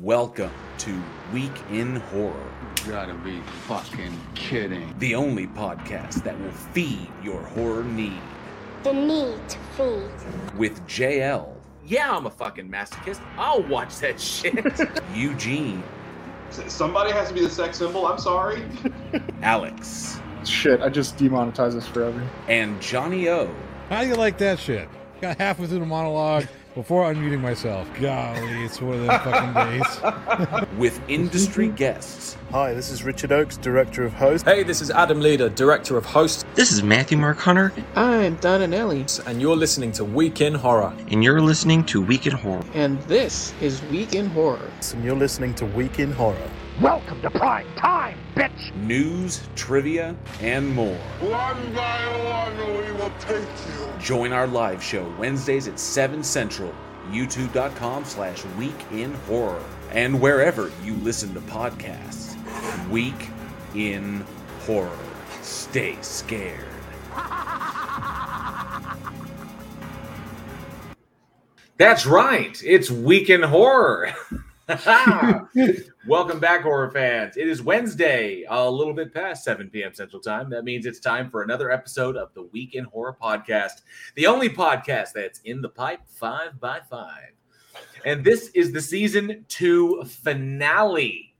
Welcome to Week in Horror, You gotta be fucking kidding. the only podcast that will feed your horror need. The need to feed. With JL, Yeah, I'm a fucking masochist. I'll watch that shit. Eugene, Somebody has to be the sex symbol. I'm sorry. Alex, Shit, I just demonetized this forever. and Johnny O. How do you like that shit? Got halfway through the monologue before unmuting myself. Golly, it's one of them fucking days. with industry guests Hi, this is Richard Oakes, Director of Host. Hey, this is Adam Leader, Director of Hosts, This is Matthew Mark Hunter, I'm Donna Nelly, and you're listening to Week in Horror. and you're listening to Week in Horror. and this is Week in Horror. and you're listening to Week in Horror. News, trivia, and more. One by one, we will take you. Join our live show Wednesdays at 7 Central, youtube.com slash week in horror, and wherever you listen to podcasts. Week in Horror. Stay scared. That's right. It's Week in Horror. Welcome back, horror fans. It is Wednesday, a little bit past 7 p.m. Central Time. That means it's time for another episode of the Week in Horror podcast, the only podcast that's in the pipe five by five. And this is the season two finale.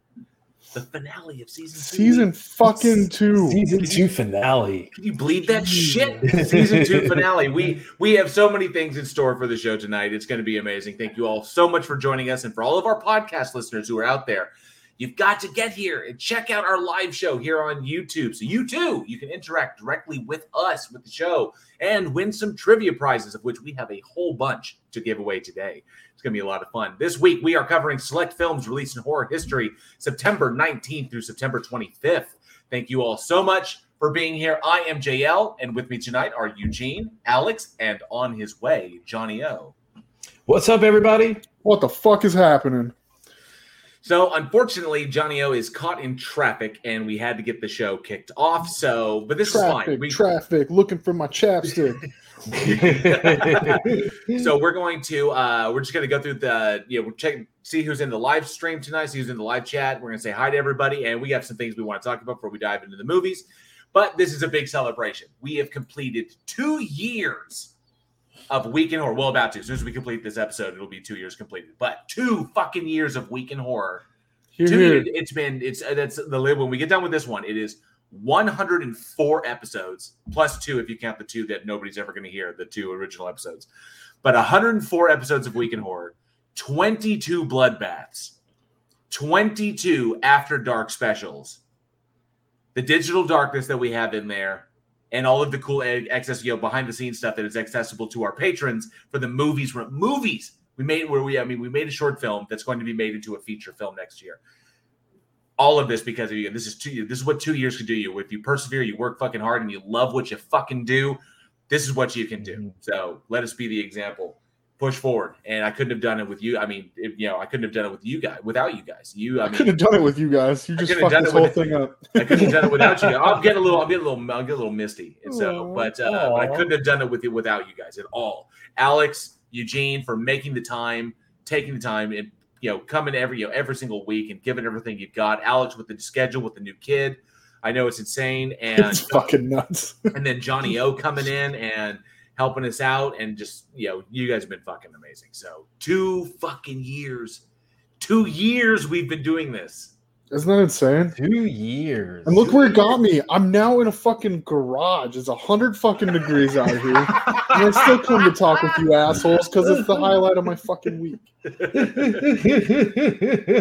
The finale of season two. Season fucking two. Season two finale. Can you believe that shit? Season two finale. We we have so many things in store for the show tonight. It's going to be amazing. Thank you all so much for joining us, and for all of our podcast listeners who are out there. You've got to get here and check out our live show here on YouTube. So you too, you can interact directly with us with the show and win some trivia prizes, of which we have a whole bunch to give away today. It's going to be a lot of fun. This week we are covering select films released in horror history, September 19th through September 25th. Thank you all so much for being here. I am JL, and with me tonight are Eugene, Alex, and on his way, Johnny O. What's up, everybody? What the fuck is happening? So, unfortunately, Johnny O is caught in traffic, and we had to get the show kicked off. So, but this is fine. We, traffic, looking for my chapstick. so we're going to uh we're just going to go through the you know we'll check see who's in the live stream tonight see who's in the live chat. We're going to say hi to everybody and we have some things we want to talk about before we dive into the movies. But this is a big celebration. We have completed two years of week in horror. Well about to as soon as we complete this episode it'll be two years completed. But two fucking years of week in horror. Here, two here. years, it's been it's that's the live when we get done with this one it is 104 episodes plus two if you count the two that nobody's ever going to hear the two original episodes. But 104 episodes of week in horror 22 bloodbaths 22 after dark specials the digital darkness that we have in there and all of the cool access you know behind the scenes stuff that is accessible to our patrons for the movies movies we made where we i mean we made a short film that's going to be made into a feature film next year all of this because of you. This is two. This is what two years can do you. If you persevere, you work fucking hard, and you love what you fucking do. This is what you can Mm-hmm. do. So let us be the example. Push forward. And I couldn't have done it with you. I mean, if, you know, I couldn't have done it with you guys without you guys. You, I I mean, could have done it with you guys. You I just fucked this it whole thing up. I couldn't have done it without you. I'm getting a little. I'm getting a little. I'm getting a little. I'm getting a little misty. And so, but uh, but I couldn't have done it with you without you guys at all. Alex, Eugene, for making the time, taking the time, and you know, coming every you know every single week and giving everything you've got. Alex with the schedule with the new kid. I know it's insane, and It's fucking nuts. and then Johnny O coming in and helping us out, and just you know, you guys have been fucking amazing. So two fucking years, two years we've been doing this. Isn't that insane? Two years. And look where it got me. I'm now in a fucking garage. It's a hundred fucking degrees out here. and I still come to talk with you assholes because it's the highlight of my fucking week.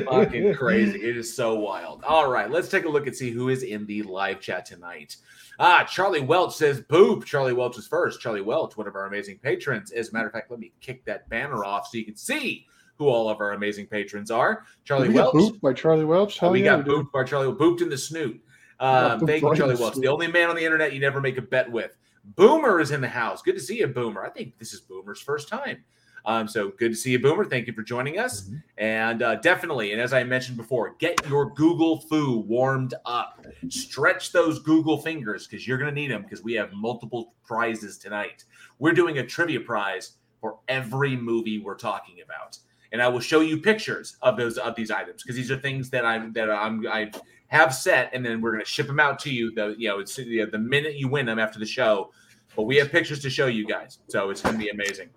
fucking crazy. It is so wild. All right, let's take a look and see who is in the live chat tonight. Ah, Charlie Welch says boop. Charlie Welch is first. Charlie Welch, one of our amazing patrons. As a matter of fact, let me kick that banner off so you can see who all of our amazing patrons are. Charlie we Welch. booped by Charlie Welch. Hell we yeah, got we did. booped by Charlie. Booped in the snoot. Um, thank you, Charlie Welch. The only man on the internet you never make a bet with. Boomer is in the house. Good to see you, Boomer. I think this is Boomer's first time. Um, so good to see you, Boomer. Thank you for joining us. Mm-hmm. And uh, definitely, and as I mentioned before, get your Google foo warmed up. Stretch those Google fingers because you're going to need them because we have multiple prizes tonight. We're doing a trivia prize for every movie we're talking about. And I will show you pictures of those of these items because these are things that I'm that I'm I have set, and then we're gonna ship them out to you. The you know it's you know, the minute you win them after the show, but we have pictures to show you guys, so it's gonna be amazing.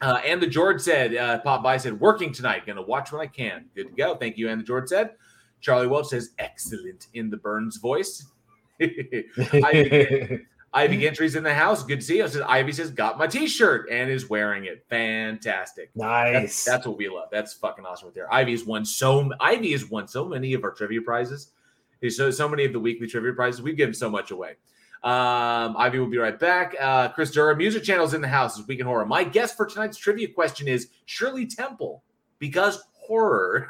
Uh, and the George said, uh, Pop by said, working tonight, gonna watch when I can. Good to go. Thank you. And the George said, Charlie Welch says, excellent in the Burns voice. Ivy, Ivy Gentry's in the house. Good to see you. Says Ivy says, got my t-shirt and is wearing it. Fantastic. Nice. That's, that's what we love. That's fucking awesome right there. Ivy has won so Ivy has won so many of our trivia prizes. So so many of the weekly trivia prizes. We've given so much away. Um, Ivy will be right back. Uh, Chris Durham, music channels in the house this week in horror. My guess for tonight's trivia question is Shirley Temple because horror.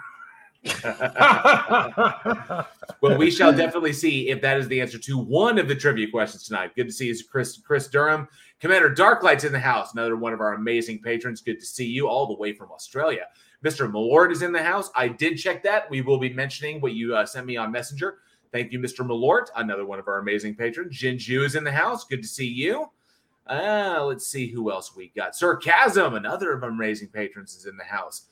well, we shall definitely see if that is the answer to one of the trivia questions tonight. Good to see you, Chris Chris Durham. Commander Darklight's in the house, another one of our amazing patrons. Good to see you all the way from Australia. Mr. Malort is in the house. I did check that. We will be mentioning what you uh, sent me on Messenger. Thank you, Mr. Malort, another one of our amazing patrons. Jinju is in the house. Good to see you. Uh, let's see who else we got. Sarcasm, another of our amazing patrons, is in the house.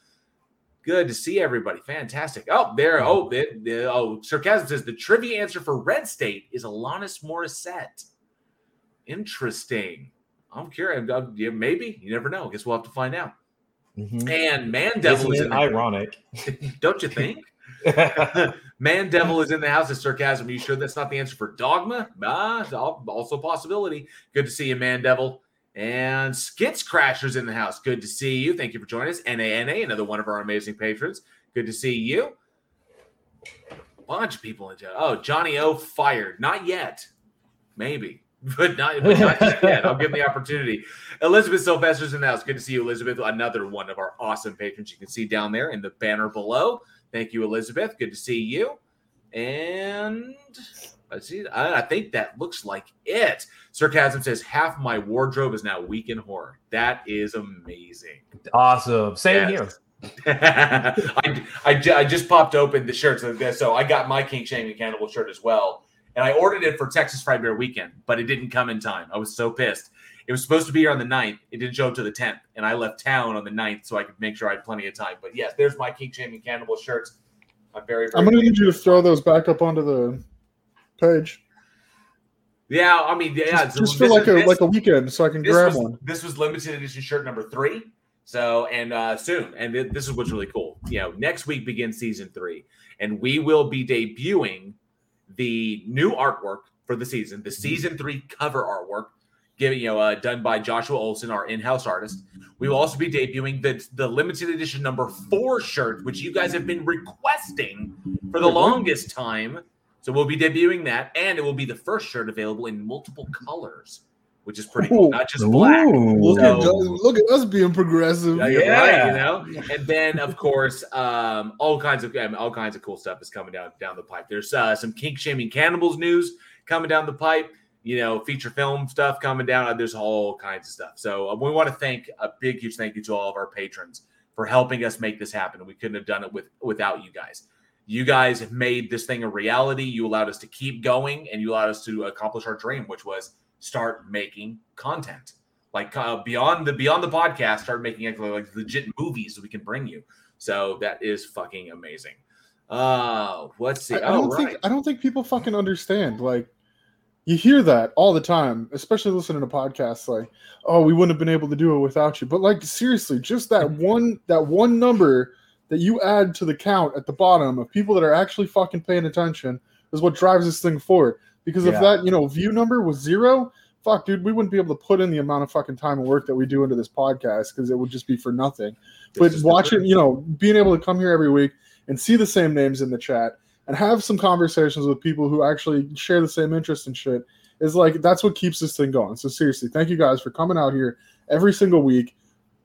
Good to see everybody. Fantastic. Oh, there. Oh, the, the, oh, Sarcasm says the trivia answer for Red State is Alanis Morissette. Interesting. I'm curious. Yeah, maybe. You never know. I Guess we'll have to find out. Mhm. And Man Devil is ironic? Don't you think? Man Devil is in the house of sarcasm. Are you sure that's not the answer for Dogma? Ah, also possibility. Good to see you, Man Devil. And Skits Crashers in the house. Good to see you. Thank you for joining us. NANA, another one of our amazing patrons. Good to see you. Bunch of people in jail. Oh, Johnny O fired. Not yet. Maybe. But not, but not yet. I'll give him the opportunity. Elizabeth Sylvester's in the house. Good to see you, Elizabeth. Another one of our awesome patrons. You can see down there in the banner below. Thank you, Elizabeth. Good to see you. And. I, see I think that looks like it. Sarcasm says half my wardrobe is now weak in horror. That is amazing. Awesome. Same Yes. here. I, I, I just popped open the shirts of this, so I got my Kink Shaming Cannibal shirt as well, and I ordered it for Texas Frightmare Weekend, but it didn't come in time. I was so pissed. It was supposed to be here on the 9th. It didn't show up to the 10th, and I left town on the 9th so I could make sure I had plenty of time. But yes, there's my Kink Shaming Cannibal shirts. I'm very, very I'm gonna need you to throw those back up onto the page. yeah. I mean, yeah, just, so just for like a this- like a weekend, so I can grab was, one. This was limited edition shirt number three. So, and uh, soon, and th- this is what's really cool. You know, next week begins season three, and we will be debuting the new artwork for the season, the season three cover artwork, giving you know, uh, done by Joshua Olsen, our in-house artist. We will also be debuting the the limited edition number four shirt, which you guys have been requesting for the longest time. So we'll be debuting that, and it will be the first shirt available in multiple colors, which is pretty cool. Not just black. Look So- at look at us being progressive. yeah, you're right. You know, and then of course, um, all kinds of I mean, all kinds of cool stuff is coming down down the pipe. There's uh, some kink shaming cannibals news coming down the pipe. You know, feature film stuff coming down. Uh, There's all kinds of stuff. So uh, we want to thank a big, huge thank you to all of our patrons for helping us make this happen. We couldn't have done it with without you guys. You guys have made this thing a reality. You allowed us to keep going, and you allowed us to accomplish our dream, which was start making content like uh, beyond the beyond the podcast start making actually like legit movies that we can bring you so that is fucking amazing uh let's see I, I don't right think I don't think people fucking understand. Like you hear that all the time, especially listening to podcasts like, oh, we wouldn't have been able to do it without you. But like seriously, just that one that one number that you add to the count at the bottom of people that are actually fucking paying attention is what drives this thing forward. Because if that, you know, view number was zero, fuck, dude, we wouldn't be able to put in the amount of fucking time and work that we do into this podcast because it would just be for nothing. But watching, you know, being able to come here every week and see the same names in the chat and have some conversations with people who actually share the same interest and shit is like that's what keeps this thing going. So seriously, thank you guys for coming out here every single week.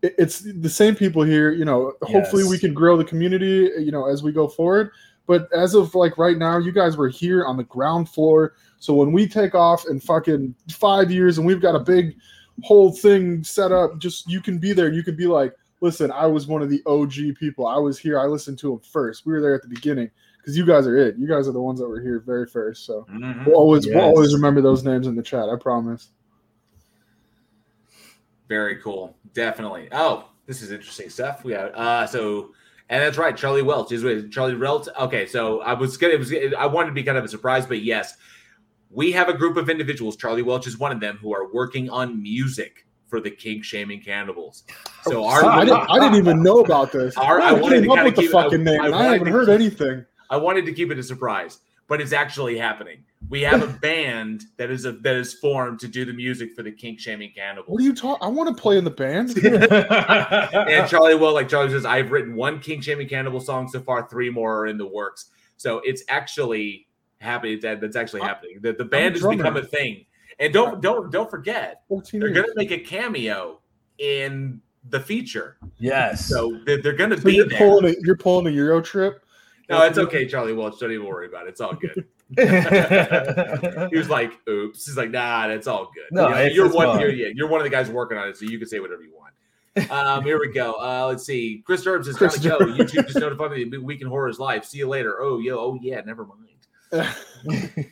It- It's the same people here, you know. Hopefully, we can grow the community, you know, as we go forward. But as of like right now, you guys were here on the ground floor. So when we take off in fucking five years and we've got a big whole thing set up, just you can be there. and You can be like, listen, I was one of the OG people. I was here. I listened to them first. We were there at the beginning because you guys are it. You guys are the ones that were here very first. So Mhm. we'll always we'll always remember those names in the chat. I promise. Very cool definitely oh this is interesting stuff. We have uh so and that's right, Charlie Welch is with Charlie Welch. Okay, so I was gonna it was I wanted to be kind of a surprise, but yes, we have a group of individuals. Charlie Welch is one of them who are working on music for the kink shaming cannibals. So our I, didn't, I didn't even know about this. Our- I I wanted came to with the keep- fucking I- name. I I, haven't heard keep- anything. I wanted to keep it a surprise, but it's actually happening. We have a band that is a, that is formed to do the music for the kink shaming cannibals. What are you talking? I want to play in the band. and Charlie will, like Charlie says, I've written one Kink Shaming Cannibal song so far, three more are in the works. So it's actually happening. That that's actually happening. The, the band has become a thing. And don't don't don't forget, 14 they're gonna make a cameo in the feature. Yes. So they're, they're gonna So be you're there. pulling a you're pulling a Euro trip. No, it's okay, Charlie Welch. Don't even worry about it. It's all good. he was like, "Oops." He's like, "Nah, that's all good." No, You know, you're one. You're, yeah, you're one of the guys working on it, so you can say whatever you want. Um, here we go. Uh, let's see. Chris Durbs is Chris "Gotta go." YouTube just notified me. Week in Horror is live. See you later. Oh, yo. Oh, yeah. Never mind.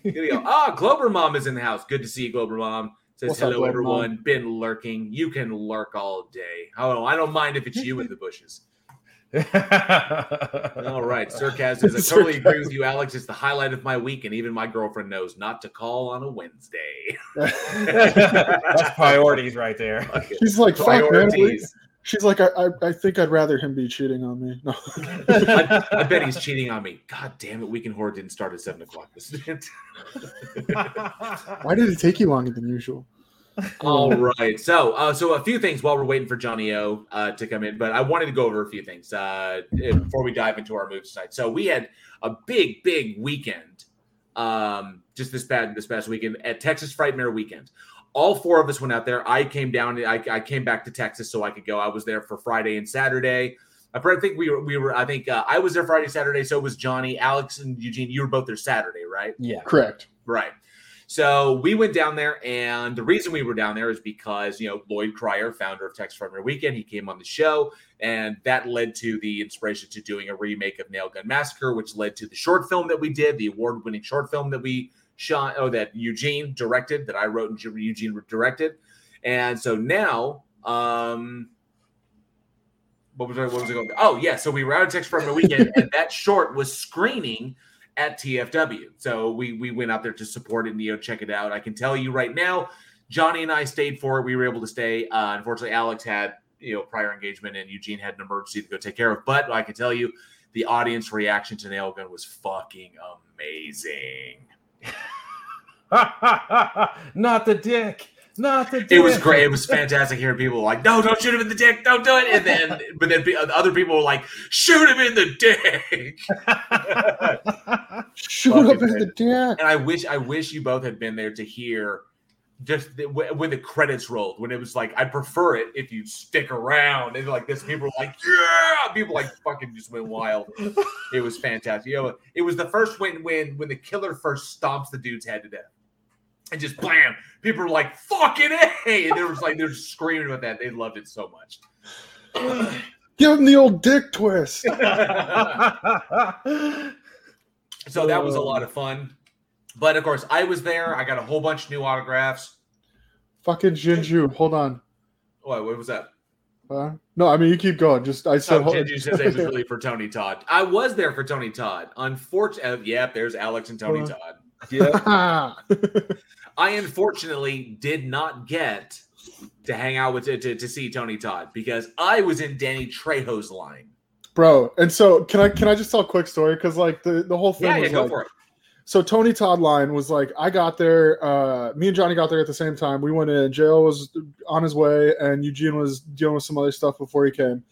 Here we go. Ah, Glober Mom is in the house. Good to see you, Glober Mom. Says What's hello, Glober everyone. Mom? Been lurking. You can lurk all day. Don't, I don't mind if it's you in the bushes. All right. Sarcasm says, I totally agree with you, Alex. It's the highlight of my week, and even my girlfriend knows not to call on a Wednesday. That's priorities right there. She's like, fuck. Priorities. She's like, I, I, I think I'd rather him be cheating on me. No. I, I bet he's cheating on me. God damn it. Week in Horror didn't start at 7 o'clock. This Why did it take you longer than usual? All right. So, uh, so a few things while we're waiting for Johnny O uh, to come in, but I wanted to go over a few things uh, before we dive into our moves tonight. So, we had a big, big weekend um, just this past this past weekend at Texas Frightmare Weekend. All four of us went out there. I came down. I, I came back to Texas so I could go. I was there for Friday and Saturday. I think we were. We were. I think uh, I was there Friday, Saturday. So was Johnny, Alex, and Eugene. You were both there Saturday, right? Yeah. Correct. Right. So we went down there, and the reason we were down there is because you know Loyd Cryer, founder of Texas Frightmare Weekend, he came on the show, and that led to the inspiration to doing a remake of Nail Gun Massacre, which led to the short film that we did, the award-winning short film that we shot, oh that Eugene directed, that I wrote and Eugene directed, and so now, um, what was I, what was it going? Oh yeah, so we were out at Texas Frightmare Weekend, and that short was screening at TFW. So we we went out there to support it and you know check it out. I can tell you right now, Johnny and I stayed for it. We were able to stay. Uh, unfortunately, Alex had you know prior engagement and Eugene had an emergency to go take care of. But I can tell you, the audience reaction to Nail Gun was fucking amazing. Not the dick. Not the dick. It was great. It was fantastic hearing people like, "No, don't shoot him in the dick. Don't do it." And then, but then other people were like, "Shoot him in the dick." Shoot Fucking up in the dick. And I wish, I wish you both had been there to hear just the, when the credits rolled. When it was like, I prefer it if you stick around. And like this, people were like, "Yeah!" People like fucking just went wild. It was fantastic. You know, it was the first when when when the killer first stomps the dude's head to death. And just blam, people were like, "Fucking a!" And they was like, they're screaming about that. They loved it so much. Give him the old dick twist. so that was a lot of fun. But of course, I was there. I got a whole bunch of new autographs. Fucking Jinju. Hold on. What, what was that? Uh, no, I mean you keep going. Just I said. Oh, Jinju says it was really for Tony Todd. I was there for Tony Todd. Unfortunately, yep, there's Alex and Tony Uh, Todd. Yeah. I unfortunately did not get to hang out with to, to, to see Tony Todd because I was in Danny Trejo's line. bro. And so can I can I just tell a quick story? Because like the the whole thing. Yeah, yeah, was go like, for it. So Tony Todd line was like, I got there. Uh, me and Johnny got there at the same time. We went in. JL was on his way, and Eugene was dealing with some other stuff before he came.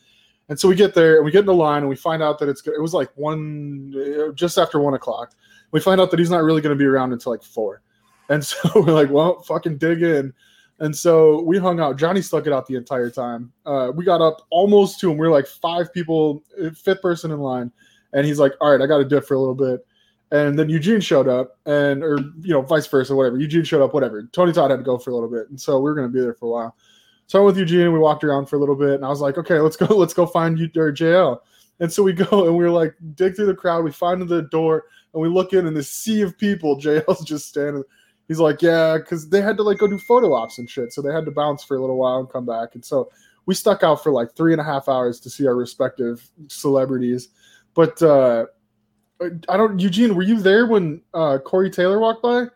And so we get there, and we get in the line, and we find out that it's it was like one uh, just after one o'clock. We find out that he's not really going to be around until like four. And so we're like, well, fucking dig in. And so we hung out. Johnny stuck it out the entire time. Uh, we got up almost to him. We were like five people, uh, fifth person in line. And he's like, all right, I got to dip for a little bit. And then Eugene showed up, and or you know, vice versa, whatever. Eugene showed up, whatever. Tony Todd had to go for a little bit, and so we were going to be there for a while. So I went with Eugene, and we walked around for a little bit, and I was like, okay, let's go, let's go find you or JL. And so we go, and we are like, dig through the crowd. We find the door, and we look in, and the sea of people. JL's just standing. He's like, yeah, because they had to like go do photo ops and shit, so they had to bounce for a little while and come back. And so we stuck out for like three and a half hours to see our respective celebrities. But uh, I don't, Eugene, were you there when uh, Corey Taylor walked by,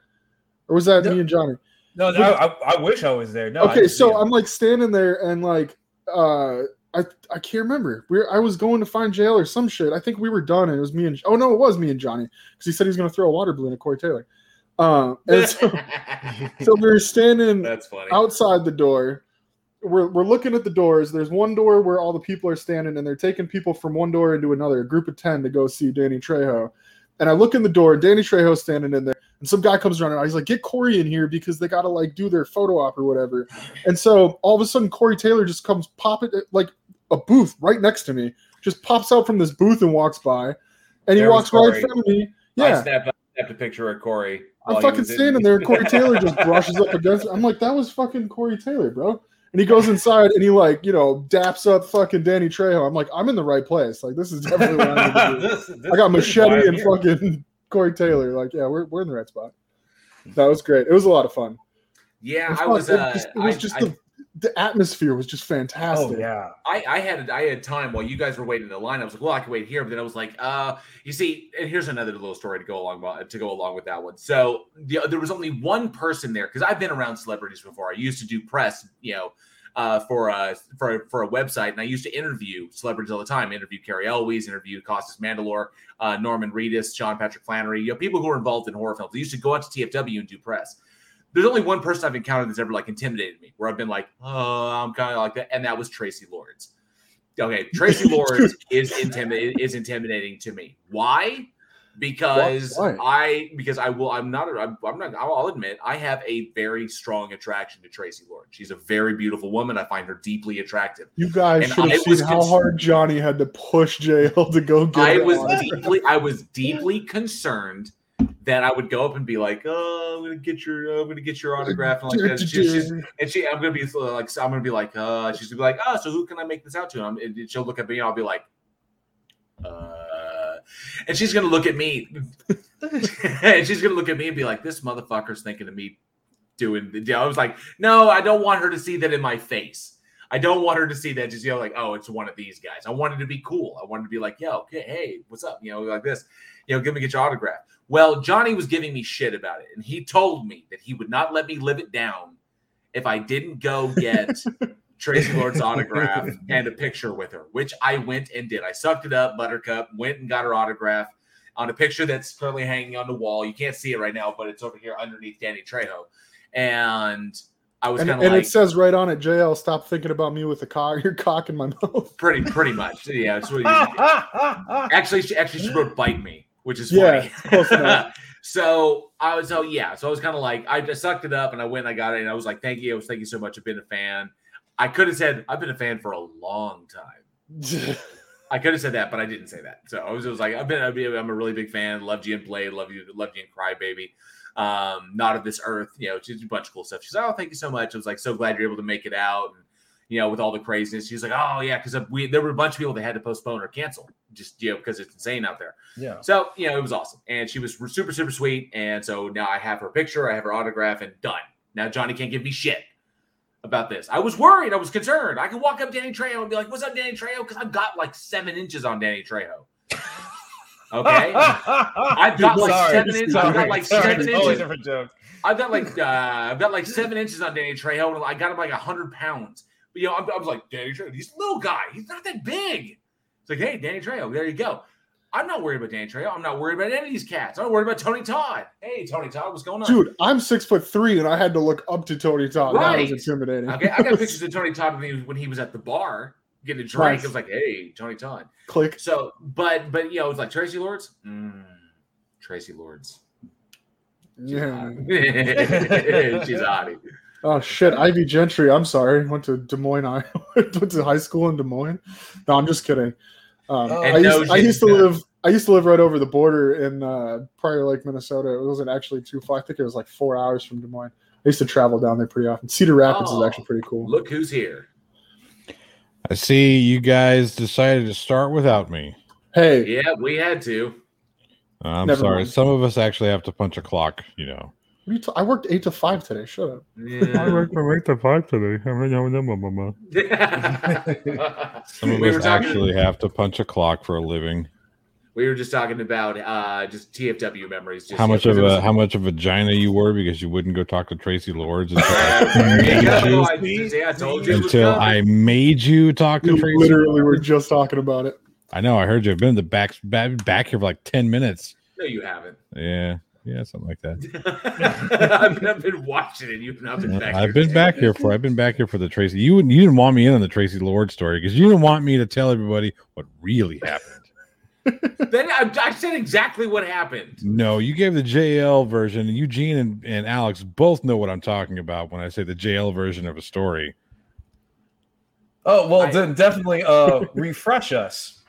or was that No. me and Johnny? No, no I, I wish I was there. No. Okay, so. I'm like standing there and like uh I I can't remember. We are I was going to find jail or some shit. I think we were done and it was me and oh no, it was me and Johnny because he said he was gonna throw a water balloon at Corey Taylor. Uh, and so, so we were standing outside the door. We're, we're looking at the doors. There's one door where all the people are standing, and they're taking people from one door into another, a group of 10 to go see Danny Trejo. And I look in the door, Danny Trejo's standing in there, and some guy comes running. he's like, Get Corey in here because they got to like do their photo op or whatever. And so all of a sudden, Corey Taylor just comes popping like a booth right next to me, just pops out from this booth and walks by. And he There walks right in Corey. front of me. Yeah. Snapped, a picture of Corey. I'm fucking was in- standing there, and Corey Taylor just brushes up against. I'm like, that was fucking Corey Taylor, bro. And he goes inside and he like, you know, daps up fucking Danny Trejo. I'm like, I'm in the right place. Like, this is definitely what I need to do. This- this- I got this is why machete and here. fucking Corey Taylor. Like, yeah, we're, we're in the right spot. That was great. It was a lot of fun. Yeah, was I fun. was. It Uh, just, it was I- just I- the, the atmosphere was just fantastic. Oh yeah. I, I had I had time while you guys were waiting in the line. I was like, well, I can wait here, but then I was like, uh, you see, and here's another little story to go along to go along with that one. So the, there was only one person there because I've been around celebrities before. I used to do press, you know, uh, for a for for a website, and I used to interview celebrities all the time. Interviewed Cary Elwes, interviewed Costas Mandylor, uh, Norman Reedus, Sean Patrick Flanery. You know, people who are involved in horror films. I used to go out to TFW and do press there's only one person I've encountered that's ever like intimidated me, where I've been like, oh, I'm kind of like that, and that was Traci Lords. Okay, Traci Lords is intimidating is intimidating to me. Why? Because Why? I because I will I'm not I'm, I'm not I'll admit I have a very strong attraction to Traci Lords. She's a very beautiful woman. I find her deeply attractive. You guys And should have was seen how hard Johnny had to push JL to go get I was on. deeply I was deeply concerned that I would go up and be like, "Oh, I'm gonna get your, I'm gonna get your autograph," and like that. She- she's- and she, I'm gonna be like, so I'm gonna be like, uh, she's gonna be like, "Oh, so who can I make this out to?" And, I'm, and she'll look at me, and I'll be like, uh, and she's gonna look at me, and she's gonna look at me and be like, "This motherfucker's thinking of me doing." The, deal. I was like, "No, I don't want her to see that in my face." I don't want her to see that just you know like oh it's one of these guys. I wanted to be cool. I wanted to be like yo okay hey what's up you know like this you know give me get your autograph. Well Johnny was giving me shit about it and he told me that he would not let me live it down if I didn't go get Traci Lord's autograph and a picture with her, which I went and did. I sucked it up, Buttercup, went and got her autograph on a picture that's currently hanging on the wall. You can't see it right now, but it's over here underneath Danny Trejo. And I was kind of like and like, it says right on it, JL, stop thinking about me with a cock, your cock in my mouth. pretty pretty much yeah it's really actually she actually she wrote bite me which is Yeah, funny so i was so yeah so i was kind of like i just sucked it up and i went and i got it and i was like thank you i was thank you so much i've been a fan i could have said i've been a fan for a long time I could have said that, but I didn't say that. So I was, was like, I've been, I'm a really big fan. Loved you in Blade. Love you, Love you in Cry Baby. Um, Not of this earth. You know, just a bunch of cool stuff. She's like, oh, thank you so much. I was like, so glad you're able to make it out. And you know, with all the craziness, she's like, oh yeah, because we there were a bunch of people that had to postpone or cancel, just you know, because it's insane out there. Yeah. So you know, it was awesome, and she was super, super sweet. And so now I have her picture, I have her autograph, and done. Now Johnny can't give me shit about this. I was worried. I was concerned. I could walk up Danny Trejo and be like, "What's up, Danny Trejo?" Because I've got like seven inches on Danny Trejo. Okay, I've got like Sorry, seven inches. I've got like sorry, seven inches. different joke. I've got like uh, I've got like seven inches on Danny Trejo, and I got him like hundred pounds. But you know, I'm, I was like, Danny Trejo, he's a little guy. He's not that big. It's like, hey, Danny Trejo, there you go. I'm not worried about Danny Trejo. I'm not worried about any of these cats. I'm not worried about Tony Todd. Hey, Tony Todd, what's going on? Dude, I'm six foot three and I had to look up to Tony Todd. That Right. was intimidating. Okay, I got pictures of Tony Todd when he was, when he was at the bar getting a drink. Nice. I was like, hey, Tony Todd. Click. So, but but you know, it's like Traci Lords. Mm, Traci Lords. Yeah. She's hottie. Oh shit, Ivy Gentry. I'm sorry. Went to Des Moines. I went to high school in Des Moines. No, I'm just kidding. Um, Oh. I, And no, used, I used to good. live. I used to live right over the border in uh, Prior Lake, Minnesota. It wasn't actually too far. I think it was like four hours from Des Moines. I used to travel down there pretty often. Cedar Rapids Oh. is actually pretty cool. Look who's here. I see you guys decided to start without me. Hey, Yeah, we had to. I'm Never sorry. mind. Some of us actually have to punch a clock, you know. What are you ta- I worked eight to five today. Shut up. Yeah. I worked from eight to five today. Some of We were us talking- actually have to punch a clock for a living. We were just talking about uh, just TFW memories. Just, how much of of 'cause it was- a how much of a vagina you were because you wouldn't go talk to Traci Lords until, I, made you, I, yeah, I told you until. I made you talk to You Traci. literally were just talking about it. I know. I heard you. I've been in the back back, back here for like ten minutes. No, you haven't. Yeah, yeah, something like that. I've, been- been watching it. You've not been back. I've here. been back here for. I've been back here for the Traci. You wouldn't- you didn't want me in on the Traci Lord story because you didn't want me to tell everybody what really happened. Then I, I said exactly what happened. No, you gave the JL version, and Eugene and, and Alex both know what I'm talking about when I say the JL version of a story. Oh well, I- then definitely uh refresh us.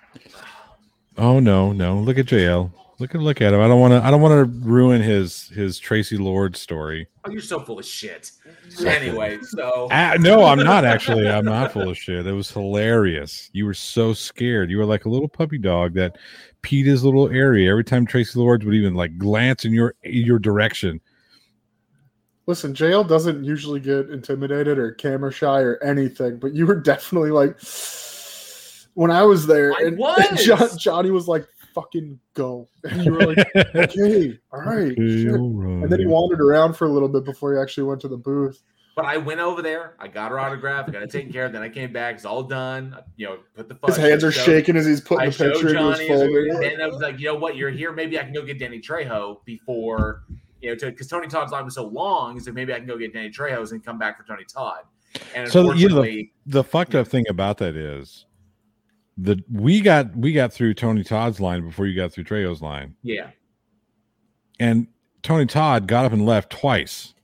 Oh no, no! Look at JL. Look at look at him. I don't want to. I don't want to ruin his his Traci Lord story. Oh, you're so full of shit. Anyway, so Ah, no, I'm not actually. I'm not full of shit. It was hilarious. You were so scared. You were like a little puppy dog that peed his little area every time Traci Lords would even like glance in your your direction. Listen, JL doesn't usually get intimidated or camera shy or anything, but you were definitely like when I was there, I and, was. and John, Johnny was like, "Fucking go," and you were like, "Okay, all right." Okay, all right. And then he wandered around for a little bit before he actually went to the booth. But I went over there. I got her autograph. I got it taken care of. Then I came back. It's all done. You know, put the His hands are showed- shaking as he's putting I the picture showed into his folder. And I was like, you know what? You're here. Maybe I can go get Danny Trejo before you know, because Tony Todd's line was so long. He said maybe I can go get Danny Trejo's and come back for Tony Todd. And So you know, the, the fucked up thing about that is the we got we got through Tony Todd's line before you got through Trejo's line, yeah. and Tony Todd got up and left twice.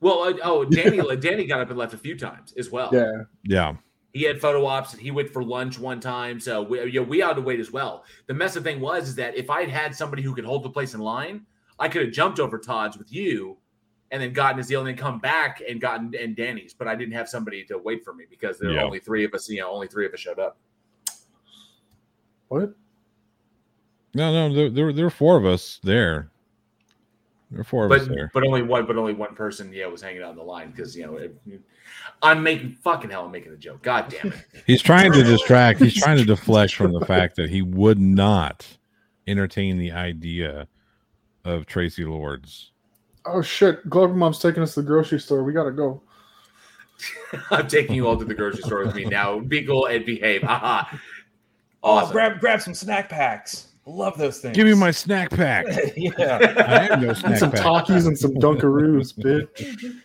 Well, uh, oh, Danny, Danny got up and left a few times as well. Yeah, Yeah, He had photo ops and he went for lunch one time. So we, you know, we had to wait as well. The mess of thing was is that if I'd had somebody who could hold the place in line, I could have jumped over Todd's with you and then gotten his deal and then come back and gotten and Danny's. But I didn't have somebody to wait for me because there were Yeah. only three of us, you know, only three of us showed up. what? no, no, there, there, there were four of us there. There were four of us But there. but only one but only one person, yeah, was hanging out on the line because you know it, I'm making fucking hell I'm making a joke. God damn it. He's trying to distract. He's trying to deflect from the fact that he would not entertain the idea of Traci Lords. Oh shit! Glover Mom's taking us to the grocery store. We gotta go. I'm taking you all to the grocery store with me now. Be cool and behave. Haha. Oh, grab grab some snack packs. Love those things. Give me my snack pack. yeah. I have no And snack some pack. Takis and some Dunkaroos, bitch.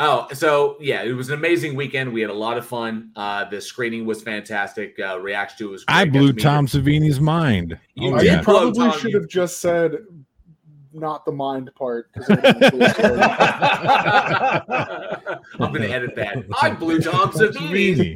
Oh, so yeah, it was an amazing weekend. We had a lot of fun. Uh, the screening was fantastic. Uh, reaction to it was. Great. I blew Tom Savini's mind. You Oh, You probably Tom, should you- have just said not the mind part. 'cause it would've been a cool. I'm going to edit that. I blew Tom Savini.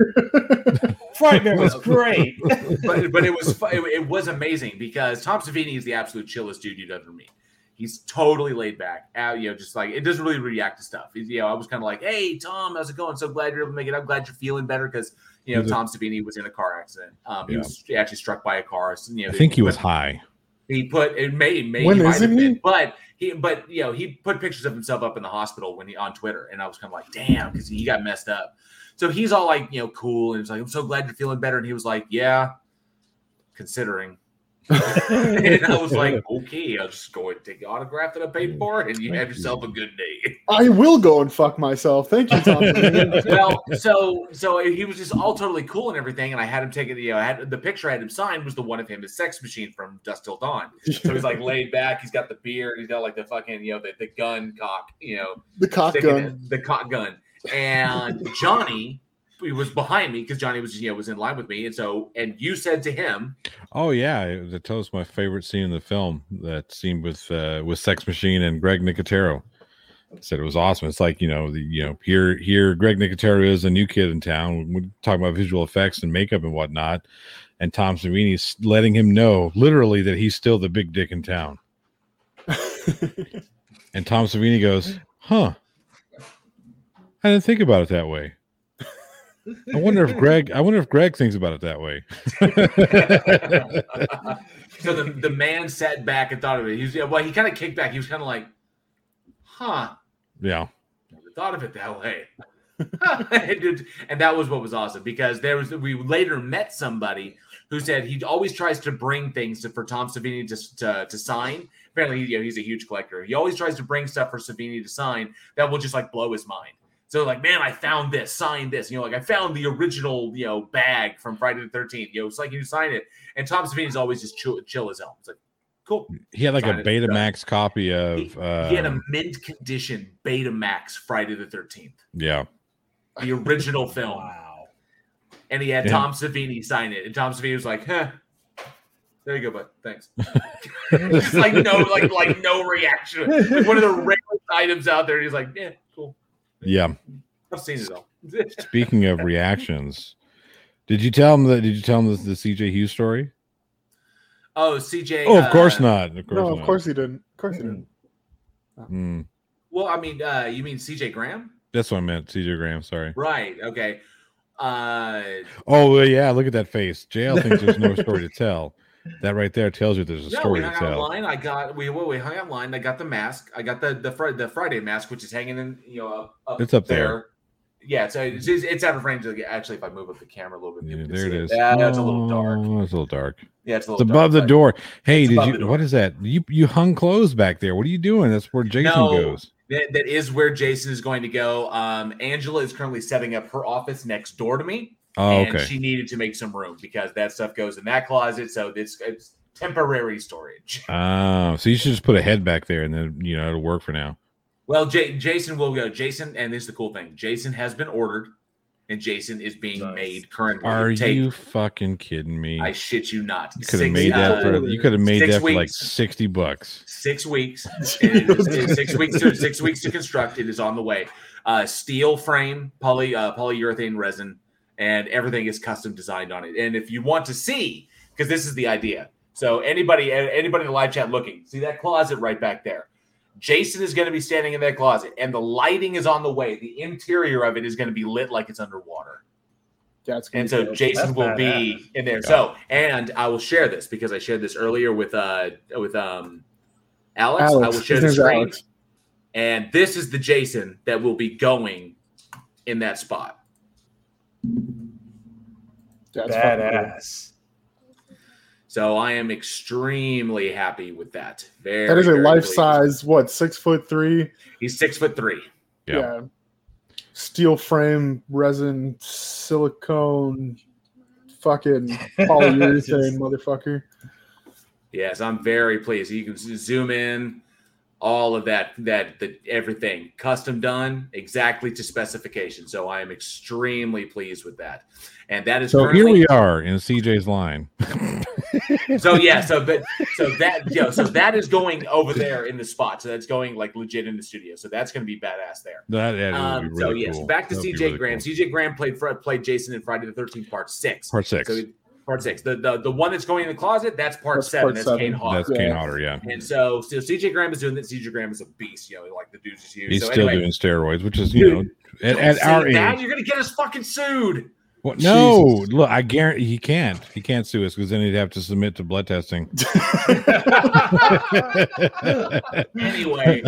Frightmare was great. but but it was fu- it, it was amazing because Tom Savini is the absolute chillest dude you'd ever meet. He's totally laid back. Uh, you know, just like it doesn't really react to stuff. He's, you know, I was kind of like, "Hey, Tom, how's it going? So glad you're able to make it. I'm glad you're feeling better because you know Tom Savini was in a car accident. Um, he was actually struck by a car. So, you know, I think he was high. He put it may may When he might have been, he? but he but you know he put pictures of himself up in the hospital when he on Twitter, and I was kind of like, damn, because he got messed up. So he's all like, you know, cool, and he's like, I'm so glad you're feeling better, and he was like, yeah, considering. and I was like, okay, I'll just go and take the autograph that I paid for, and you have yourself a good day. I will go and fuck myself. Thank you, Tom. well, so so he was just all totally cool and everything, and I had him take it. You know, I had the picture I had him signed was the one of him, his sex machine from Dusk Till Dawn. So he's like laid back. He's got the beard. He's got like the fucking you know the, the gun cock. You know, the cock gun. it- the cock gun. And Johnny he was behind me because Johnny was you know was in line with me, and so and you said to him, Oh yeah, it- that was my favorite scene in the film. That scene with uh, with Sex Machine and Greg Nicotero. I said it was awesome. It's like you know the you know here here Greg Nicotero is a new kid in town. We're talking about visual effects and makeup and whatnot, and Tom Savini's letting him know literally that he's still the big dick in town. and Tom Savini goes, "Huh? I didn't think about it that way." I wonder if Greg. I wonder if Greg thinks about it that way. so the, the man sat back and thought of it. He was, yeah, well, he kind of kicked back. He was kind of like, huh, yeah. never thought of it that way. and, and that was what was awesome because there was we later met somebody who said he always tries to bring things to, for Tom Savini to, to, to sign. Apparently, you know, he's a huge collector. He always tries to bring stuff for Savini to sign that will just like blow his mind. So like, man, I found this, sign this. You know, like I found the original, you know, bag from Friday the Thirteenth. You know, it's like you sign it, and Tom Savini's always just chill, chill as hell. It's like, cool. He had like Sign a it, done. Betamax copy of. Uh, He had a mint condition Betamax Friday the Thirteenth, yeah. the original film. Wow. and he had Yeah. Tom Savini sign it. And Tom Savini was like, "Huh, there you go, bud. Thanks." Just like no, like like no reaction. Like one of the rarest items out there. He's like, "Yeah, cool. Yeah. I've seen it all." Speaking of reactions, did you tell him that? Did you tell him the, the CJ Hughes story? oh, CJ. Oh, of course uh, not. Of course No, not. of course he didn't. Of course he didn't. Mm, Well, I mean, uh, you mean CJ Graham? that's what I meant. CJ Graham. Sorry. Right. Okay. Uh, Oh well, yeah. Look at that face. JL thinks there's no story to tell. That right there tells you there's a no, story we hung out tell. online. I got we well, we hung out online. I got the mask. I got the the the Friday mask, which is hanging in you know up, up It's up there. Yeah, so it's, it's it's out of range. Actually, if I move up the camera a little bit, Yeah, there it is. Yeah, it's a little dark. Oh, It's a little dark. Yeah, it's a It's little above the dark, but- door. Hey, did you? What is that? You you hung clothes back there. What are you doing? That's where Jason No, goes. That, that is where Jason is going to go. Um, Angela is currently setting up her office next door to me, Oh, and okay. she needed to make some room because that stuff goes in that closet. So it's it's temporary storage. Oh, so you should just put a head back there, and then you know it'll work for now. Well, J- Jason will go. Jason, and this is the cool thing. Jason has been ordered, and Jason is being made currently. Are Tape. you fucking kidding me? I shit you not. you could have made that uh, for you could have made that for like sixty bucks. six weeks. It is- it's six weeks to six weeks to construct. It is on the way. Uh, steel frame, poly uh, polyurethane resin, and everything is custom designed on it. And if you want to see, because this is the idea. So anybody anybody in the live chat looking, see that closet right back there. Jason is going to be standing in that closet, and the lighting is on the way. The interior of it is going to be lit like it's underwater. Yeah, And so dope. Jason That's will be badass. in there. So, and I will share this because I shared this earlier with uh with um Alex. I will share His the screen. Alex. And this is the Jason that will be going in that spot. Yeah, it's cool. Badass. So I am extremely happy with that. Very That is a life pleased. size, what, six foot three? He's six foot three. Yeah. Yeah. Steel frame, resin, silicone, fucking polyurethane, motherfucker. Yes, I'm very pleased. You can zoom in, all of that, that, that everything custom done exactly to specification. So I am extremely pleased with that. And that is So currently, here we are in CJ's line. So yeah, so but so that you know, so that is going over there in the spot. So that's going like legit in the studio. So that's going to be badass there. That, that Um, be so yes, cool. back to That would CJ really Graham. cool. CJ Graham played played Jason in Friday the Thirteenth Part Six. Part six. So part six. The, the the one that's going in the closet. That's Part That's Seven. part that's seven. Kane Hodder. That's Kane Hodder. Yeah, And so, so CJ Graham is doing that. CJ Graham is a beast. You know, like the dude's just huge. he's so still anyway, doing steroids, which is you know at, at our that, age. you're gonna get us fucking sued. Well, no, look, I guarantee he can't. He can't sue us because then he'd have to submit to blood testing. Anyway,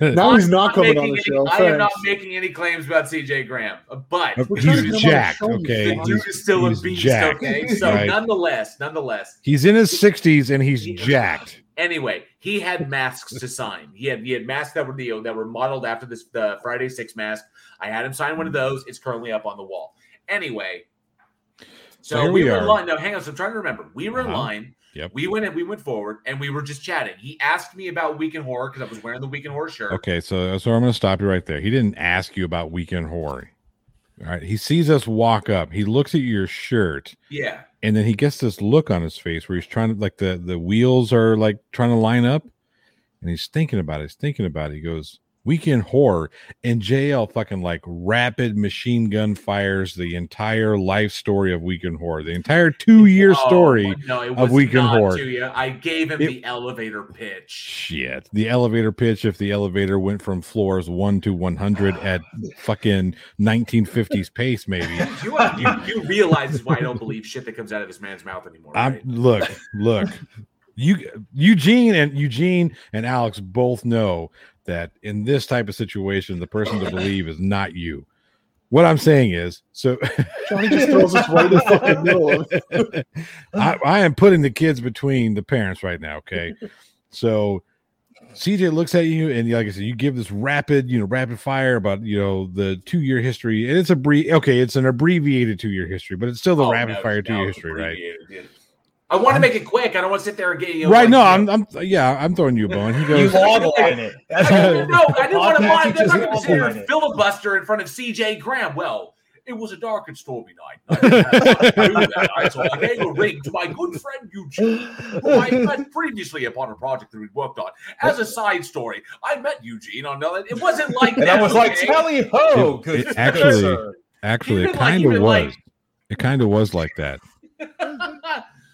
Now he's I'm not coming on the any- show. I am not making any claims about CJ Graham, but uh, he's get him the jacked. Okay, fuck. the dude is still he's a beast. jacked, Okay, so right? nonetheless, nonetheless, He's in his sixties and he's jacked. anyway, he had masks to sign. He had he had masks that were the that were modeled after this the Friday Six mask. I had him sign one of those. It's currently up on the wall. Anyway, So so, we, we were in line. No, hang on. So I'm trying to remember. We were in Uh-huh. line. Yep. We went and we went forward and we were just chatting. He asked me about weekend Horror because I was wearing the weekend Horror shirt. Okay, so so I'm going to stop you right there. He didn't ask you about weekend horror. All right, he sees us walk up. He looks at your shirt, Yeah. and then he gets this look on his face where he's trying to like the the wheels are like trying to line up, and he's thinking about it. He's thinking about it. He goes, Weekend Horror, and JL fucking like rapid machine gun fires the entire life story of Weekend Horror, the entire two year Oh, story no, it of was Weekend not Horror. to you. I gave him It- the elevator pitch. Shit. The elevator pitch, if the elevator went from floors one to 100 at fucking 1950s pace, maybe. You, you, you realize why I don't believe shit that comes out of this man's mouth anymore. Right? look, look. You Eugene and Eugene and Alex both know that in this type of situation, the person to believe is not you. What I'm saying is, so Johnny just throws us right in the fucking middle. I, I am putting the kids between the parents right now. Okay, so CJ looks at you and like I said, you give this rapid, you know, rapid fire about you know the two year history, and it's a brief. Okay, it's an abbreviated two year history, but it's still the Oh, rapid no, fire two year history, right? abbreviated, dude. I want to make it quick. I don't want to sit there and get you know, right? like, No, I'm, I'm, yeah, I'm throwing you a bone. He You goes, log line it. That's I what no, I didn't want to Podcast mind. I'm not going to log sit here and filibuster in front of CJ Graham. Well, it was a dark and stormy night. I to. I so I gave a ring to my good friend Eugene, who I met previously upon a project that we worked on. As a side story, I met Eugene on another. It wasn't like And that. I was like, okay? tally ho, good actually- actually, it kind of even was. like- It kind of was like that.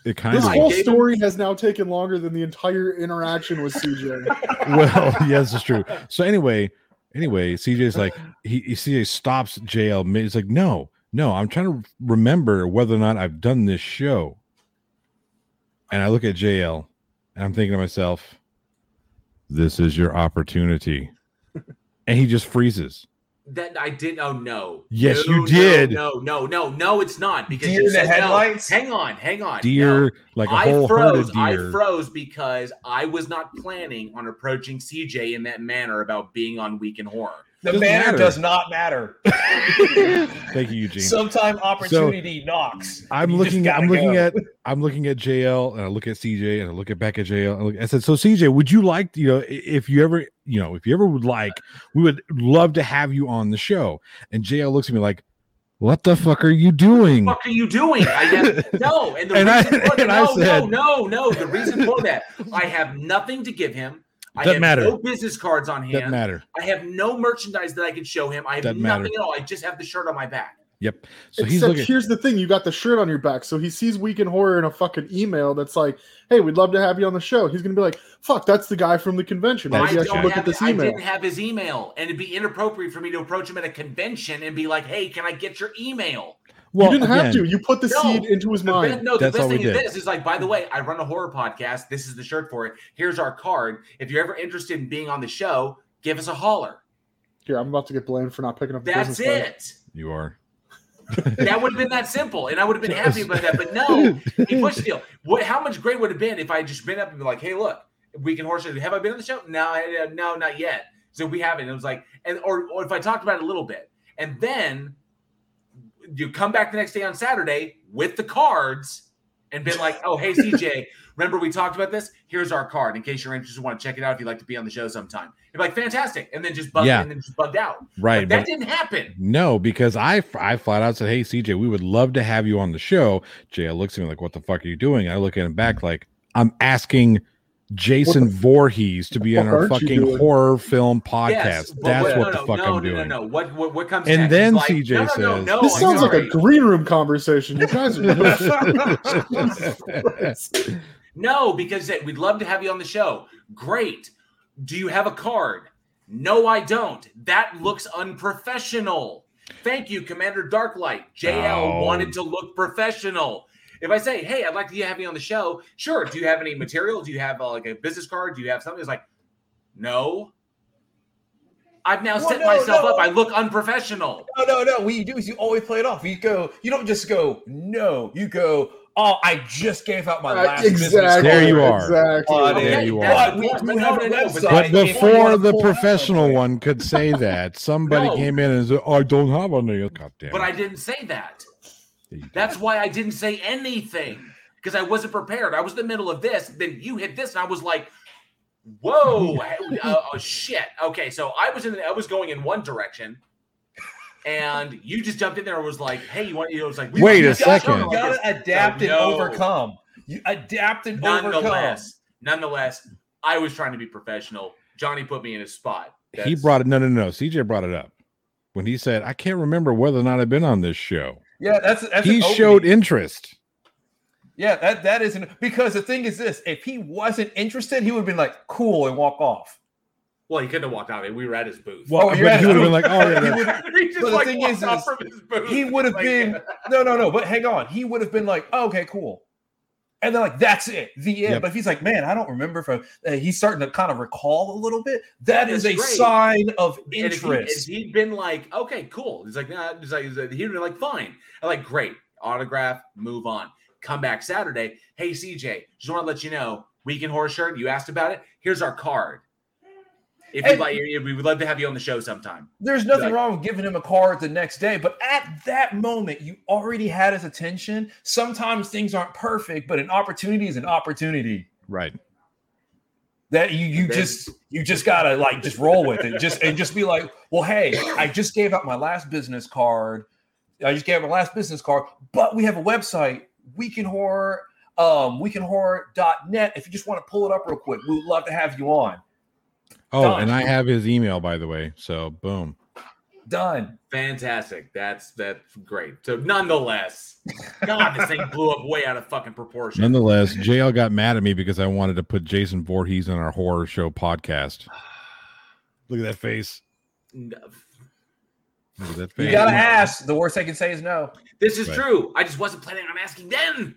It kind This of whole gave him- story has now taken longer than the entire interaction with CJ. well, yes, it's true. So anyway, anyway, CJ's like he, he CJ stops JL. He's like, no, no, I'm trying to remember whether or not I've done this show. And I look at JL and I'm thinking to myself, this is your opportunity. and he just freezes. That I did. Oh no. Yes, No, you did. No, no, no, no. It's not because Deer you the said no. headlights? Hang on, hang on. Deer, No. like a I whole herd froze. I froze because I was not planning on approaching CJ in that manner about being on Week in Horror. The Doesn't manner matter. does not matter. Thank you, Eugene. Sometime opportunity knocks. I'm looking at I'm gotta looking go. at I'm looking at JL and I look at CJ and I look at back at JL. And I, look, I said, so CJ, would you like you know if you ever you know if you ever would like, we would love to have you on the show. And JL looks at me like, what the fuck are you doing? What are you doing? I have no, and the And I- reason for that, I no, said- no, no, no. The reason for that, I have nothing to give him. I Doesn't have matter. no business cards on Doesn't matter. I have no merchandise that I can show him. I have Doesn't nothing matter. at all. I just have the shirt on my back. Yep. So he's Except looking. here's the thing: you got the shirt on your back, so he sees Week in Horror in a fucking email that's like, "Hey, we'd love to have you on the show." He's gonna be like, "Fuck, that's the guy from the convention." Maybe I I should look at this I didn't have his email, and it'd be inappropriate for me to approach him at a convention and be like, "Hey, can I get your email?" Well, you didn't have to. You put the No. seed into his The mind. best, no, the That's best thing is this is like, by the way, I run a horror podcast. This is the shirt for it. Here's our card. If you're ever interested in being on the show, give us a holler. Here, I'm about to get blamed for not picking up. The That's business card. it. You are. That would have been that simple, and I would have been happy about that. But no, he pushed the deal. What? How much great would it have been if I had just been up and be like, "Hey, look, we can horse show. Have I been on the show? No, I- no, not yet. So we haven't." And it was like, and or, or if I talked about it a little bit, and then you come back the next day on Saturday with the cards and been like, "Oh, hey, CJ, remember we talked about this? Here's our card in case you're interested. Want to check it out if you'd like to be on the show sometime." You're like, "Fantastic," and then just bugged, Yeah. and then just bugged out. Right, But that didn't happen. No, because I I flat out said, "Hey CJ, we would love to have you on the show." JL looks at me like, "What the fuck are you doing?" I look at him back like, "I'm asking Jason Voorhees to be on our fucking horror film podcast. Yes, That's what- the no, fuck no, I'm no, doing." No, no, What what what comes And next? then like, CJ says- This sounds like a green room conversation. You guys are. No, because they- we'd love to have you on the show. Great. Do you have a card? No, I don't. That looks unprofessional. Thank you, Commander Darklight. JL Oh. wanted to look professional. If I say, "Hey, I'd like to have you on the show," sure. Do you have any material? Do you have uh, like a business card? Do you have something? It's like, no. I've now Well, set no, myself no. up. I look unprofessional. No, no, no. What you do is you always play it off. You go, you don't just go, no. You go, oh, I just gave out my Uh, last business exactly. There you are. Exactly. card. There Okay, you are. But we the point. do But have no, a no, no, website. But before the pull it up professional one could say that, somebody No. came in and said, "Oh, I don't have a name." God damn. But. I didn't say that. Yeah, you did. That's why I didn't say anything because I wasn't prepared. I was in the middle of this. Then you hit this, and I was like, "Whoa, uh, oh, shit." Okay, so I was in. I was going in one direction, and you just jumped in there and was like, "Hey, you want?" You know, it was like, we Wait a you second. You gotta this. adapt and No. overcome. You adapt and overcome. Nonetheless, nonetheless, I was trying to be professional. Johnny put me in his spot. he brought it. No, no, no. CJ brought it up when he said, "I can't remember whether or not I've been on this show." Yeah, that's that's he showed interest. Yeah, that that isn't because the thing is this: if he wasn't interested, he would have been like cool and walk off. Well, he couldn't have walked out. We were at his booth. Well, Oh, you're he would have been like, "Oh yeah." He he just the like thing walked is, off is from his booth. he would have Like, been no, no, no. But hang on, he would have been like, oh, okay, cool. And then like that's it, the end. Yep. But if he's like, man, I don't remember if I, uh, he's starting to kind of recall a little bit. That is That's a great. sign of And he, interest. he'd been like, okay, cool. He's like, nah, he's like, he's like- he'd been like, fine. I'm like, great. Autograph, move on. Come back Saturday. Hey, CJ, just want to let you know, Week in Horror Shirt, you asked about it. Here's our card. If you'd like, we would love to have you on the show sometime. There's nothing Like- wrong with giving him a card the next day, but at that moment, you already had his attention. Sometimes things aren't perfect, but an opportunity is an opportunity. right. That you you Then- just you just gotta like just roll with it, just and just be like, well, hey, I just gave out my last business card. I just gave out my last business card, but we have a website, Week in Horror, um, weekinhorror.net. If you just want to pull it up real quick, we would love to have you on. Oh, Done. and I have his email by the way. So boom. Done. Fantastic. That's that's great. So nonetheless, God, this thing blew up way out of fucking proportion. Nonetheless, JL got mad at me because I wanted to put Jason Voorhees on our horror show podcast. Look at that face. Look at that face. You gotta ask. The worst I can say is no. This is Right. true. I just wasn't planning on asking then.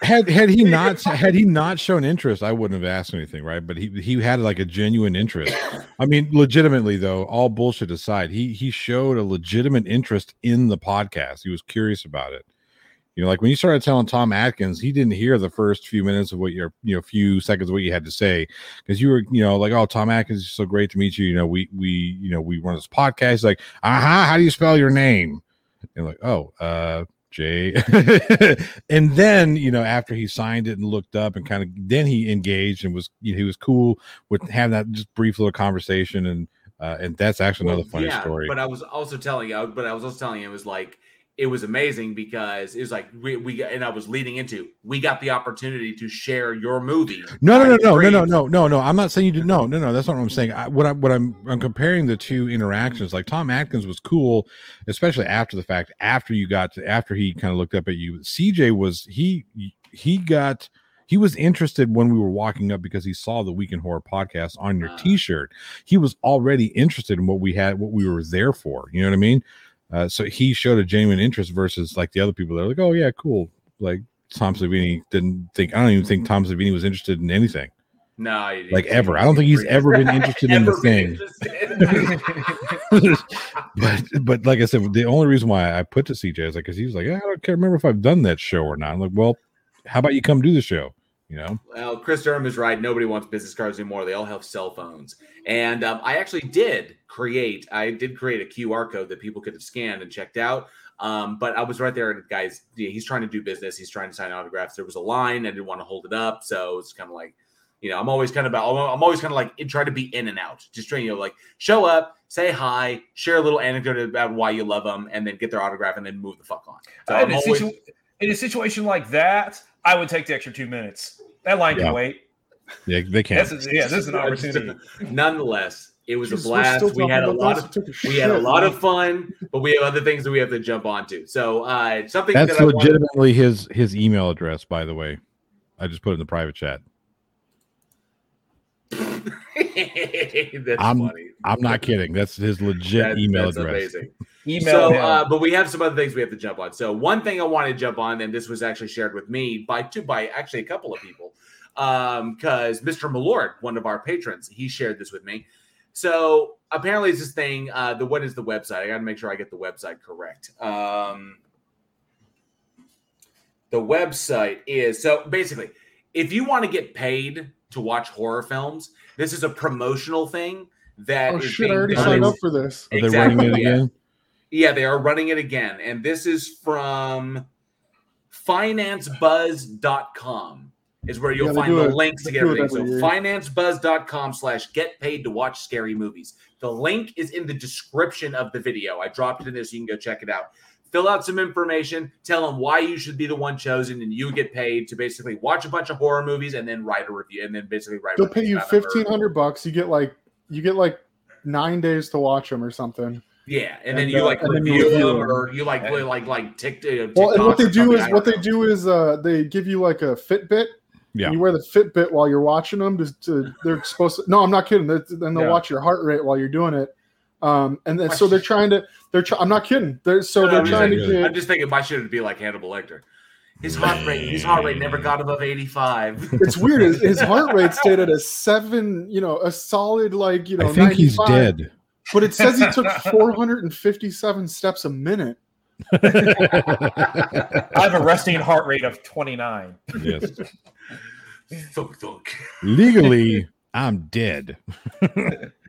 Had had he not had he not shown interest, I wouldn't have asked anything, right? But he he had like a genuine interest. I mean, legitimately though, all bullshit aside, he he showed a legitimate interest in the podcast. He was curious about it. You know, like when you started telling Tom Atkins, he didn't hear the first few minutes of what your you know few seconds of what you had to say because you were you know like oh Tom Atkins is so great to meet you. You know we we you know we run this podcast. He's like uh huh. How do you spell your name? And like oh uh Jay. and then, you know, after he signed it and looked up and kind of then he engaged and was you know, he was cool with having that just brief little conversation and uh and that's actually another Well, funny yeah, story. But I was also telling you, but I was also telling you, it was like it was amazing because it was like we, we got, and I was leading into we got the opportunity to share your movie. No, no, no, no, no, no, no, no, no. I'm not saying you did. No, no, no. That's not what I'm saying. I, what I, what I'm, I'm comparing the two interactions. Like Tom Atkins was cool, especially after the fact. After you got to, after he kind of looked up at you. CJ was he he got he was interested when we were walking up because he saw the Week in Horror podcast on your Ah. T-shirt. He was already interested in what we had, what we were there for. You know what I mean? Uh, so he showed a genuine interest versus like the other people that are like, oh yeah, cool. Like Tom Savini didn't think. I don't even think Tom Savini was interested in anything No, he- like he- ever. I don't think he's ever been interested in the thing. but but like I said, the only reason why I put to CJ is like because he was like, "Yeah, I don't care, remember if I've done that show or not. I'm like, well, how about you come do the show? You know, Well, Chris Durham is right. Nobody wants business cards anymore. They all have cell phones. And um, I actually did create. I did create a QR code that people could have scanned and checked out. Um, but I was right there, and guys, yeah, he's trying to do business. He's trying to sign autographs. There was a line. I didn't want to hold it up, so it's kind of like, you know, I'm always kind of about. I'm always kind of like try to be in and out. Just trying, you know, like show up, say hi, share a little anecdote about why you love them, and then get their autograph, and then move the fuck on. So in, a always, situ- in a situation like that, I would take the extra two minutes. That line Yeah. can wait. yeah, they can't. This is, yeah, this is an opportunity. Nonetheless, it was Jesus, a blast. We had a lot of who we had a lot man. of fun, but we have other things that we have to jump onto. So uh something That's that I wanted- legitimately his his email address, by the way. I just put it in the private chat. That's I'm funny. I'm not kidding. That's his legit That- email that's address. amazing. Email so, him. uh, but we have some other things we have to jump on. So, one thing I wanted to jump on, and this was actually shared with me by two, by actually a couple of people, because Mr. Malort, one of our patrons, he shared this with me. So, apparently, it's this thing. Uh, the what is the website? I got to make sure I get the website correct. Um, the website is so basically, if you want to get paid to watch horror films, this is a promotional thing. That Oh is shit! I already done signed in- up for this. Are they running it Exactly, yeah. again? Yeah, they are running it again. And this is from financebuzz.com is where you'll Yeah, find the it- links to get everything. So year. financebuzz.com slash get paid to watch scary movies. The link is in the description of the video. I dropped it in there so you can go check it out. Fill out some information, tell them why you should be the one chosen, and you get paid to basically watch a bunch of horror movies and then write a review and then basically write They'll pay you about them or- fifteen hundred bucks. You get like you get like nine days to watch them or something. Yeah, and, And, then you uh, like and then you review review them, them. or you like like like tick. Uh, Well, and what they do is what don't they do is uh, they give you like a Fitbit. Yeah. You wear the Fitbit while you're watching them. To, to they're supposed to. No, I'm not kidding. They're, then they'll Yeah. watch your heart rate while you're doing it. Um, and then so they're trying to. They're. Try, I'm not kidding. They're so know. they're I'm, trying to get. I'm just thinking my shit would be like Hannibal Lecter. His heart rate, his heart rate never got above 85. It's weird. His, his heart rate stayed at a seven. You know, a solid like you know. I think he's dead. But it says he took 457 steps a minute. I have a resting heart rate of 29. Yes. thunk thunk. Legally, I'm dead.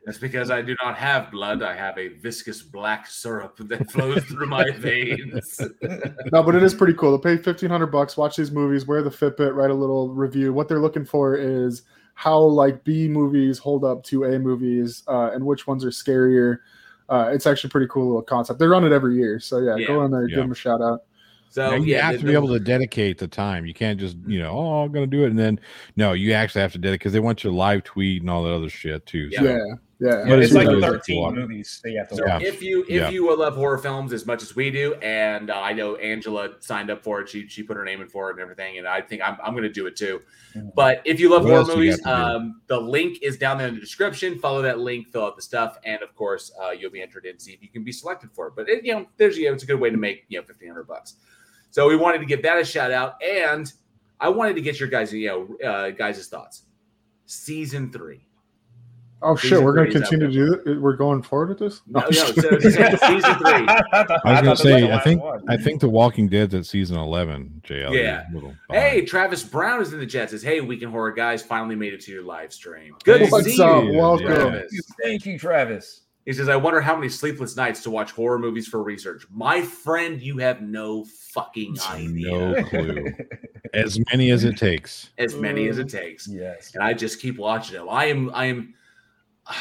That's because I do not have blood. I have a viscous black syrup that flows through my veins. No, but it is pretty cool. They'll pay fifteen hundred bucks, watch these movies, wear the Fitbit, write a little review. What they're looking for is how like B movies hold up to A movies, uh, and which ones are scarier. Uh, it's actually a pretty cool little concept. They run it every year, so yeah, Yeah. go in there, Yeah. give them a shout out. So Now, you yeah, have to be able to dedicate the time. You can't just, you know, oh, I'm going to do it. And then, no, you actually have to dedicate because they want you to live tweet and all that other shit too. So, Yeah, yeah. But it's it's like 13 movies that you have to So watch. if you if Yeah. you love horror films as much as we do, and uh, I know Angela signed up for it, she she put her name in for it and everything, and I think I'm, I'm going to do it too. But if you love What horror movies, got to do? um, the link is down there in the description. Follow that link, fill out the stuff, and of course, uh, you'll be entered in see if you can be selected for it. But it, you know, there's you know, it's a good way to make you know fifteen hundred bucks. So we wanted to give that a shout out, and I wanted to get your guys you know uh, guys' thoughts. Season three. Oh shit, we're gonna three is out continue to do it. We're going forward with this. No, no, so season three. I was going to say, I think, one. I think The Walking Dead's at season 11, JL. Yeah. Hey, Travis Brown is in the chat. Says, "Hey, Week in Horror guys, finally made it to your live stream. Good to What's see up? you." Welcome. Travis. Thank you, Travis. He says, "I wonder how many sleepless nights to watch horror movies for research." My friend, you have no fucking idea. No clue. as many as it takes. As many as it takes, Yes. and I just keep watching them. I am, I am.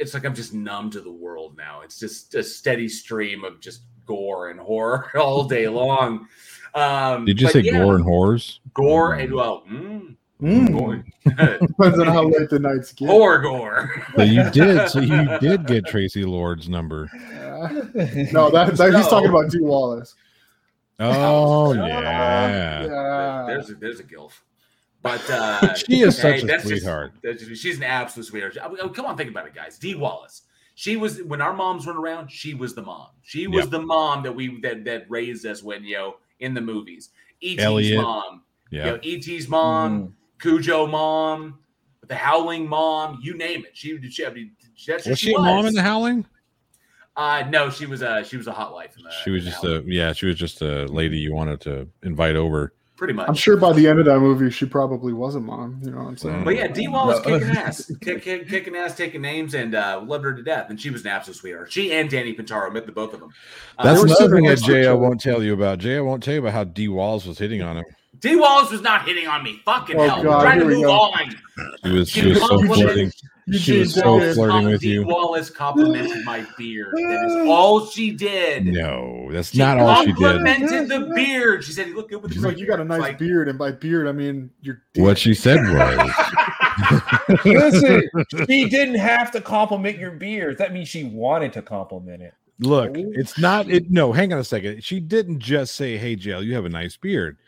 It's like I'm just numb to the world now. It's just a steady stream of just gore and horror all day long. Um, Did you say yeah, gore and horrors? Gore and well, mm, Mm. gore. Depends on how late the nights get. horror gore. So you did. So you did get Traci Lord's number. Uh, no, that, that he's talking about Dee Wallace. Oh Uh, yeah. Yeah. There's a, there's a gilf. But uh, She is such a that's just- sweetheart. just- she's an absolute sweetheart. I mean, oh, come on, think about it, guys. Dee Wallace. She was when our moms went around. She was the mom. She was Yep. the mom that we that that raised us when you know in the movies. E.T.'s Elliot. mom. You Yeah. know, E.T.'s mom, Cujo mom, the Howling mom. You name it. She she. I mean, that's Was she a mom in the Howling? Uh, no, she was a she was a hot wife in the. She was in just Howling, a yeah. She was just a lady you wanted to invite over. Pretty much. I'm sure by the end of that movie, she probably was a mom. You know what I'm saying? But yeah, D Wall No. kicking ass, kick, kick, kicking ass, taking names, and uh, loved her to death. And she was an absolute sweetheart. She and Danny Pintauro met the both of them. Uh, That's were another thing that next to each JL other. won't tell you about. JL won't tell you about how D Walls was hitting on him. Dee Wallace was not hitting on me. Fucking Oh, hell. God, We're trying to move go. on. She was She she was so flirting. She Eugene was so flirting with D you. Wallace complimented my beard. That is all she did. No, that's She not all she did. complimented the beard. She said, "You look good with the She's like, you got a nice Like, beard, and by beard, I mean your. What she said was, Listen, she didn't have to compliment your beard. That means she wanted to compliment it. "Look, oh, it's not it." No, hang on a second. She didn't just say, "Hey, JL, you have a nice beard."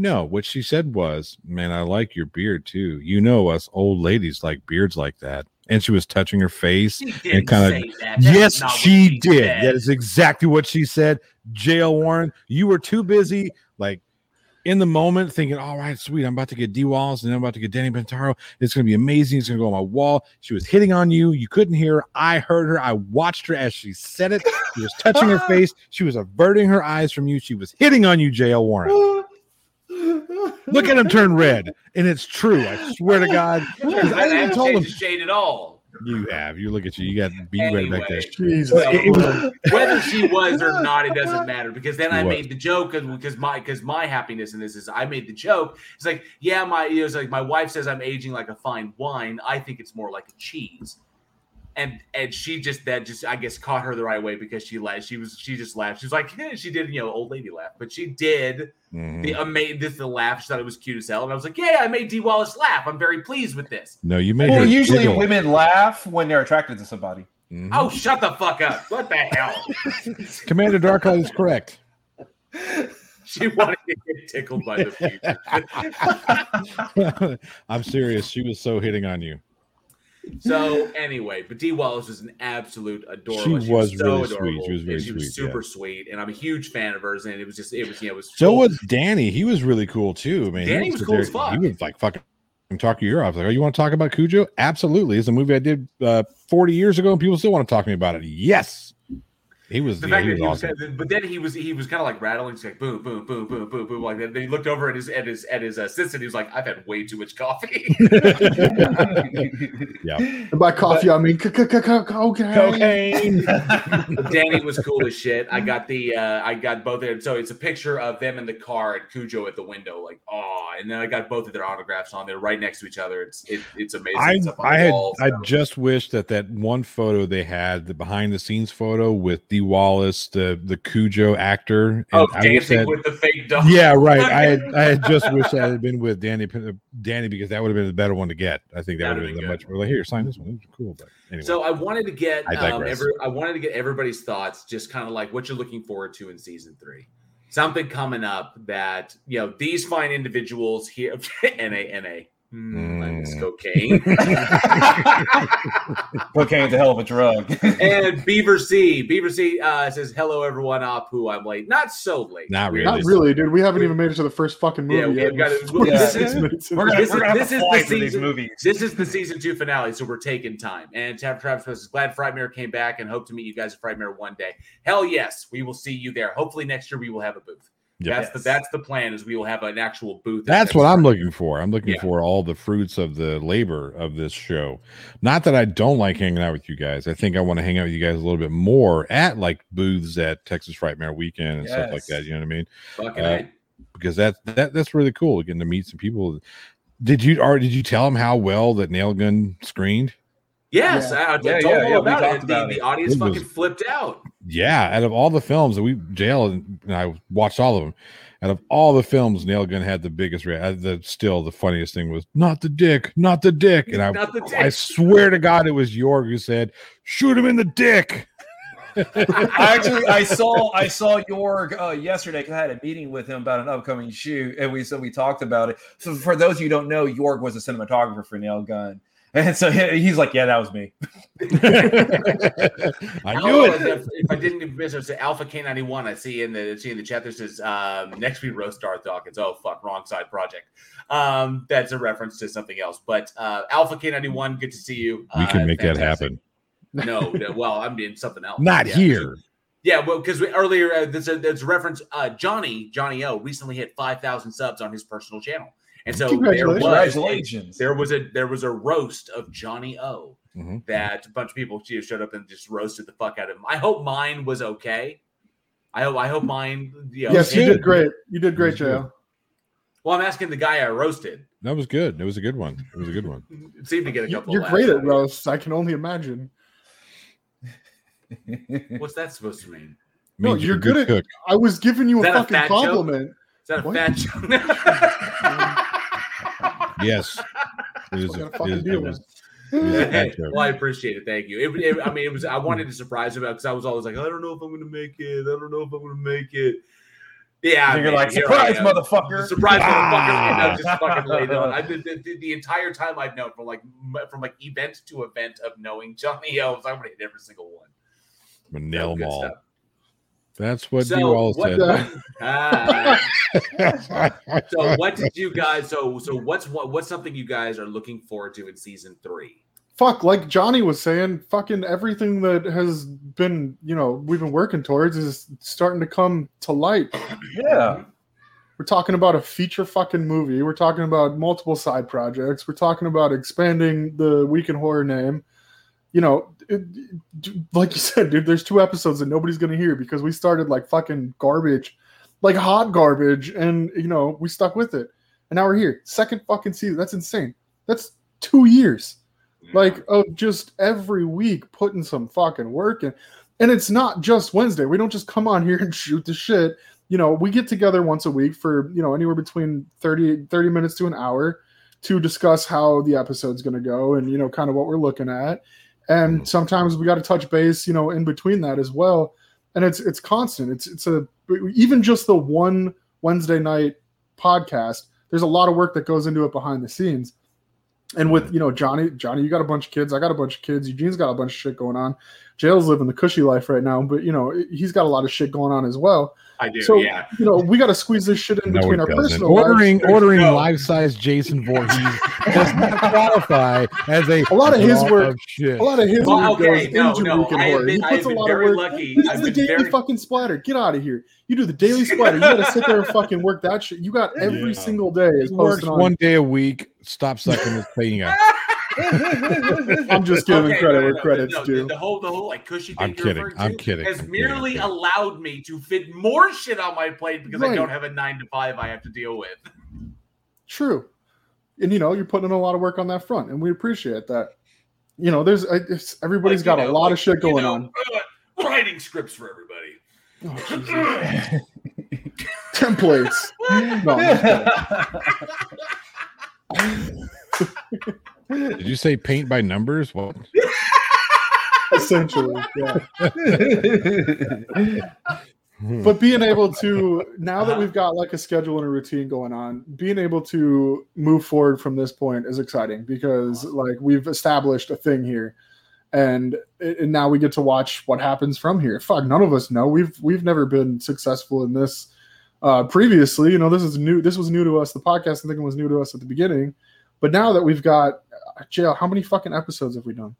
No, what she said was, "Man, I like your beard too. You know, us old ladies like beards like that." And she was touching her face and kind of that. Yes, what she, did. said. That is exactly what she said. JL Warren, you were too busy, like in the moment, thinking, "All right, sweet, I'm about to get D Walls, and I'm about to get Danny Pintauro. It's going to be amazing. It's going to go on my wall." She was hitting on you. You couldn't hear. her. I heard her. I watched her as she said it. She was touching her face. She was averting her eyes from you. She was hitting on you, JL Warren. Look at him turn red, and it's true. I swear to God, I even told him shade at all. you have. You look at you. You got beat red back there. Anyway. Jesus. But it- it was- whether she was or not, it doesn't matter because then I was. made the joke because my because my happiness in this is I made the joke. It's like yeah, my it was like my wife says I'm aging like a fine wine. I think it's more like a cheese. And and she just that just I guess caught her the right way because she laughed. She was she just laughed. She was like eh, she did you know old lady laugh, but she did Mhm. the amazing this the laugh. She thought it was cute as hell, and I was like, yeah, I made Dee Wallace laugh. I'm very pleased with this. No, you made Well, her usually giggle. women laugh when they're attracted to somebody. Mhm. Oh, shut the fuck up! What the hell? Commander Darklight is correct. she wanted to get tickled by the future. I'm serious. She was so hitting on you. So anyway, but Dee Wallace was an absolute adorable. She was so really sweet. adorable, She was very and she was sweet, super yeah. sweet, and I'm a huge fan of hers. And it was just, it was, you know, it was So was Danny. He was really cool too. Man, Danny he was sit cool there- as fuck. He was like fucking talk your ear off. Like, oh, you want to talk about Cujo? Absolutely. It's a movie I did uh, 40 years ago, and people still want to talk to me about it. Yes. He was. the Yeah, fact he that was he was, awesome. kind of- but then he was, he was kind of like rattling, he's like boom, boom, boom, boom, boom, boom, like that. Then he looked over at his, at his, at his assistant. He was like, I've had way too much coffee. yeah. And by coffee, I mean c- c- c- c- cocaine. Cocaine. Danny was cool as shit. I got the uh I got both there. So it's a picture of them in the car and Cujo at the window, like oh, and then I got both of their autographs on there right next to each other. It's it, it's amazing. I, It's I had wall, I so. just wish that that one photo they had the behind the scenes photo with Wallace the the Cujo actor and oh, I dancing with the fake dog. yeah right I had I had just wished I had been with Danny Danny because that would have been the better one to get I think that would have be been much well here sign this one cool but anyway So I wanted to get I um, every, I wanted to get everybody's thoughts, just kind of like what you're looking forward to in season three. Something coming up that you know these fine individuals here. Na na. Mm, minus Mm. cocaine. Cocaine's a hell of a drug. and Beaver C. Beaver C uh, says, "Hello, everyone. Apu, I'm late. Not so late. Not really. Not really, dude. We haven't even made it to the first fucking movie Yeah, we yet. got it. We're Yeah. six minutes. We're gonna, This is- this is the season- movies. This is the season two finale, so we're taking time. And Travis Travis says, "Glad Frightmare came back, and hope to meet you guys at Frightmare one day. Hell yes, we will see you there. Hopefully next year we will have a booth. Yep. That's the that's the plan. Is we will have an actual booth. That's what I'm looking for. I'm looking Yeah. for all the fruits of the labor of this show. Not that I don't like hanging out with you guys. I think I want to hang out with you guys a little bit more at like booths at Texas Frightmare Weekend and stuff like that. You know what I mean? Fucking Uh. Because that's that that's really cool getting to meet some people. Did you or did you tell them how well that Nail Gun screened? Yes, Yeah. I, I Yeah, told yeah, yeah, we about talked it. The, about the it. audience It was- fucking flipped out. Yeah, out of all the films that we JL and and I watched all of them. Out of all the films, Nail Gun had the biggest. Rea- uh, the still the funniest thing was not the dick, not the dick, and I Not the I swear to God, it was Jorg who said, "Shoot him in the dick." I actually I saw I saw Jorg uh, yesterday because I had a meeting with him about an upcoming shoot, and we so we talked about it. So for those of you who don't know, Jorg was a cinematographer for Nail Gun, and so he's like, "Yeah, that was me." I knew it. If, if I didn't even miss it, it's Alpha K91. I see in the see in the chat there says um, next week roast Darth Dawkins. Oh fuck, wrong side project. Um, that's a reference to something else. But uh, Alpha K91, good to see you. We can Uh, make that happen. No, no, well, I'm doing something else. Not Yeah. here. Yeah, well, because earlier uh, there's, a, there's a reference. Uh, Johnny Johnny O recently hit 5,000 subs on his personal channel, and so there was Congratulations. there was a there was a roast of Johnny O Mhm. that a bunch of people you know, showed up and just roasted the fuck out of him. I hope mine was okay. I hope I hope mine. You know, Yes, you did great. You did great, It was JL. Well, I'm asking the guy I roasted. That was good. It was a good one. It was a good one. It seemed to get a You- couple. You're great at of roasts. I can only imagine. What's that supposed to mean? No, Means you're a good at. cook. I was giving you a that a fucking joke? compliment. Is that a What? fat joke? Yes. It is. What A, kind it is, deal it was- it is Hey, well, I appreciate it. Thank you. It, it- I mean, it was. I wanted to surprise him because I was always like, I don't know if I'm going to make it. I don't know if I'm going to make it. Yeah, You're man, like, here I "Surprise, am. motherfucker." Surprise, motherfucker! And Ah. I just fucking laid it on. I did the, the, the entire time I've known from like from like event to event of knowing Johnny Elves. I'm gonna hit every single one. I'm nail Good them all. stuff. That's what So, you all what- said. Ah. so what did you guys? So so what's what what's something you guys are looking forward to in season three? Fuck, like Johnny was saying, fucking everything that has been, you know, we've been working towards is starting to come to light. Yeah. We're talking about a feature fucking movie. We're talking about multiple side projects. We're talking about expanding the Week in Horror name. You know, it, like you said, dude, there's two episodes that nobody's going to hear because we started like fucking garbage, like hot garbage, and, you know, we stuck with it. And now we're here. Second fucking season. That's insane. That's two years. like of just every week putting some fucking work in. And it's not just Wednesday. We don't just come on here and shoot the shit. You know, we get together once a week for, you know, anywhere between 30, 30 minutes to an hour to discuss how the episode's going to go and, you know, kind of what we're looking at. And mm-hmm. sometimes we got to touch base, you know, in between that as well. And it's it's constant. It's it's a even just the one Wednesday night podcast. There's a lot of work that goes into it behind the scenes. And with you know Johnny, Johnny, you got a bunch of kids. I got a bunch of kids. Eugene's got a bunch of shit going on. JL's living the cushy life right now, but you know he's got a lot of shit going on as well. I do, So yeah. you know we got to squeeze this shit in No, between our doesn't. personal ordering lives. ordering No. life size Jason Voorhees does not qualify as a A lot of his work- of shit. A lot of his Well, work okay, goes no, into no, Week in I have Horror. been- he I puts have a been lot very of work. lucky. He does I've the daily very- fucking splatter. Get out of here. You do the daily splatter. You got to sit there and fucking work that shit. You got every Yeah. single day is He works on. one day a week. Stop sucking his finger. I'm just giving Okay, credit no, where no, credit's no, due. The whole, the whole like cushy thing I'm kidding. I'm kidding. has I'm kidding. merely allowed me to fit more shit on my plate because I don't have a nine to five I have to deal with. True. And you know, you're putting in a lot of work on that front, and we appreciate that. You know, there's I- it's, everybody's Like, got you a lot like, of shit you going know, on. uh, writing scripts for everybody. Oh, Jesus. Templates. No, I'm just kidding. Did you say paint by numbers? What? essentially, yeah. Hmm. but being able to now that we've got like a schedule and a routine going on being able to move forward from this point is exciting because like we've established a thing here and and now we get to watch what happens from here fuck none of us know we've we've never been successful in this uh previously you know this is new this was new to us the podcast i think was new to us at the beginning but now that we've got uh, JL how many fucking episodes have we done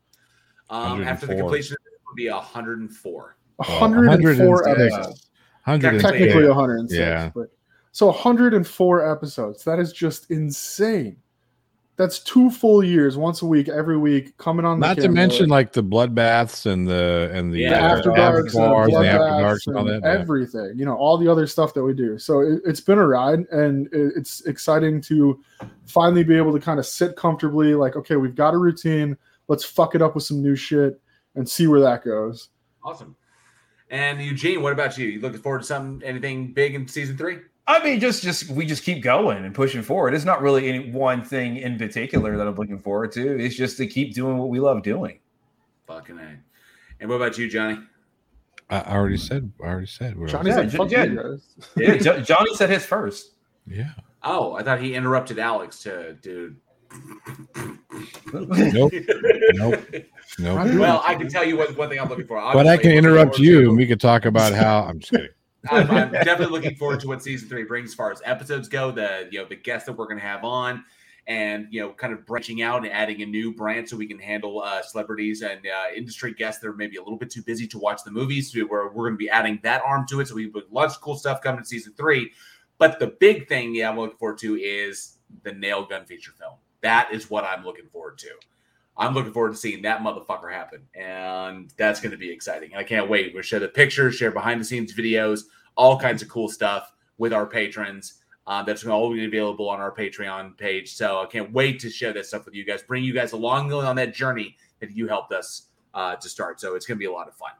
Um, after the completion, it would be 104. 104 106. episodes 106. technically 106 Yeah. but so 104 episodes that is just insane that's two full years once a week every week coming on the Not to mention like the bloodbaths and the and the, the Yeah, uh, after darks and, and the after darks and all and everything you know all the other stuff that we do so it, it's been a ride and it, it's exciting to finally be able to kind of sit comfortably like okay we've got a routine let's fuck it up with some new shit and see where that goes Awesome. And Eugene, what about you? You looking forward to something, anything big in season three? I mean, just just we just keep going and pushing forward. It's not really any one thing in particular that I'm looking forward to. It's just to keep doing what we love doing. Fucking A. And what about you, Johnny? I I already said. I already said. what I was johnny's Yeah, like J- fuck yeah. Yeah, Johnny said his first. Yeah. Oh, I thought he interrupted Alex to do. Nope. Nope. Nope. Well, I can tell you what one thing I'm looking for. But I can interrupt you, and we could talk about how. I'm just kidding. I'm, I'm definitely looking forward to what season three brings as far as episodes go. The you know the guests that we're going to have on, and you know kind of branching out and adding a new brand so we can handle uh, celebrities and uh, industry guests that are maybe a little bit too busy to watch the movies. So we're we're going to be adding that arm to it. So we've lots of cool stuff coming in season three. But the big thing, yeah, I'm looking forward to is the nail gun feature film. That is what I'm looking forward to. I'm looking forward to seeing that motherfucker happen, and that's going to be exciting. And I can't wait. We'll share the pictures, share behind the scenes videos, all kinds of cool stuff with our patrons. Um, that's going all be available on our Patreon page. So I can't wait to share that stuff with you guys, bring you guys along on that journey that you helped us uh, to start. So it's going to be a lot of fun.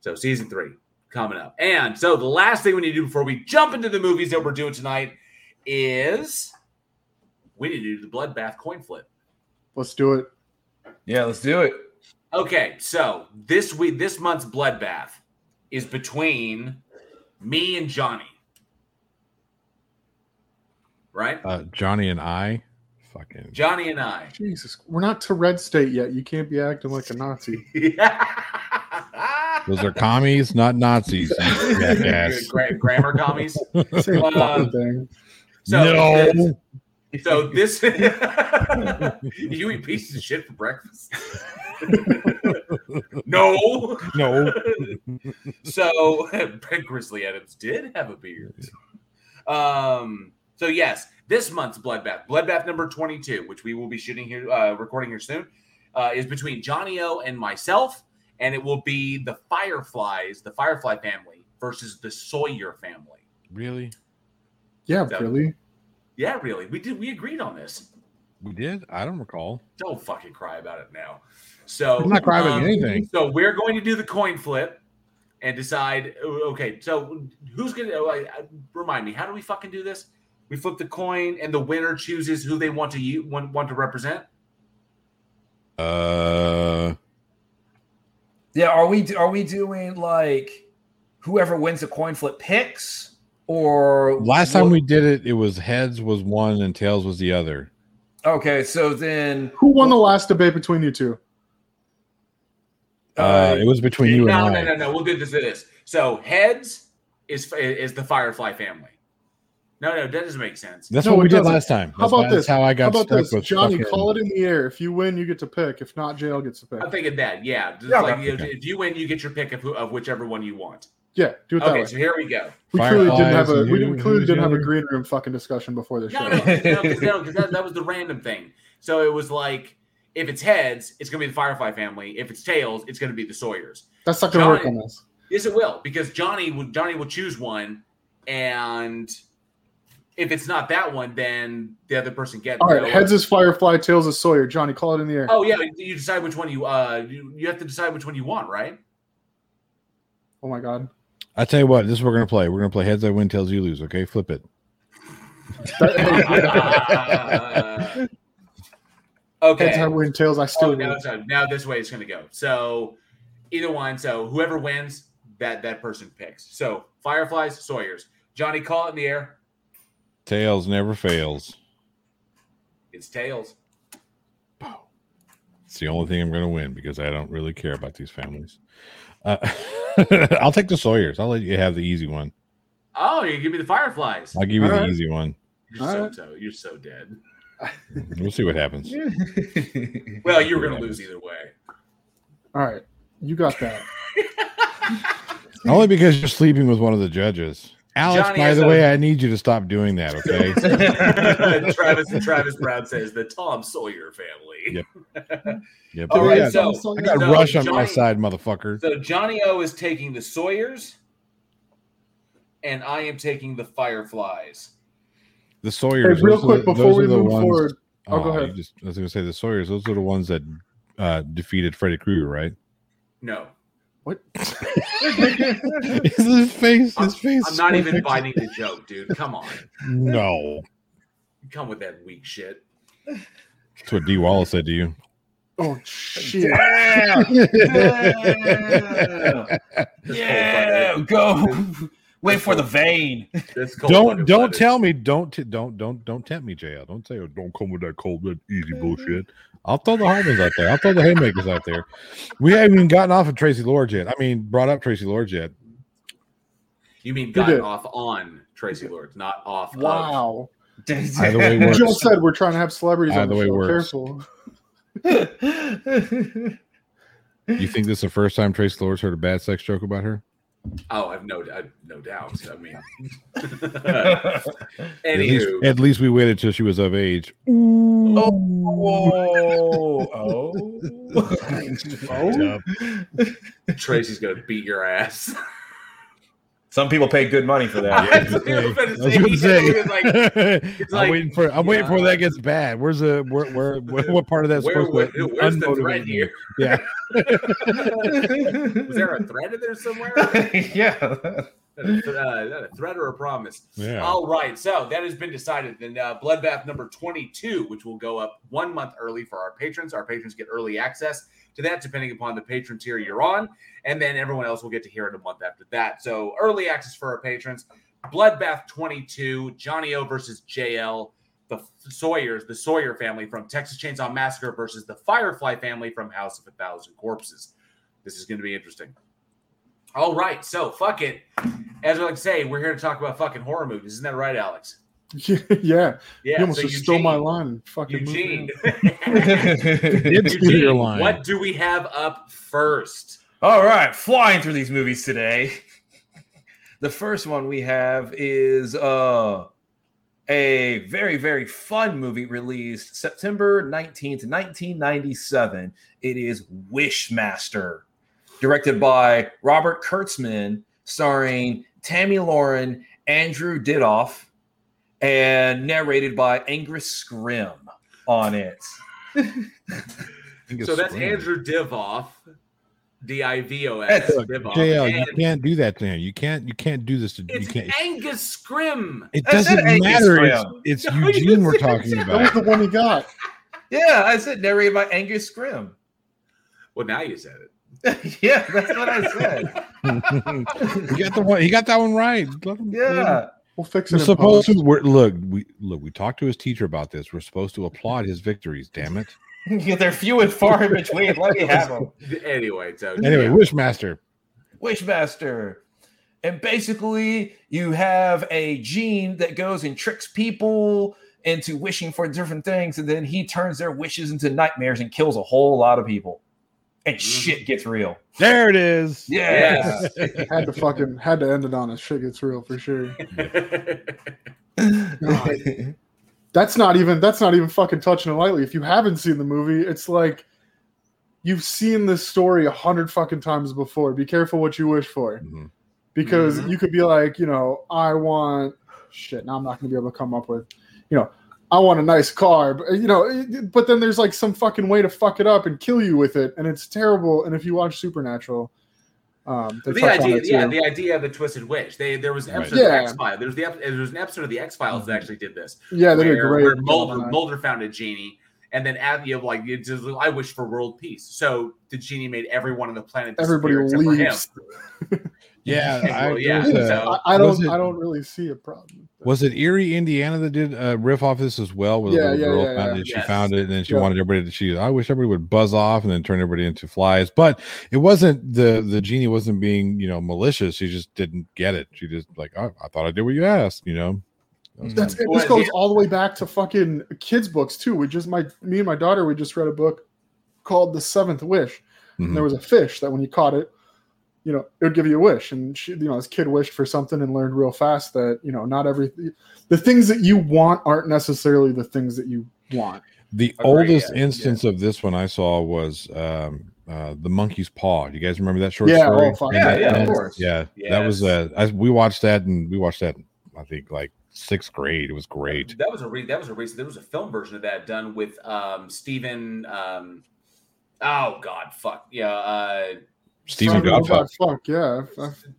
So season three coming up, and so the last thing we need to do before we jump into the movies that we're doing tonight is we need to do the bloodbath coin flip. let's do it Yeah, let's do it. Okay, so this week, this month's bloodbath is between me and Johnny. Right? Uh, Johnny and I, fucking. Johnny and I. jesus we're not to red state yet you can't be acting like a nazi Those are commies, not Nazis. you. Gra- grammar commies. same Um, thing So No. This, so this you eat pieces of shit for breakfast. no. No. so Ben Grizzly Adams did have a beard. Um. So yes, this month's bloodbath, bloodbath number twenty-two, which we will be shooting here, uh, recording here soon, uh, is between Johnny O and myself, and it will be the Fireflies, the Firefly family versus the Sawyer family. Really? yeah So- really Yeah, really, we did. We agreed on this. We did. I don't recall. Don't fucking cry about it now. So I'm not crying about anything. So we're going to do the coin flip and decide. Okay, so who's gonna oh, I- I- remind me? How do we fucking do this? We flip the coin, and the winner chooses who they want to u- want, want to represent. Uh, Yeah, are we are we doing like whoever wins the coin flip picks or last time what- we did it, it was heads was one and tails was the other. Okay, so then Who won the last debate between you two? Uh, it was between you no, and no, I. no, no. We'll do this. Do this. So heads is is the Firefly family. No, no, that doesn't make sense. That's No, what we did doesn't. last time. How about this? How I got How about stuck this? with Johnny, fucking- call it in the air. If you win, you get to pick. If not, JL gets to pick. I'm thinking that. Yeah, Yeah, like okay. you know, if you win, you get your pick of, who, of whichever one you want. Yeah, do it that Okay, way. so here we go. we clearly didn't have a Fireflies, we didn't, clearly didn't have a green room fucking discussion before the show. No, no, no, 'cause- no, 'cause that, that was the random thing. So it was like, if it's heads, it's gonna be the Firefly family. If it's tails, it's gonna be the Sawyers. That's not gonna work on this. Yes, it will because Johnny will Johnny will choose one, and if it's not that one, then the other person gets. It. All right, so- heads is Firefly, tails is Sawyer. Johnny, call it in the air. Oh yeah, you decide which one you uh you, you have to decide which one you want, right? Oh my god. I tell you what, this is what we're gonna play. We're gonna play heads I win, tails you lose. Okay, flip it. Uh, okay. Heads I win, tails I still Oh, now, so now this way it's going to go. So either one. So whoever wins, that that person picks. So Fireflies, Sawyer's. Johnny, call it in the air. Tails never fails. It's tails. It's the only thing I'm gonna win because I don't really care about these families. Uh, I'll take the Sawyers. I'll let you have the easy one. Oh, you give me the Fireflies. I'll give you All the right. easy one. You're All so, right. so you're so dead. We'll see what happens. Well, you were going to lose either way. All right, you got that. Only because you're sleeping with one of the judges. Alex, Johnny by the a- way, I need you to stop doing that, okay? Travis Travis Brown says the Tom Sawyer family. Yep. Yep. All I got, so I got so Rush on my side, motherfucker. So Johnny O is taking the Sawyers, and I am taking the Fireflies. The Sawyers. Hey, real quick the- before we move ones- forward. Oh, Oh, go ahead. Just, I was going to say the Sawyers. Those are the ones that uh, defeated Freddy Krueger, right? No, What? his face. I'm, His face. I'm not so even biting the joke, dude. Come on, No, come with that weak shit. that's what Dee Wallace said to you. Oh shit! yeah, yeah, go. Wait for the vein. Don't don't tell me don't don't don't don't tempt me, JL. Don't say oh, don't come with that cold blood easy bullshit. I'll throw the hard ones out there. I'll throw the haymakers out there. We haven't even gotten off of Traci Lord yet. I mean, brought up Traci Lord yet. You mean Who got off on Traci Lords, not off. of. Wow. Either way works. Joe said we're trying to have celebrities on the way show. works. Careful. You think this is the first time Traci Lord's heard a bad sex joke about her? Oh, I've no, I've no doubt. I mean, At least, at least we waited till she was of age. Oh, oh, Oh, Traci's gonna beat your ass. Some people pay good money for that. That's I was I gonna was say. gonna He say. was like, it's I'm waiting for. I'm waiting for that gets bad. Where's the where where, where what part of that's Where, supposed where, to where's the unmotivate thread me? here? Yeah. Was there a thread in there somewhere? yeah. A, uh, a threat or a promise? Yeah. All right. So that has been decided. Then uh, Bloodbath number 22, which will go up one month early for our patrons. Our patrons get early access to that, depending upon the patron tier you're on. And then everyone else will get to hear it a month after that. So early access for our patrons. Bloodbath 22, Johnny O versus JL, the Sawyers, the Sawyer family from Texas Chainsaw Massacre versus the Firefly family from House of a Thousand Corpses. This is going to be interesting. All right, so fuck it. As I like to say, we're here to talk about fucking horror movies. Isn't that right, Alex? yeah. Yeah. you almost so just stole my line. Fucking Eugene. Did steal your Eugene, line. what do we have up first? All right, flying through these movies today. The first one we have is uh a very very fun movie released September 19th, 1997. It is Wishmaster, directed by Robert Kurtzman, starring Tammy Lauren, Andrew Didoff, and narrated by Angus Scrimm. on it. So that's Andrew Divoff, D I V O S. Divoff. JL, you can't do that to him. You can't. You can't do this to. You can't. Angus Scrimm. It doesn't matter. It's, Scrimm. it's No, Eugene we're talking that. That was about. the one he got. Yeah, I said narrated by Angus Scrimm. Well, now you said it. yeah, that's what I said. he got the one. He got that one right. Let him- let him- Yeah. We'll fix it. We're supposed post. to. We're, look, we look. We talked to his teacher about this. We're supposed to applaud his victories. Damn it. They're few and far in between. Let me have them. Anyway, so Anyway, yeah. Wishmaster. Wishmaster. And basically, you have a gene that goes and tricks people into wishing for different things, and then he turns their wishes into nightmares and kills a whole lot of people. And shit gets real. There it is. Yeah. had to fucking had to end it on a shit gets real for sure. God. That's not even that's not even fucking touching it lightly. If you haven't seen the movie, it's like you've seen this story a hundred fucking times before. Be careful what you wish for. Mhm. Because Mhm. you could be like, you know, I want shit. Now I'm not gonna be able to come up with, you know, I want a nice car, but you know, but then there's like some fucking way to fuck it up and kill you with it, and it's terrible. And if you watch Supernatural, um, they the touch on idea, it yeah, the idea of the twisted Witch. They there was an Right. episode Yeah. of X Files. There was the there was an episode of the X Files that actually did this. yeah, they did great. where Mulder. Mulder found a genie, and then at you know, like it's just, I wish for world peace. So the genie made everyone on the planet Everybody disappear for him. leaves. Yeah, Well, I, yeah, a- so- I, I don't. it- I don't really see a problem. Was it Eerie, Indiana, that did a riff off this as well? With Yeah, a little yeah, girl yeah, found yeah. it, she Yes. found it, and then she Yeah. wanted everybody to. She, I wish everybody would buzz off and then turn everybody into flies. But it wasn't the the genie wasn't being you know malicious. She just didn't get it. She just like, oh, I thought I did what you asked. You know. That's kinda- it. This goes all the way back to fucking kids' books too. We just my me and my daughter we just read a book called The Seventh Wish. Mhm. And there was a fish that when you caught it, you know, it would give you a wish. And she, you know, this kid wished for something and learned real fast that you know not every the things that you want aren't necessarily the things that you want. The Agree, oldest yeah, instance of this one I saw was um, uh, the monkey's paw. You guys remember that short Yeah, story? oh, fuck Yeah, And- yeah, of course. Yeah, that was uh, I, we watched that and we watched that. I think like sixth grade. It was great. That was a re- that was a recent. There was a film version of that done with um Stephen. Um, oh God, fuck yeah. Uh, Stephen From- Gutfeld. Fuck yeah.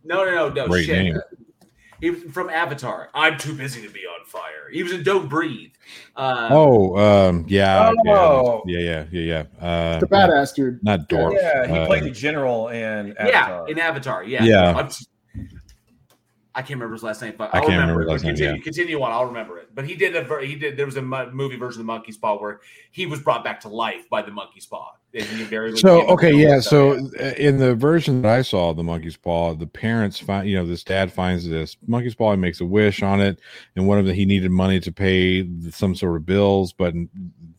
no, no, no, no. Great shit. name. He was from Avatar. I'm too busy to be on fire. He was in Don't Breathe. Uh, Oh, um, yeah, Oh. yeah, yeah, yeah, yeah. yeah. Uh, The badass dude. not Dorf. Yeah, he uh, played the general in yeah, Avatar. in Avatar. Yeah, Yeah. I'm just- I can't remember his last name, but I I'll can't remember, remember it. his last name, Continue, yeah. continue on. I'll remember it. But he did a ver- he did. There was a movie version of the Monkey's Paw where he was brought back to life by the Monkey's Paw. And he So okay, yeah. So yeah. uh, in the version that I saw, of the monkey's paw, the parents find, you know, this dad finds this monkey's paw, he makes a wish on it, and one of the he needed money to pay some sort of bills, but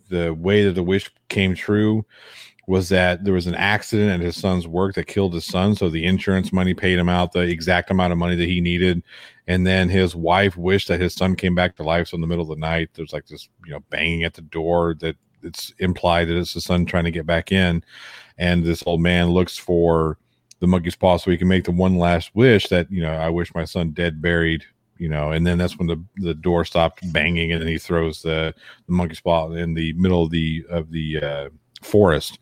the way that the wish came true was that there was an accident at his son's work that killed his son, so the insurance money paid him out the exact amount of money that he needed, and then his wife wished that his son came back to life. So in the middle of the night, there's like this, you know, banging at the door that it's implied that it's the son trying to get back in and this old man looks for the monkey's paw so he can make the one last wish that you know i wish my son dead buried you know and then that's when the the door stopped banging and then he throws the, the monkey's paw in the middle of the of the uh, forest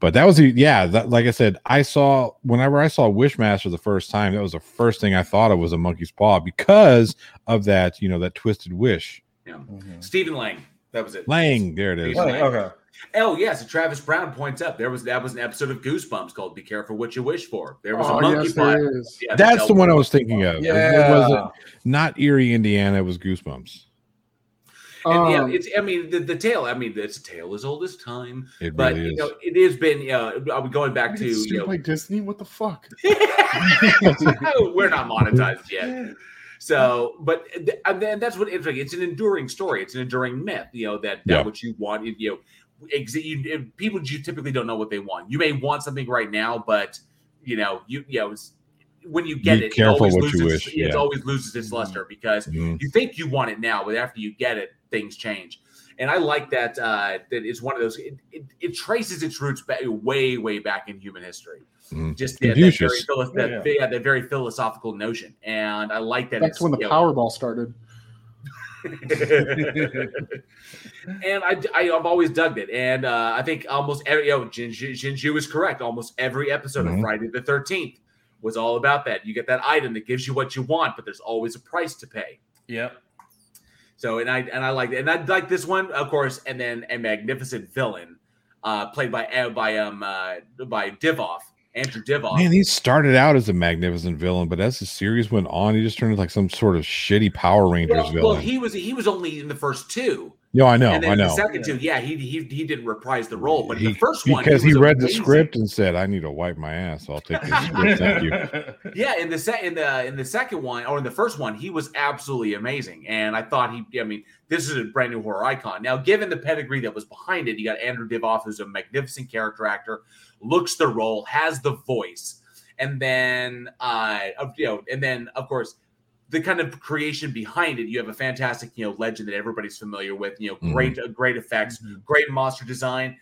but that was the yeah that, like i said i saw whenever i saw wishmaster the first time that was the first thing i thought of was a monkey's paw because of that you know that twisted wish Yeah. Mhm. Stephen Lang. That was it. lang there it is Oh, okay. Oh yes, and Travis Brown points up there was that was an episode of Goosebumps called "Be Careful What You Wish For." There was Oh, a monkey yes, paw. Yeah, that's the one i was thinking of It- it wasn't not eerie indiana it was goosebumps And yeah, Um, it's I mean the, the tale. I mean it's a tale as old as time. it But really you is know it has been. Uh, I'm going back to you know, by Disney. What the fuck? we're not monetized yet. So, but th- and then that's what it's like. It's an enduring story. It's an enduring myth. You know that, that Yeah. what you want. You know, ex- you, people you typically don't know what they want. You may want something right now, but you know, you you know, it's, when you get Be it, it careful always what you loses, wish, It always loses its luster because Mhm. you think you want it now, but after you get it, things change. And I like that. Uh, that is one of those. It, it, it traces its roots back, way, way back in human history. Mhm. Just yeah, that, very, philo- that, Yeah. yeah, that very philosophical notion, and I like that. That's it's, when the you know, Powerball started. and I, I have always dug it, and uh, I think almost every you know, Jinju, Jinju is correct. Almost every episode Mhm. of Friday the Thirteenth was all about that. You get that item that gives you what you want, but there's always a price to pay. Yep. So and I and I like and I like this one, of course, and then a magnificent villain, uh, played by uh, by um uh, by Divoff, Andrew Divoff. Man, he started out as a magnificent villain, but as the series went on, he just turned into like some sort of shitty Power Rangers well, villain. well, he was he was only in the first two. No, I know, and then I know. the second two, yeah, he he he didn't reprise the role, but He- the first one because he, was read the script and said, "I need to wipe my ass. I'll take this script. Thank you." Yeah, in the set in the in the second one or in the first one, he was absolutely amazing, and I thought he. I mean, this is a brand new horror icon. Now, given the pedigree that was behind it, you got Andrew Divoff, who's a magnificent character actor, looks the role, has the voice, and then uh, of- you know, and then of course. The kind of creation behind it, you have a fantastic, you know, legend that everybody's familiar with. You know, great, uh, great effects, great monster design,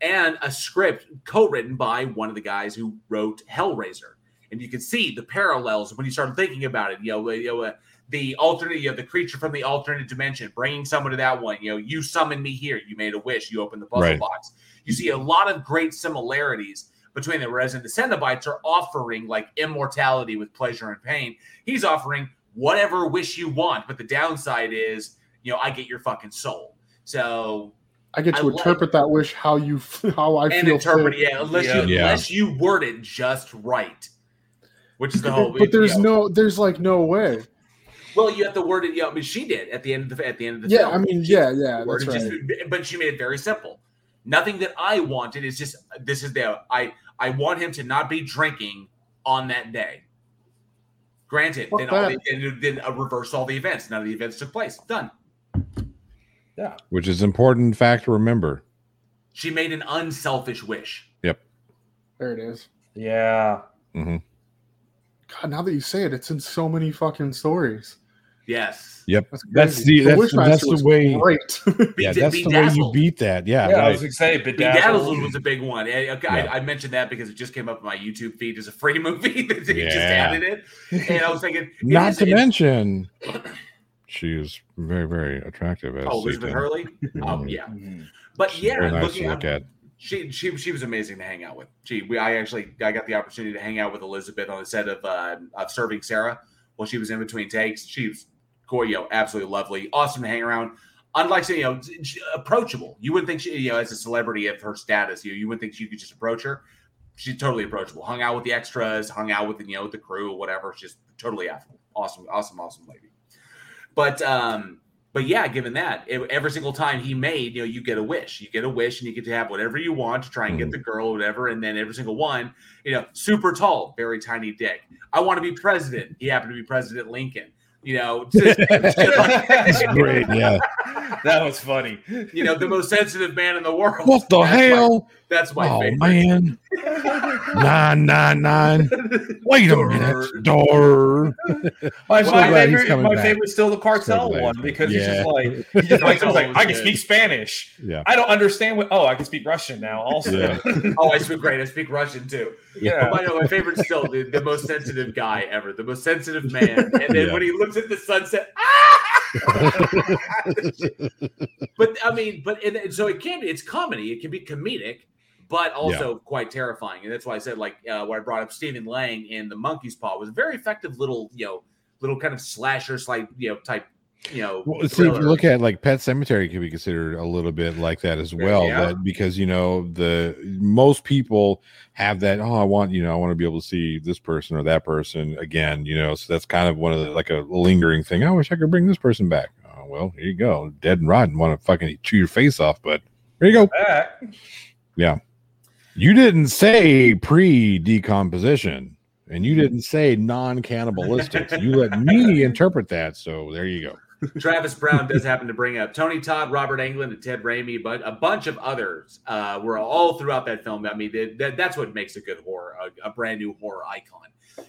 and a script co-written by one of the guys who wrote Hellraiser and you can see the parallels when you start thinking about it. You know, you know uh, the alternate, you know, the creature from the alternate dimension, bringing someone to that one. You know, you summon me here. You made a wish. You open the puzzle Right. box. You see a lot of great similarities between them. Whereas in the Cenobites are offering like immortality with pleasure and pain. He's offering whatever wish you want, but the downside is, you know, I get your fucking soul. So I get to I like- interpret that wish how you how I and feel. interpret, fit. yeah, unless Yeah. you Yeah. unless you word it just right, which is the whole. but there's you know, no, there's like no way. Well, you have to word it. Yeah, I mean, she did at the end of the at the end of the Yeah, film. I mean, She yeah, yeah, worded that's just- but she made it very simple. Nothing that I wanted is just this is the I I want him to not be drinking on that day. Granted, Fuck then, all that. the, then, then uh, reverse all the events. None of the events took place. Done. Yeah. Which is important fact to remember. She made an unselfish wish. Yep. There it is. Yeah. hmm God, now that you say it, it's in so many fucking stories. Yes. Yep. That's That's crazy. the that's, Wishmaster that's the way. Great. Yeah, Be- that's the way you beat that. Yeah, Yeah, I was gonna say Bedazzled bedazzled. was a big one. Eh, Okay, Yeah. I, I mentioned that because it just came up on my YouTube feed as a free movie. that they just added it, and I was thinking, Not is- to mention, she is very, very attractive. As Oh, Elizabeth Satan. Hurley. Oh Mhm. yeah, Mhm. but She's yeah, nice looking look at. she she she was amazing to hang out with. She we I actually I got the opportunity to hang out with Elizabeth on the set of uh, of Serving Sarah while she was in between takes. She was go- you know absolutely lovely, awesome to hang around. Unlike you know approachable. You wouldn't think she you know as a celebrity of her status, you know, you wouldn't think you could just approach her. She's totally approachable. Hung out with the extras, hung out with the, you know the crew, or whatever. She's totally affable. Awesome, awesome, awesome lady. But um, but yeah, given that e- every single time he made, you know, you get a wish, you get a wish, and you get to have whatever you want to try and get the girl, or whatever. And then every single one, you know, super tall, very tiny dick. I want to be president. He happened to be President Lincoln. You know, just- That's great. Yeah. That was funny. you know, the most sensitive man in the world. What the That's hell? That's my oh favorite. man. Nine nine nine. Wait a minute. Door. My, So my glad he's favorite, coming my back. favorite's still the cartel glad one he's because coming- he's just like he just like, Cartel's like I can speak Spanish. Yeah. I don't understand what. Oh, I can speak Russian now. Also, Yeah. oh, I speak great. I speak Russian too. Yeah. But no, my favorite still the, the most sensitive guy ever, the most sensitive man. And then Yeah. when he looks at the sunset, ah! but I mean, but and, and so it can be. It's comedy. It can be comedic, but also quite terrifying. And that's why I said, like, uh, where I brought up Stephen Lang in the Monkey's Paw was a very effective little, you know, little kind of slasher, like you know, type, you know. Well, see, if you look at like Pet Cemetery, could be considered a little bit like that as well. Yeah. That because you know the most people have that. Oh, I want you know I want to be able to see this person or that person again. You know, so that's kind of one of the like a lingering thing. I wish I could bring this person back. Oh well, here you go, dead and rotten. Want to fucking chew your face off, but there you go. Back. Yeah, you didn't say pre decomposition. And you didn't say non cannibalistic. you let me interpret that. So there you go. Travis Brown does happen to bring up Tony Todd, Robert Englund, and Ted Raimi, but a bunch of others uh, were all throughout that film. I mean, that, that, that's what makes a good horror, a, a brand new horror icon.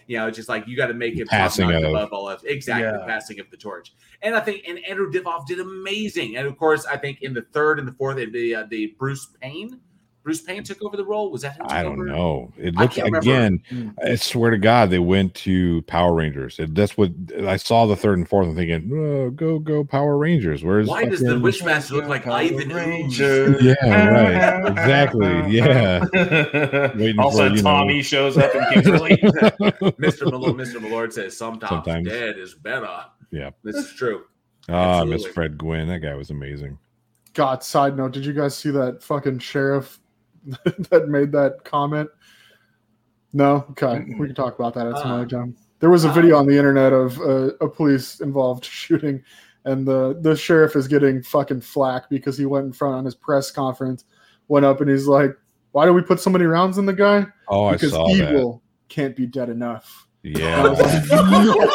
You know, it's just like you got to make it Passing of- above all else. Exactly, Yeah. passing of the torch. And I think, and Andrew Divoff did amazing. And of course, I think in the third and the fourth, the uh, the Bruce Payne Bruce Payne took over the role. Was that him? I don't over? know. It I looked can't remember. again. I swear to God, they went to Power Rangers. It, that's what I saw the third and fourth. I'm thinking, oh, go go Power Rangers. Where's Why does the fucking- Wishmaster look like Ivan Ranger. Yeah, right. Exactly. Yeah. Waiting also, for, you know- Tommy shows up in Kimberly. Mr. Malort, Mr. Malort says sometimes, Sometimes. dead is better. Yeah. This is true. Ah, Miss Fred Gwynne. That guy was amazing. God, side note, did you guys see that fucking sheriff that made that comment? No? Okay. We can talk about that at some other time. There was a video on the internet of uh, a police involved shooting, and the, the sheriff is getting fucking flack because he went in front on his press conference, went up and he's like, Why do we put so many rounds in the guy? Oh, because I saw that. evil can't be dead enough. Yeah. I was like,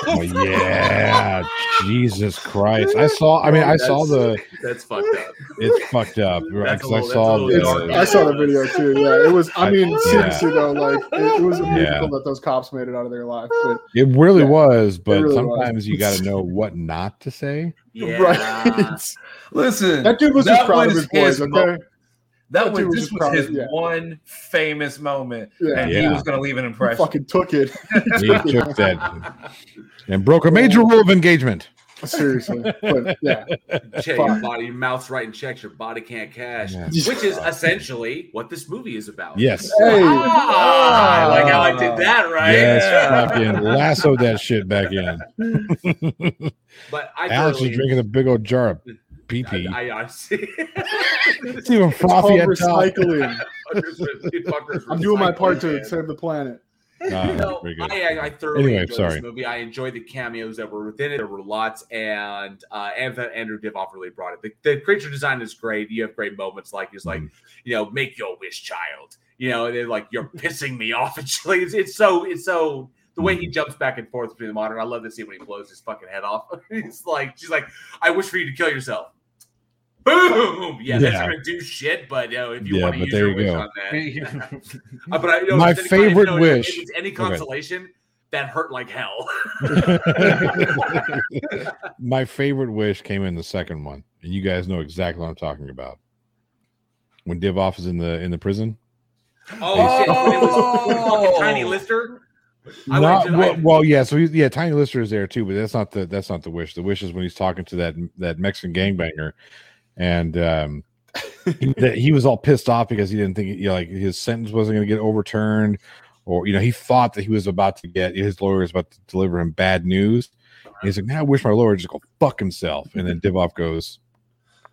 Oh, yeah. Jesus Christ. I saw, I mean, I saw the, That's fucked up. it's fucked up. Right. That's a 'cause I little- that's saw the. I saw the video too. Yeah, it was. I I- mean, yeah. seriously though, like it, it was a Yeah. miracle that those cops made it out of their life. But It really Yeah, was, but really was. sometimes you got to know what not to say. Yeah. right, Listen, that dude was just that proud of was his boys. his mo- Okay, that That was dude was this was his yeah. one famous moment, Yeah. and he was going to leave an he impression. fucking took it. He took that and broke a major rule of engagement. seriously, but yeah, Check your body, your mouth's writing checks, your body can't cash, Yeah. which is essentially what this movie is about. Yes. Hey. Ah, I like how I did that right. Yes, fucking lasso that shit back in. But I Alex thoroughly- is drinking a big old jar of pee pee. I, I, I see. It's even frothy at recycling. I'm doing my part to Recycling, save the planet. Ah, No, very good. I, I, I thoroughly Anyway, enjoyed sorry. this movie. I enjoyed the cameos that were within it. There were lots, and uh, and that Andrew Divoff really brought it. The, the creature design is great. You have great moments like he's like, Mhm. you know, make your wish, child. You know, and they're like, you're pissing me off. And shit. it's, it's so it's so the way Mm-hmm. he jumps back and forth between the modern. I love to see when he blows his fucking head off. He's like, she's like, I wish for you to kill yourself. Boom! Yeah, that's Yeah. gonna do shit. But you know, if you Yeah, want to but use there your you wish go. on that, uh, but I, you know, My if it's any- favorite you know, wish- If it's any Go ahead. consolation, that hurt like hell. My favorite wish came in the second one, and you guys know exactly what I'm talking about. When Divoff is in the in the prison. oh, shit! When it was fucking Tiny Lister. I Not, went to- well, I- well, yeah. So he's, yeah, Tiny Lister is there too, but that's not the that's not the wish. The wish is when he's talking to that that Mexican gangbanger, and um, he, that he was all pissed off because he didn't think you know, like his sentence wasn't going to get overturned, or you know he thought that he was about to get his lawyer was about to deliver him bad news. And he's like, "Now I wish my lawyer would just go fuck himself." And then Divoff goes,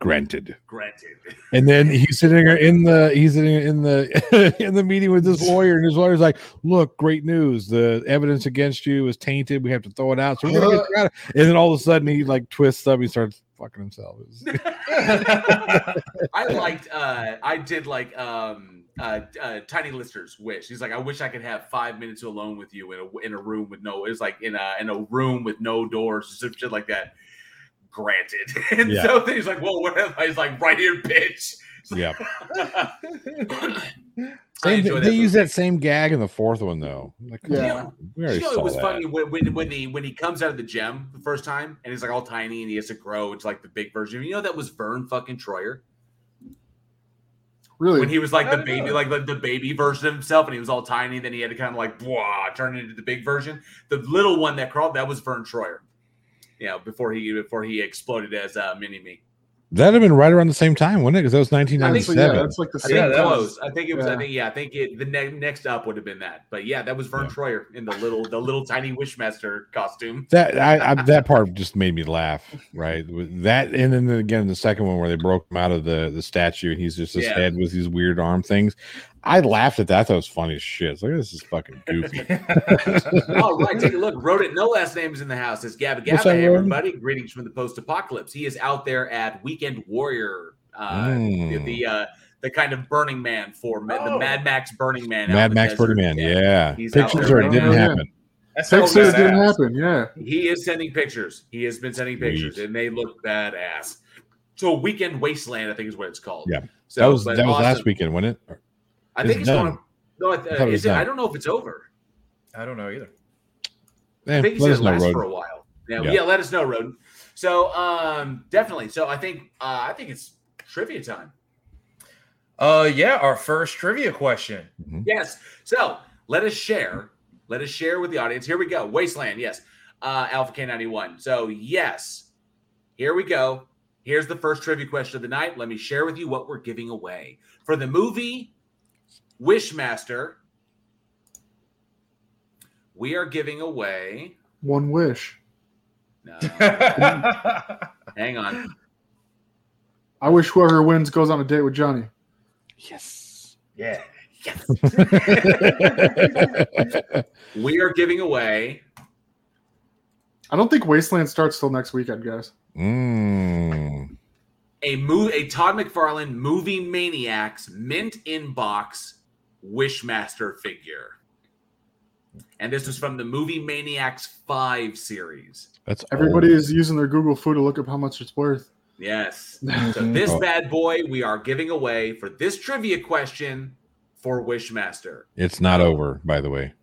"Granted." Granted. And then he's sitting there in the he's sitting in the in the meeting with his lawyer, and his lawyer's like, "Look, great news! The evidence against you is tainted. We have to throw it out. So we're gonna get you out." And then all of a sudden, he like twists up. He starts fucking himself. I liked. uh I did like um uh, uh Tiny Lister's wish. He's like, I wish I could have five minutes alone with you in a in a room with no. It's like in a in a room with no doors, or some shit like that. Granted, and Yeah. so he's like, well, what am I? He's like, right here, bitch. yeah. I they that use that same gag in the fourth one though. Like, come Yeah. on, we You know, it was that. funny when, when when he when he comes out of the gym the first time and he's like all tiny and he has to grow. It's like the big version. You know that was Vern fucking Troyer Really, when he was like the baby, like the, the baby version of himself, and he was all tiny. Then he had to kind of like blah, turn into the big version. The little one that crawled that was Vern Troyer. Yeah, before he before he exploded as uh, Mini Me. That'd have been right around the same time, wouldn't it? Because that was that's, yeah, 1997. that's like the I same. think that close. was- I think it was. yeah. I think yeah. I think it, the ne- next up would have been that. But yeah, that was Vern Yeah. Troyer in the little the little tiny Wishmaster costume. That I, I that part just made me laugh, right? That, and then again the second one where they broke him out of the the statue, and he's just his Yeah. head with these weird arm things. I laughed at that. That was funny as shit. It's like this is fucking goofy. All right, take a look. Wrote it. no last names in the house. It's Gabba What's Gabba. Hey, Rodent? everybody. Greetings from the post apocalypse. He is out there at Weekend Warrior, uh, Mm. the the, uh, the kind of Burning Man for ma- the Oh. Mad Max Burning Man. Mad Max desert. Burning Man, yeah. He's Pictures there or it didn't now. Yeah. happen. That's so it didn't happen. Yeah, He is sending pictures. He has been sending pictures, Sweet. and they look badass. So Weekend Wasteland, I think is what it's called. Yeah. So, that was that was last weekend, wasn't it? I think it's done. going. No, I, thought it uh, was is it? I don't know if it's over. I don't know either. Eh, I think he let said us it know, for a while. Yeah, Yeah. yeah, let us know, Roden. So um definitely. So I think uh I think it's trivia time. Uh, yeah, our first trivia question. Yes. So let us share. Let us share with the audience. Here we go. Wasteland. Yes. Uh, Alpha K91. So, yes. Here we go. Here's the first trivia question of the night. Let me share with you what we're giving away. For the movie Wishmaster, we are giving away. One wish. No. Hang on. I wish whoever wins goes on a date with Johnny. Yes. Yeah. Yes. we are giving away. I don't think Wasteland starts till next weekend, guys. Mm. a move a Todd McFarlane movie maniacs mint in box Wishmaster figure. And this was from the Movie Maniacs 5 series. That's Everybody old. is using their Google Foo to look up how much it's worth. Yes. So this bad boy we are giving away for this trivia question for Wishmaster. It's not over, by the way.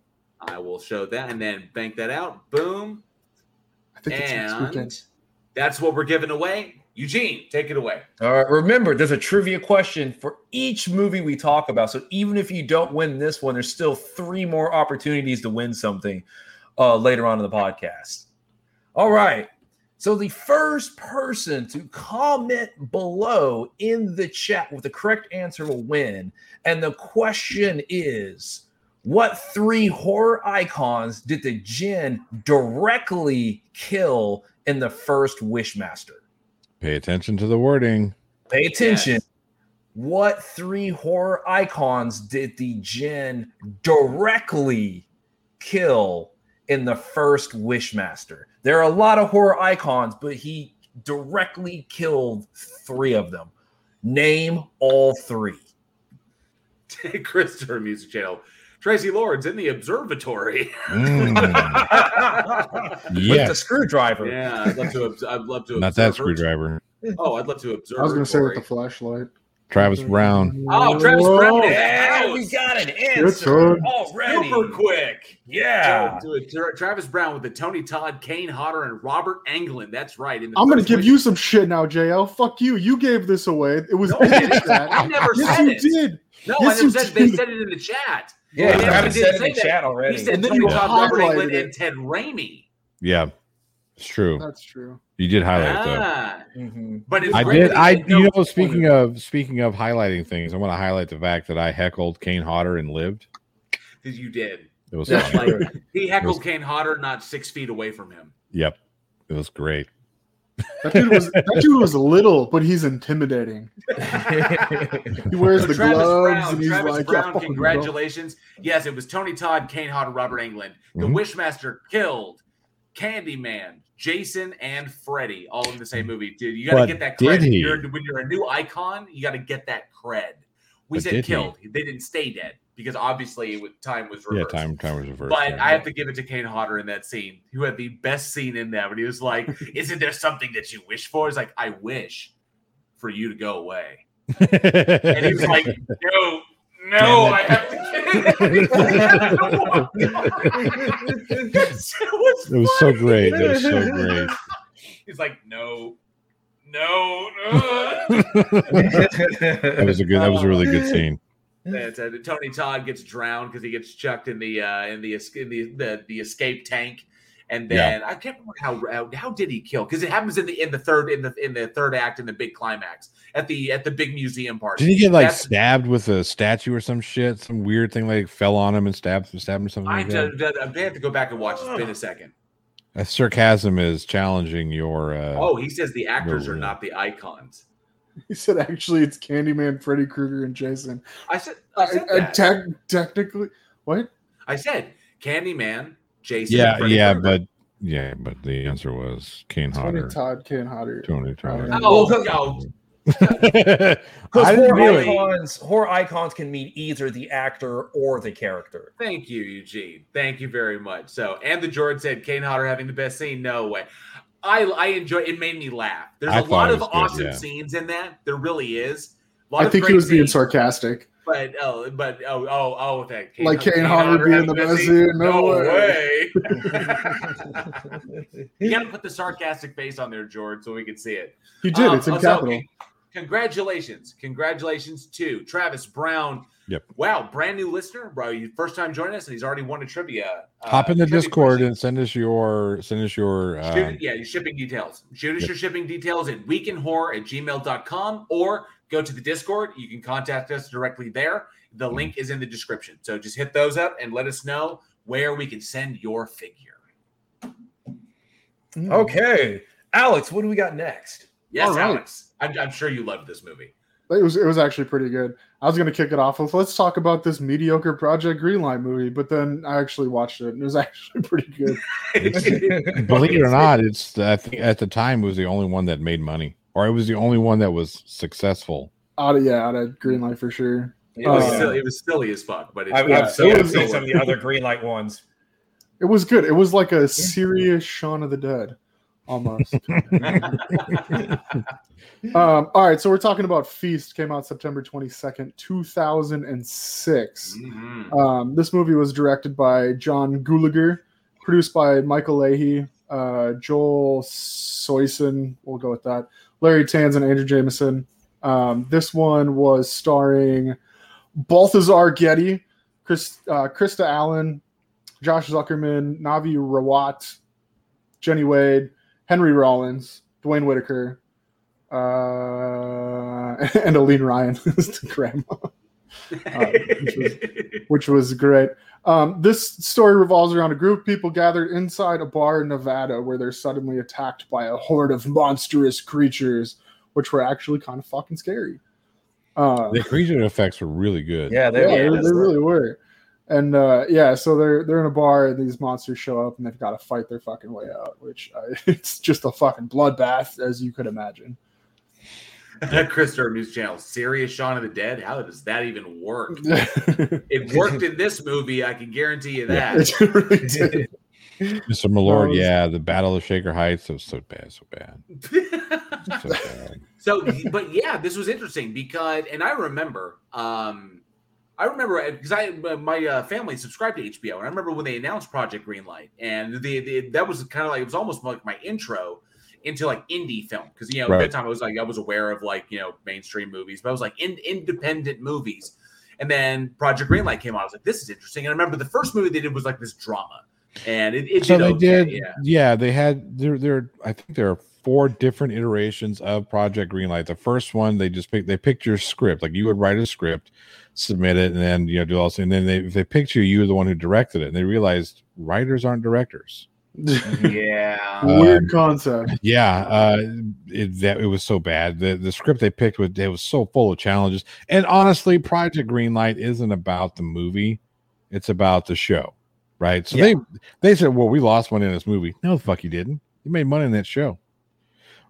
I will show that and then bank that out. Boom. I think it's next weekend. And that's what we're giving away. Eugene, take it away. All right. Remember, there's a trivia question for each movie we talk about. So even if you don't win this one, there's still three more opportunities to win something uh, later on in the podcast. All right. So the first person to comment below in the chat with the correct answer will win. And the question is what three horror icons did the Jinn directly kill in the first Wishmaster? Pay attention to the wording. Pay attention. What three horror icons did the Jinn directly kill in the first Wishmaster? There are a lot of horror icons, but he directly killed three of them. Name all three. Chris Christopher Music Channel. Traci Lords in the observatory. Mm. With the screwdriver. Yeah, I'd love to. obs- I'd love to. Not that screwdriver. Oh, I'd love to observe. I was going to say with the flashlight. Travis Brown. Oh, Travis Brown. Yeah, we got an answer already. super quick. Yeah. Do it, do it. Travis Brown with the Tony Todd, Kane Hodder, and Robert Englund. That's right. In the I'm going to give you some shit now, JL. Fuck you. You gave this away. It was No, I in the didn't. chat. I never yes, said you it. did. No, Yes, I never you said they said it in the chat. Yeah, They Travis didn't said in the that. chat already. He said And then Tony you Todd, Robert highlighted Englund, and Ted Raimi. Yeah, it's true. That's true. You did highlight it though. Ah, Mhm. but it's I did. I you know, knows- speaking of speaking of highlighting things, I want to highlight the fact that I heckled Kane Hodder and lived. Because you did. It was That's. Like he heckled was- Kane Hodder not six feet away from him. Yep, it was great. That dude was that dude was little, but he's intimidating. He wears the Travis gloves Brown, and he's Travis like, Brown, "Oh, congratulations. Yes, it was Tony Todd, Kane Hodder, Robert Englund. The Mhm. Wishmaster killed Candyman, Jason, and Freddy all in the same movie. Dude, you got to get that cred. You're, when you're a new icon, you got to get that cred. We But said did he? killed. They didn't stay dead because obviously was- time was Yeah, time time was reversed. But yeah. I have to give it to Kane Hodder in that scene, who had the best scene in that when he was like, Isn't there something that you wish for? He's like, I wish for you to go away. And he was like, No, no, I have to it was, it was so great. It was so great. He's like, No, no, no. That was a good. That was a really good scene. That's uh, Tony Todd gets drowned because he gets chucked in the uh, in the in the, the the escape tank, and then I can't remember how how, how did he kill because it happens in the in the third in the in the third act in the big climax at the at the big museum party. Did he get like That's- stabbed with a statue or some shit? Some weird thing like fell on him and stabbed stabbed him or something I, like that. d- d- I have to go back and watch. It's been a second. A sarcasm is challenging your. Uh, Oh, he says the actors no, are not the icons. He said actually it's Candyman, Freddy Krueger, and Jason. I said I said I- I that. tec- technically, what? I said Candyman, Jason. yeah, Freddy yeah, Krueger. but yeah, but the answer was Kane Tony Hodder. Todd, Kane Hodder. Tony Todd. Oh, oh Well, oh. no. Because I didn't horror really. icons, horror icons can mean either the actor or the character. Thank you, Eugene. Thank you very much. So, and the Jordan said Kane Hodder having the best scene. No way. I I enjoy. It made me laugh. There's I a lot of good, awesome yeah. scenes in that. There really is. A lot I of think he was being scenes, sarcastic. But oh, but oh, oh, oh, that Kane, Like Kane Hodder being the best scene? scene? No way. you got to put the sarcastic face on there, George, so we can see it. He did. Um, it's in so- capital. congratulations, congratulations to Travis Brown. Yep. Wow, brand new listener, bro. You first time joining us, and he's already won a trivia. uh, Hop in the Discord question. and send us your send us your Shoot, um, yeah, your shipping details. Shoot us Yep. your shipping details at weekinhorror at gmail.com or go to the Discord. You can contact us directly there. The Mm-hmm. link is in the description. So just hit those up and let us know where we can send your figure. Okay, Alex, what do we got next? Yes, All right. Alex. I'm, I'm sure you loved this movie. It was it was actually pretty good. I was gonna kick it off with let's talk about this mediocre Project Greenlight movie, but then I actually watched it and it was actually pretty good. believe it or not, it's I think at the time it was the only one that made money, or it was the only one that was successful. Out of yeah, out of Greenlight for sure. It was, Uh, silly, it was silly as fuck, but it's I've, Yeah, I've seen, it I've was- seen some of the other green light ones. It was good. It was like a serious Shaun of the Dead, almost. um, all right, so we're talking about Feast. Came out September twenty second, two thousand and six. Mhm. Um, this movie was directed by John Gulager, produced by Michael Leahy, uh, Joel Soisson. We'll go with that. Larry Tanz and Andrew Jameson. Um, this one was starring Balthazar Getty, Chris, uh, Krista Allen, Josh Zuckerman, Navi Rawat, Jenny Wade, Henry Rollins, Duane Whitaker, uh, and Eileen Ryan as the grandma uh, which, was, which was great. Um, this story revolves around a group of people gathered inside a bar in Nevada where they're suddenly attacked by a horde of monstrous creatures, which were actually kind of fucking scary. Uh, The creature effects were really good. Yeah, they, yeah, yeah, they, they really were. And uh, yeah, so they're they're in a bar and these monsters show up and they've got to fight their fucking way out, which uh, it's just a fucking bloodbath as you could imagine. Christopher News Channel, Serious Shaun of the Dead. How does that even work? It worked in this movie. I can guarantee you that. It really did. Mr. Malort, was- yeah, the Battle of Shaker Heights. It was so bad, so bad, so bad. so, but yeah, this was interesting because, and I remember, um, I remember because I my uh, family subscribed to HBO, and I remember when they announced Project Greenlight, and the, the that was kind of like it was almost like my intro into like indie film because you know at Right. that time I was like I was aware of like you know mainstream movies, but I was like in, independent movies. And then Project Greenlight came out. I was like, this is interesting. And I remember the first movie they did was like this drama, and it, it so did they okay, did Yeah. yeah. they had there there i think there are four different iterations of project greenlight the first one they just picked they picked your script like you would write a script submit it and then you know do all this and then they if they picked you you were the one who directed it and they realized writers aren't directors Yeah. Weird Um, concept. yeah uh it that it was so bad. The the script they picked was it was so full of challenges. And honestly project greenlight isn't about the movie. It's about the show right? So they they said well we lost money in this movie. No the fuck you didn't. You made money in that show.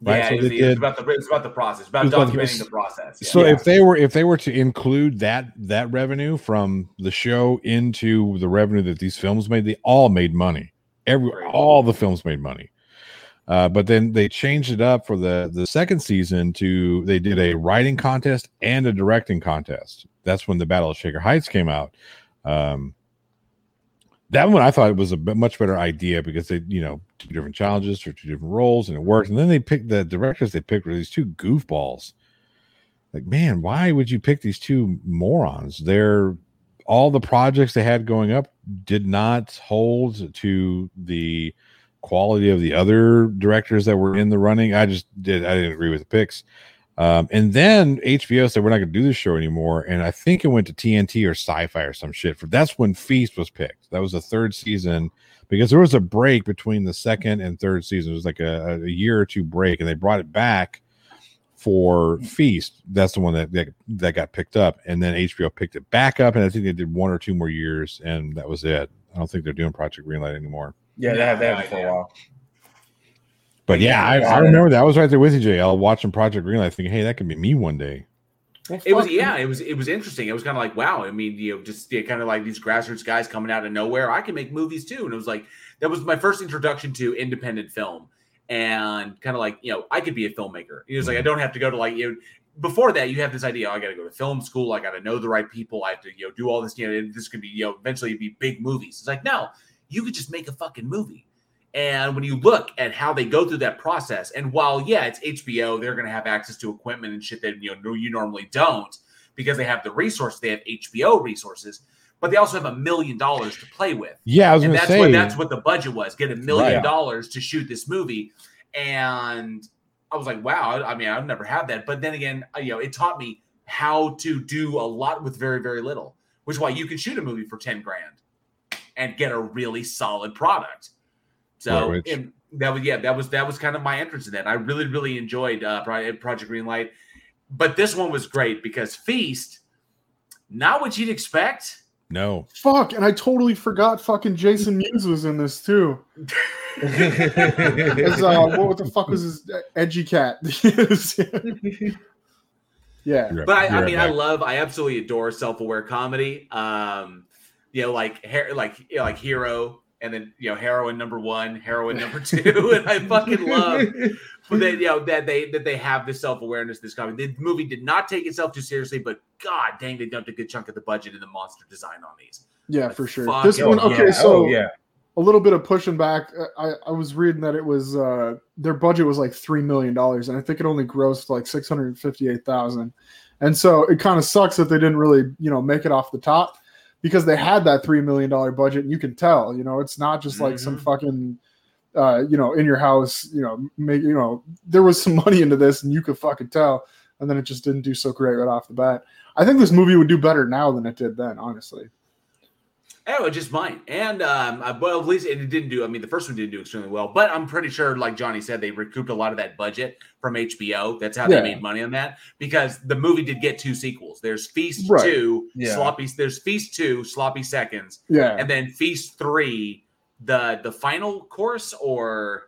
Right? Yeah, so it was, they it was did about the it's about the process, about It was about the- documenting the process. Yeah. so if they were if they were to include that that revenue from the show into the revenue that these films made they all made money every all the films made money uh, but then they changed it up for the the second season to they did a writing contest and a directing contest that's when the battle of shaker heights came out um that one I thought was a much better idea because they, you know, two different challenges for two different roles and it worked. And then they picked the directors they picked were these two goofballs. Like, man, why would you pick these two morons? They're all the projects they had going up did not hold to the quality of the other directors that were in the running. I just did I didn't agree with the picks. Um, and then HBO said we're not going to do this show anymore, and I think it went to TNT or Sci-Fi or some shit. For that's when Feast was picked. That was the third season because there was a break between the second and third season. It was like a, a year or two break, and they brought it back for Feast. That's the one that, that that got picked up, and then HBO picked it back up, and I think they did one or two more years, and that was it. I don't think they're doing Project Greenlight anymore. Yeah, they have that for a while. But yeah, I, I remember that. I was right there with you, JL, watching Project Greenlight, thinking, "Hey, that could be me one day." it was yeah, it was it was interesting. It was kind of like wow. I mean, you know, just yeah, kind of like these grassroots guys coming out of nowhere. I can make movies too, and it was like that was my first introduction to independent film, and kind of like you know, I could be a filmmaker. He was like I mm-hmm. don't have to go to like you. Know, before that, you have this idea. Oh, I got to go to film school. I got to know the right people. I have to you know do all this. You know, this could be you know eventually be big movies. It's like no, you could just make a fucking movie. And when you look at how they go through that process, and while yeah, it's HBO, they're going to have access to equipment and shit that you know you normally don't because they have the resources. They have HBO resources, but they also have a million dollars to play with. Yeah, I was and that's say- what that's what the budget was: get a million dollars to shoot this movie. And I was like, wow. I mean, I've never had that, but then again, uh, you know, it taught me how to do a lot with very very little, which is why you can shoot a movie for ten grand and get a really solid product. So Right, which- and that was yeah, that was that was kind of my entrance in that. I really really enjoyed uh, Pro- Project Greenlight, but this one was great because Feast, not what you'd expect. No. Fuck, and I totally forgot fucking Jason Mewes was in this too. As, uh, what the fuck was his edgy cat? yeah, But I, I mean, I love, I absolutely adore self-aware comedy. Um, you know, like Her- like you know, like Hero, and then you know, heroine number one, heroine number two, and I fucking love that you know that they that they have this self-awareness, this comedy. The movie did not take itself too seriously, but god dang, they dumped a good chunk of the budget in the monster design on these. yeah, for sure. This yeah. one, okay, yeah. so Oh, yeah. a little bit of pushing back. uh, I, I was reading that it was uh, their budget was like three million dollars, and I think it only grossed like six hundred fifty-eight thousand. And so it kind of sucks that they didn't really, you know, make it off the top because they had that three million dollar budget, and you can tell, you know, it's not just like some fucking, uh, you know, in your house, you know, make you know, there was some money into this, and you could fucking tell, and then it just didn't do so great right off the bat. I think this movie would do better now than it did then, honestly. Oh, it just might. And um, uh, well, at least it didn't do. I mean, the first one didn't do extremely well, but I'm pretty sure, like Johnny said, they recouped a lot of that budget from HBO. That's how Yeah. they made money on that because the movie did get two sequels. There's Feast Right. Two, Yeah. Sloppy. There's Feast Two, Sloppy Seconds. Yeah. and then Feast Three, the the final course or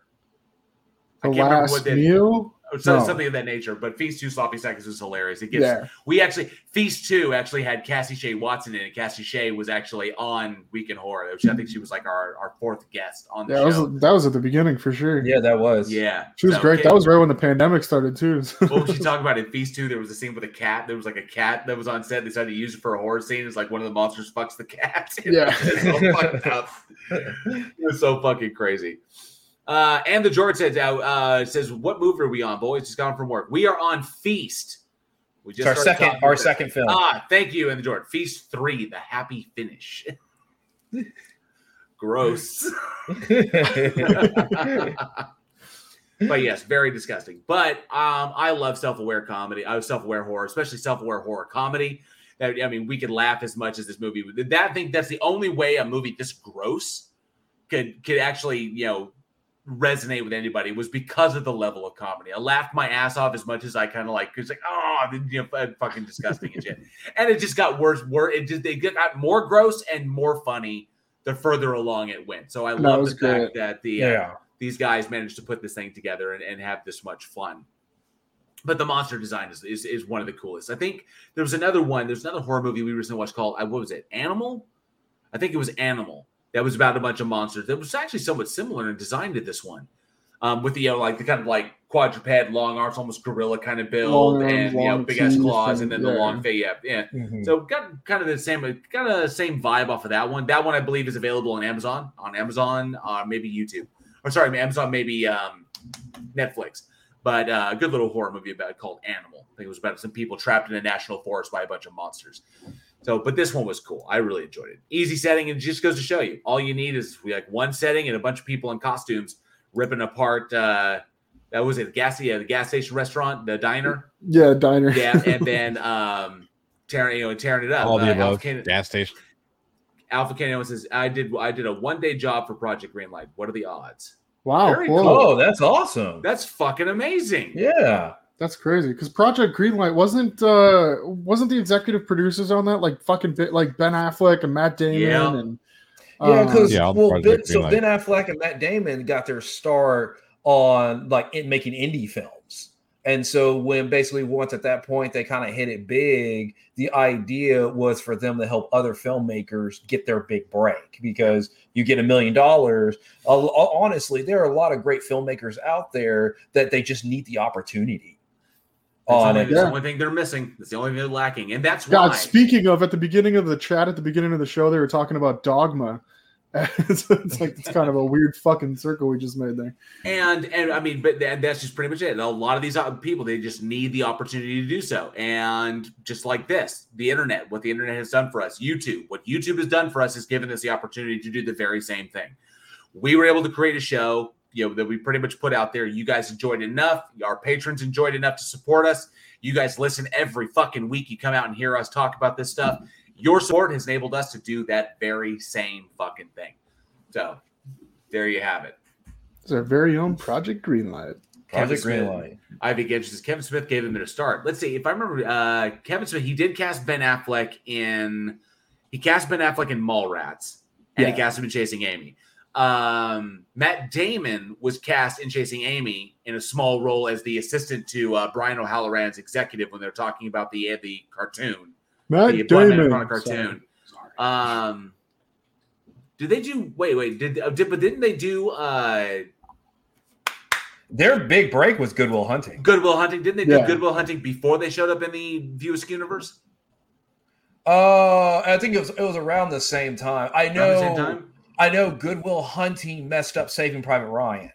The I can't remember last meal. Or so, No. something of that nature. But Feast Two, Sloppy Seconds was hilarious. It gets Yeah. we actually Feast Two actually had Cassie Shea Watson in it. Cassie Shea was actually on Week in Horror. Which I think she was like our, our fourth guest on the Yeah, that was that was at the beginning for sure. Yeah, that was. Yeah, She was So, great. okay. That was right when the pandemic started too. what was she talking about in Feast Two? There was a scene with a cat. There was like a cat that was on set. They decided to use it for a horror scene. It's like one of the monsters fucks the cat. Yeah. it's so fucked up. It was so fucking crazy. Uh, and the George says, uh, uh, says, "What move are we on, boys? Just gone from work. We are on Feast. We just our second- our second film. Ah, thank you, and the George. Feast three, the happy finish. Gross. but yes, very disgusting. But um, I love self-aware comedy. I was self-aware horror, especially self-aware horror comedy. That I mean, we could laugh as much as this movie. That I think that's the only way a movie this gross could could actually you know resonate with anybody was because of the level of comedy. I laughed my ass off as much as I kind of like. It's like oh, you know, fucking disgusting and shit. And it just got worse. Worse. It just they got more gross and more funny the further along it went. So I That love the fact that the uh, these guys managed to put this thing together and, and have this much fun. But the monster design is, is is one of the coolest. I think there was another one. There's another horror movie we recently watched called uh, what was it? Animal. I think it was Animal. That was about a bunch of monsters. That was actually somewhat similar in design to this one, um, with the you know like the kind of like quadruped, long arms, almost gorilla kind of build, Long and you know big ass claws, and then the long face. Yeah, yeah. Mhm. So got kind of the same, kind of the same vibe off of that one. That one I believe is available on Amazon, on Amazon, uh, maybe YouTube, or sorry, Amazon, maybe um, Netflix. But uh, a good little horror movie about called Animal. I think it was about some people trapped in a national forest by a bunch of monsters. So, but this one was cool. I really enjoyed it. Easy setting, and it just goes to show you, all you need is like one setting and a bunch of people in costumes ripping apart. Uh, that was it, gas, yeah, the gas station restaurant, the diner yeah, diner. yeah, and then um, tearing you know tearing it up. All the Uh, above. Alpha Canada, Gas station. Alpha Canada says, "I did I did a one day job for Project Greenlight. What are the odds? Wow, Very cool. Oh, that's awesome. That's fucking amazing. Yeah. That's crazy because Project Greenlight wasn't uh wasn't the executive producers on that like fucking bit like Ben Affleck and Matt Damon Yeah. and Yeah, um, because Yeah, well, ben, so Ben Affleck and Matt Damon got their start on like in making indie films, and so when basically once at that point they kind of hit it big, the idea was for them to help other filmmakers get their big break because you get a million dollars. Honestly, there are a lot of great filmmakers out there that they just need the opportunity. That's, On only, it. that's the only thing they're missing. That's the only thing they're lacking, and that's why. God, why. speaking of, at the beginning of the chat, at the beginning of the show, they were talking about Dogma, it's, it's like it's kind of a weird fucking circle we just made there. And and I mean, but th- that's just pretty much it. A lot of these uh, people, they just need the opportunity to do so. And just like this, the internet, what the internet has done for us, YouTube, what YouTube has done for us is given us the opportunity to do the very same thing. We were able to create a show, you know, that we pretty much put out there. You guys enjoyed enough. Our patrons enjoyed enough to support us. You guys listen every fucking week. You come out and hear us talk about this stuff. Your support has enabled us to do that very same fucking thing. So there you have it. It's our very own Project Greenlight. Kevin Project Smith. Greenlight. Ivy Gage says Kevin Smith gave him a start. Let's see if I remember. Uh, Kevin Smith he did cast Ben Affleck in he cast Ben Affleck in Mallrats and he cast him in Chasing Amy. Um, Matt Damon was cast in Chasing Amy in a small role as the assistant to uh, Brian O'Halloran's executive when they're talking about the the cartoon, Matt the Blood Man Damon. Chronic cartoon. Um, did they do? Wait, wait. Did, uh, did but didn't they do? uh Their big break was Goodwill Hunting. Goodwill Hunting. Didn't they do Goodwill Hunting before they showed up in the View Askew universe? Uh, I think it was it was around the same time. I know. Around the same time? I know Goodwill Hunting messed up Saving Private Ryan.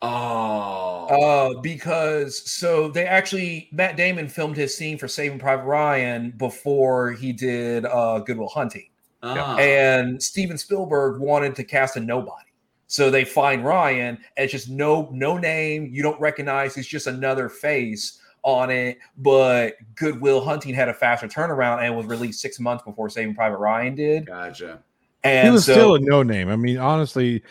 Oh, Uh, because so they actually Matt Damon filmed his scene for Saving Private Ryan before he did uh Goodwill Hunting. Ah. And Steven Spielberg wanted to cast a nobody. So they find Ryan, and it's just no no name, you don't recognize, it's just another face on it. But Goodwill Hunting had a faster turnaround and was released six months before Saving Private Ryan did. gotcha. And he was so, still a no name. I mean, honestly,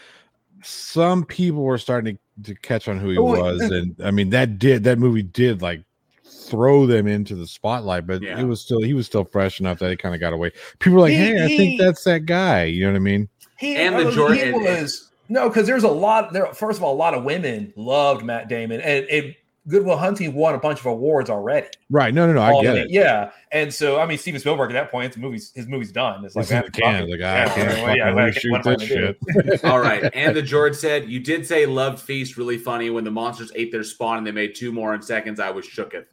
some people were starting to, to catch on who he was, and- and I mean that did that movie did like throw them into the spotlight, but Yeah. it was still he was still fresh enough that it kind of got away. People were like, He- "Hey, I think that's that guy." You know what I mean? He, And the I mean, Jordan- was no, because there's a lot there. First of all, a lot of women loved Matt Damon, and, and Good Will Hunting won a bunch of awards already. Right? No, no, no. I All get of it. Yeah, and so I mean, Steven Spielberg at that point, the movie's his movie's done. It's like It's in can. fuck it. Like, Yeah, I can't well, yeah, fucking what- reshoot what am I this gonna shit. All right. And the George said, You did say loved Feast really funny when the monsters ate their spawn and they made two more in seconds. I was shooketh.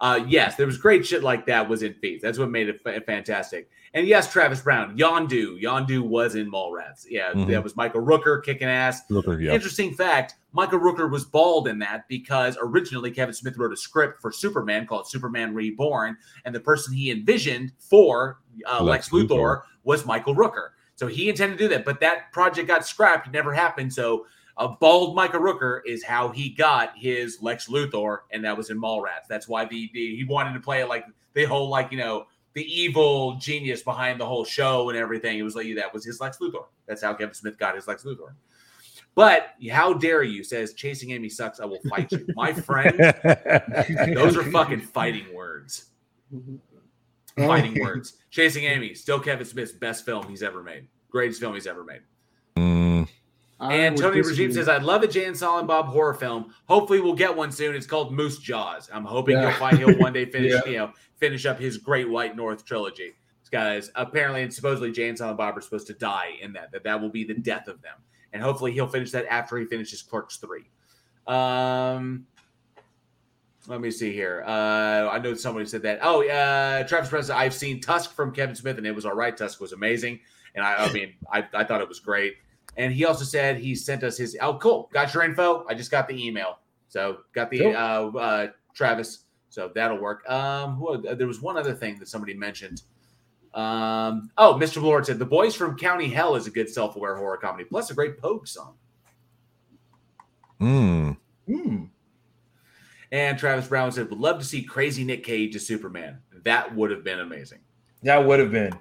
Uh, yes, there was great shit like that was in Feast. That's what made it fa- fantastic. And yes, Travis Brown, Yondu. Yondu was in Mallrats. Yeah, Mhm. that was Michael Rooker kicking ass. Rooker, yeah. Interesting fact Michael Rooker was bald in that because originally Kevin Smith wrote a script for Superman called Superman Reborn, and the person he envisioned for uh, Lex, Lex Luthor, Luthor. was Michael Rooker. So he intended to do that, but that project got scrapped. It never happened. So a bald Michael Rooker is how he got his Lex Luthor, and that was in Mallrats. That's why the, the he wanted to play like the whole like you know the evil genius behind the whole show and everything. It was like that was his Lex Luthor. That's how Kevin Smith got his Lex Luthor. But how dare you? Says chasing Amy sucks. I will fight you, my friend. Those are fucking fighting words. Fighting words. Chasing Amy, still Kevin Smith's best film he's ever made. Greatest film he's ever made. Mm, I And Tony Regime says, I'd love a Jay and Silent Bob horror film. Hopefully we'll get one soon. It's called Moose Jaws. I'm hoping Yeah. he'll find he'll one day finish, Yeah. you know, finish up his Great White North trilogy. Guys, apparently and supposedly Jay and Silent Bob are supposed to die in that, that that will be the death of them. And hopefully he'll finish that after he finishes Clerks 3. Um let me see here. Uh, I know somebody said that. Oh, uh, Travis President, I've seen Tusk from Kevin Smith, and it was all right. Tusk was amazing, and I, I mean, I, I thought it was great. And he also said he sent us his. Oh, cool. Got your info. I just got the email, so got the Cool. uh, uh, Travis. So that'll work. Um, who, uh, there was one other thing that somebody mentioned. Um, oh, Mr. Lord said the boys from County Hell is a good self-aware horror comedy, plus a great Pogue song. mm. Hmm. And Travis Brown said, "Would love to see Crazy Nick Cage as Superman. That would have been amazing." That would have been.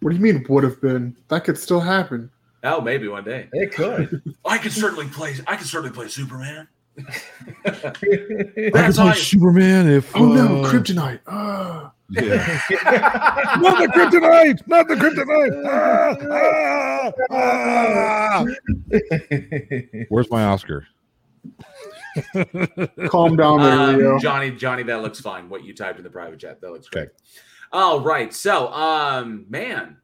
What do you mean would have been? That could still happen. Oh, maybe one day. It could. I could certainly play. I could certainly play Superman. I could That's play I- Superman if. Oh no, uh, kryptonite. Ah. Yeah. not the kryptonite! Not the kryptonite! Ah, ah, ah. Where's my Oscar? Calm down there, Um, Leo. Johnny, Johnny, that looks fine. What you typed in the private chat, that looks great. All right, so, um, man,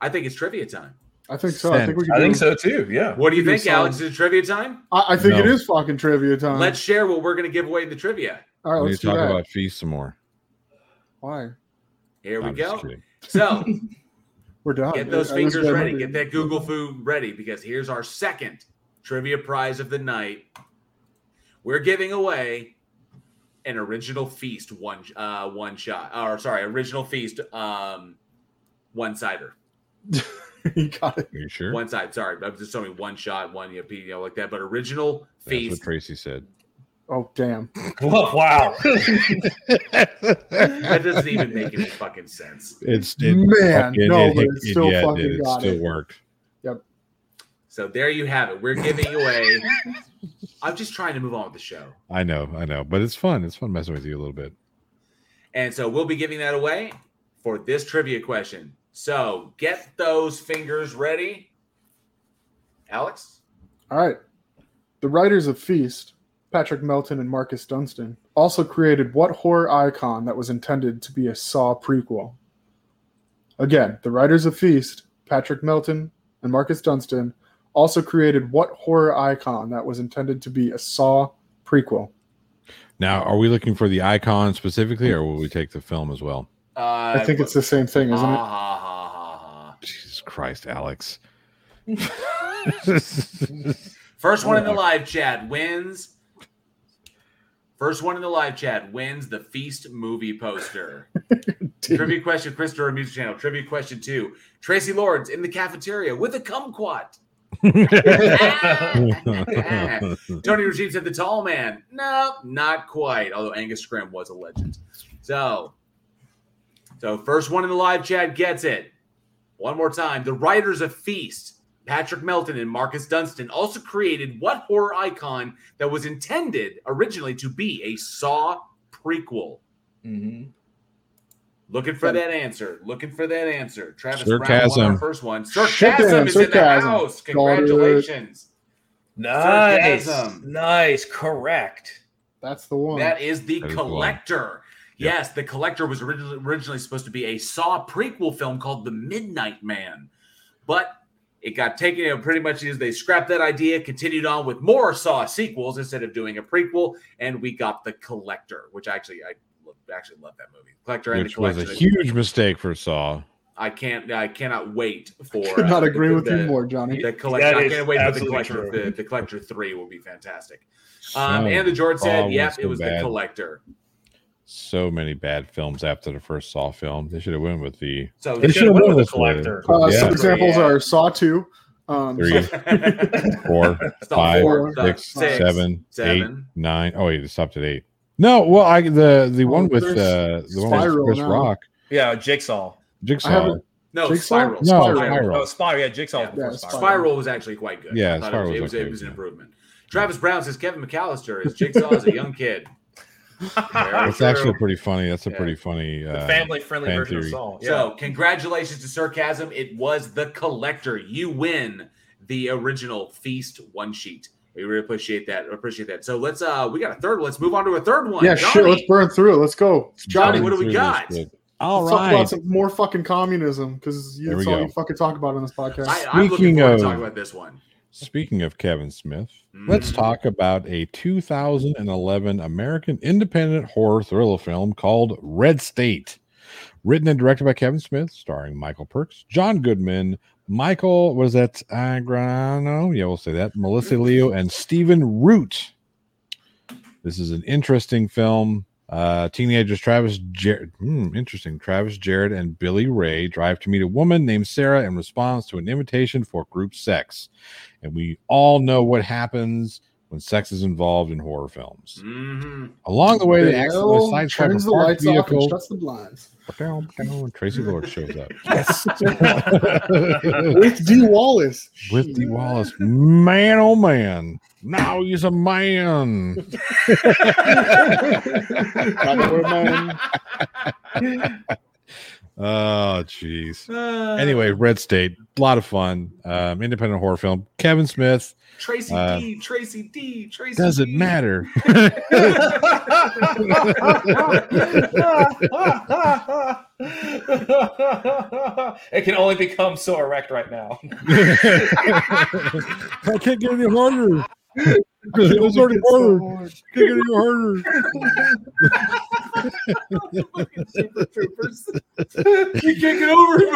I think it's trivia time. I think so. I think we can I think so too. Yeah. What do you Give think, Alex? song. Is it trivia time? I, I think it No. is fucking trivia time. Let's share what we're going to give away in the trivia. All right, we need let's to do talk that. about feast some more. Why? Here we I'm go. So, We're done. Get those I- I fingers was- ready. Get that Google food ready because here's our second trivia prize of the night. We're giving away an original feast one uh one shot or sorry original feast um one cider you got it. Are you sure? one side sorry but just only one shot one you know, you know like that but original face. That's what Traci said. Oh damn. wow. that doesn't even make any fucking sense It's it, Man, fucking- no, it- but it- it still yeah, fucking did. It got still it. worked. so there you have it we're giving away i'm just trying to move on with the show I know, I know, but it's fun. It's fun messing with you a little bit. And so we'll be giving that away for this trivia question. So get those fingers ready. Alex? All right. The writers of Feast, Patrick Melton and Marcus Dunstan, also created what horror icon that was intended to be a Saw prequel? Again, the writers of Feast, Patrick Melton and Marcus Dunstan, also created what horror icon that was intended to be a Saw prequel? Now, are we looking for the icon specifically, or will we take the film as well? Uh, I think it's the same thing, isn't ha, it? Jesus Christ, Alex. First one in the live chat wins. First one in the live chat wins the Feast movie poster. Trivia question, Chris Christopher Music Channel. Trivia question two. Traci Lords in the cafeteria with a kumquat. Tony Regime said the tall man. No, not quite. Although Angus Scrimm was a legend. So, so first one in the live chat gets it. One more time. The writers of Feast, Patrick Melton and Marcus Dunstan, also created what horror icon that was intended originally to be a Saw prequel. Mm-hmm. Looking for that answer. Looking for that answer. Sarcasm. Brown won our Sarcasm. first one. Sarcasm is in the Sarcasm. house. Congratulations. Nice. Sarcasm. Nice. Correct. That's the one. That is the That is the one. collector. Yep. Yes, the collector was originally, originally supposed to be a Saw prequel film called The Midnight Man, but it got taken. You know, pretty much as they scrapped that idea, continued on with more Saw sequels instead of doing a prequel, and we got the collector, which actually I lo- actually love that movie. Collector and Which the was a huge mistake for Saw. I can't. I cannot wait for. Could not uh, agree the- with you more, Johnny. The collector. That I can't wait for the collector. The, the collector three will be fantastic. Um, So and the George said, was "Yep, it was the collector." So many bad films after the first Saw film. They should have went with the. So They They should should have have went went with with the collector. Uh, Yeah. Some examples Yeah. are Saw 2. Um, Three, four, Saw five, four, six, six, seven, eight, seven. nine. Oh wait, it stopped at eight. No, well, I the the one with uh the one with Spiral Chris now. Rock, Yeah, Jigsaw. Jigsaw. No, Jigsaw? Spiral. No, Spiral. Spiral. Oh, Spiral. Yeah, Jigsaw. Yeah. Yeah, Spiral. Spiral was actually quite good. Yeah, I Spiral it was, was it was, okay, it was an yeah. improvement. Travis Brown says Kevin McAllister is Jigsaw as a young kid. Very It's true. actually pretty funny. That's a Yeah. pretty funny uh, Family-friendly fan version theory. of Saw. Yeah. So, congratulations to Sarcasm. It was the collector. You win the original Feast one sheet. We really appreciate that. Appreciate that. So let's uh we got a third one. Let's move on to a third one. yeah, Johnny, sure. Let's burn through it. Let's go. Johnny, Johnny, what do we got? this, but- All let's talk about some more fucking communism because that's all go. you fucking talk about on this podcast. I, I'm looking Speaking forward of- to talking about this one. Speaking of Kevin Smith, let's Mhm. talk about a 2011 American independent horror thriller film called Red State. Written and directed by Kevin Smith, starring Michael Parks, John Goodman, Michael, was that Agrano? Yeah, we'll say that. Melissa Leo and Stephen Root. This is an interesting film. Uh, teenagers Travis Jared, hmm, interesting. Travis Jared and Billy Ray drive to meet a woman named Sarah in response to an invitation for group sex. And we all know what happens when sex is involved in horror films. Mhm. Along the way, they Dale accidentally sideswipe turns the parked lights off and vehicle. shuts the blinds. Down, down, Traci Lord shows up. Yes. With Dee Wallace. With Dee Wallace. Man, oh man. Now he's a man. Oh, jeez. Anyway, Red State, a lot of fun. Um, independent horror film. Kevin Smith. Tracy Uh, D, Tracy D, Tracy Doesn't D. matter. it can only become so erect right now. I can't get any harder. It's already harder. Can't get any harder. Super Troopers. you can't get over it.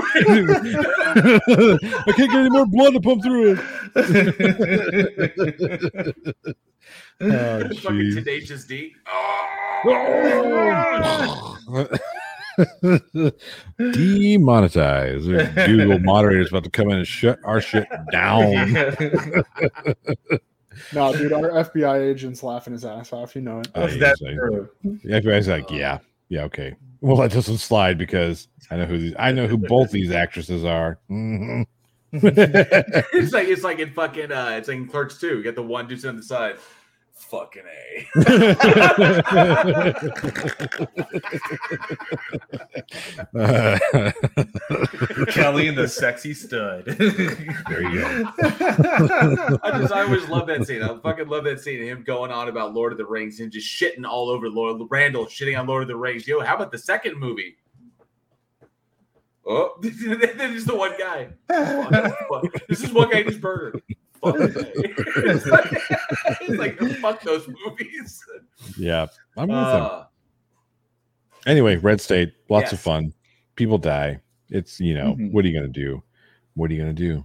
I can't get any more blood to pump through it. oh, Fucking jeez. Tenacious D. Demonetize. Google moderator's about to come in and shut our shit down. No, dude, our FBI agent's laughing his ass off. You know it. Oh, you say. The FBI's like, yeah, yeah, okay. We'll let this one slide because I know who these. I know who both these actresses are. Mhm. it's like it's like in fucking uh it's like in Clerks too. You got the one dude on the side. Fucking A. Kelly and the sexy stud. there you go. I just I always love that scene. I fucking love that scene. Him going on about Lord of the Rings and just shitting all over Lord Randal shitting on Lord of the Rings. Yo, how about the second movie? Oh, this is the one guy. Fuck, fuck. This is one guy who's burger. Fuck. it's, like, it's like fuck those movies. Yeah, I'm with Uh, them. Anyway, Red State, lots of fun. People die. It's you know, Mhm. what are you gonna do? What are you gonna do?